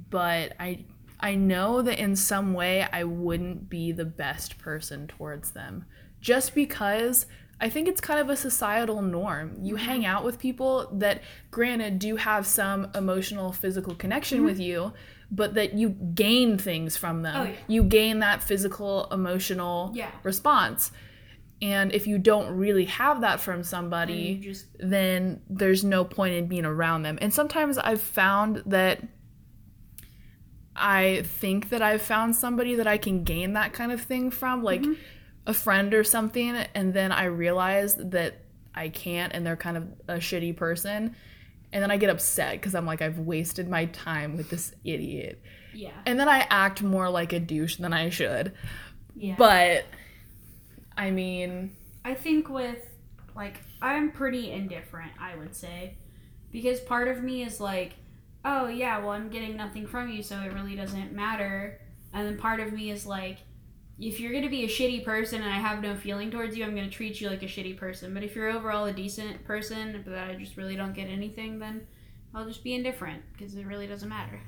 but I I know that in some way I wouldn't be the best person towards them just because I think it's kind of a societal norm. You Mhm. hang out with people that granted do have some emotional physical connection Mhm. with you, but that you gain things from them. Oh, yeah. You gain that physical emotional Yeah. response. And if you don't really have that from somebody, just then there's no point in being around them. And sometimes I've found that I think that I've found somebody that I can gain that kind of thing from, like Mhm. A friend or something, and then I realize that I can't and they're kind of a shitty person. And then I get upset because I'm like, I've wasted my time with this idiot. yeah. And then I act more like a douche than I should. Yeah. But I mean, I think with like I'm pretty indifferent, I would say. Because part of me is like oh yeah, well I'm getting nothing from you, so it really doesn't matter. And then part of me is like, if you're gonna be a shitty person and I have no feeling towards you, I'm gonna treat you like a shitty person. But if you're overall a decent person, but I just really don't get anything, then I'll just be indifferent because it really doesn't matter.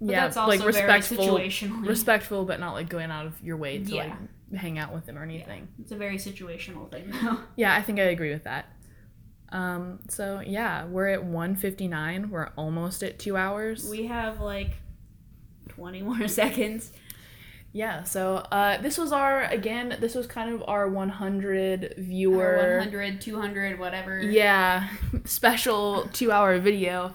But yeah, that's also like very respectful, situational. respectful, but not like going out of your way to Yeah. like hang out with them or anything. It's a very situational thing though. Yeah, I think I agree with that. Um, so yeah, we're at 159. We're almost at two hours. We have like 20 more seconds. Yeah, so uh, this was our again. This was kind of our 100 Or viewer. 100, 200, whatever. Yeah, special two hour video.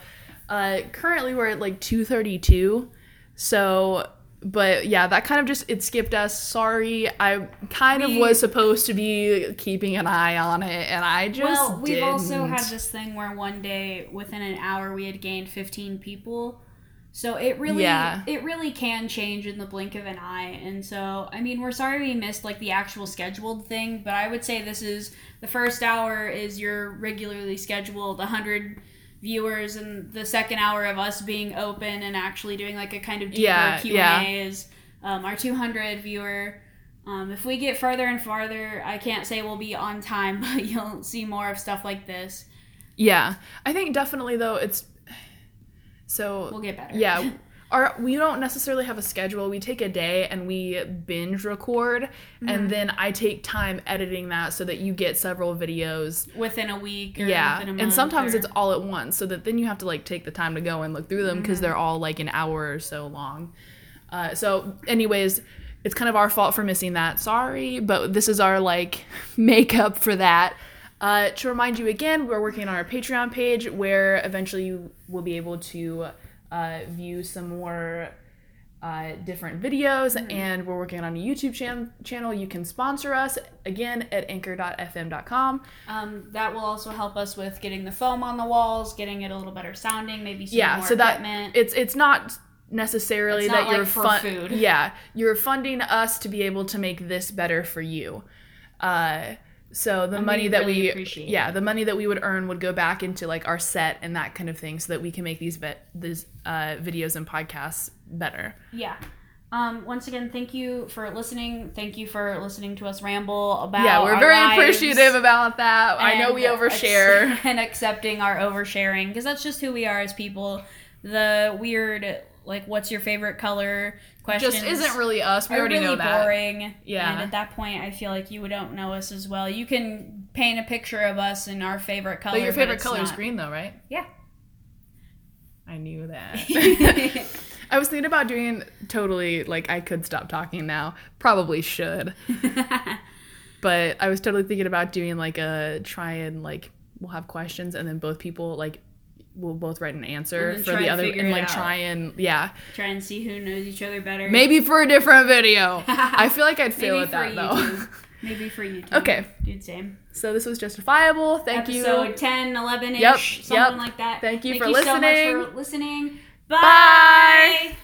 Uh, currently, we're at like 232. So, but yeah, that kind of just it skipped us. Sorry, I kind of was supposed to be keeping an eye on it, and I just Well, we've didn't. also had this thing where one day within an hour we had gained 15 people. So it really Yeah. it really can change in the blink of an eye. And so I mean, we're sorry we missed like the actual scheduled thing, but I would say this is the first hour is your regularly scheduled 100 viewers and the second hour of us being open and actually doing like a kind of deeper Yeah, Q&A yeah. is um, our 200 viewer um, if we get further and farther, I can't say we'll be on time, but you'll see more of stuff like this. Yeah, I think definitely though it's so We'll get better. yeah. Our, we don't necessarily have a schedule. We take a day and we binge record, Mm-hmm. and then I take time editing that so that you get several videos within a week. Or yeah within a and sometimes or- it's all at once so that then you have to like take the time to go and look through them because Mm-hmm. they're all like an hour or so long uh, so anyways it's kind of our fault for missing that sorry but this is our like makeup for that uh, to remind you again we're working on our patreon page where eventually you will be able to uh, view some more uh, different videos and we're working on a youtube chan- channel you can sponsor us again at anchor.fm.com Um, that will also help us with getting the foam on the walls, getting it a little better sounding, maybe some yeah more so that equipment. it's it's not necessarily It's that not you're like for fun- food. yeah you're funding us to be able to make this better for you uh so the money that really we appreciate yeah the money that we would earn would go back into like our set and that kind of thing so that we can make these these uh videos and podcasts better yeah. Um, once again, thank you for listening. Thank you for listening to us ramble about. yeah we're very appreciative about that i know we overshare and accepting our oversharing because that's just who we are as people. The weird, like, what's your favorite color questions just isn't really us we already really know that boring. Yeah. And at that point, I feel like you don't know us as well. You can paint a picture of us in our favorite color. but your favorite it's color is green though right Yeah. i knew that I was thinking about doing totally like I could stop talking now. Probably should. But I was totally thinking about doing like a try and like we'll have questions and then both people like we'll both write an answer for the other and like try and yeah. Try and see who knows each other better. Maybe for a different video. I feel like I'd fail at that though. Maybe for YouTube. Okay. Dude, same. So this was justifiable. Thank Episode you. 10, 11 ish, Yep, something yep. like that. Thank you Thank for you so much for listening. Bye.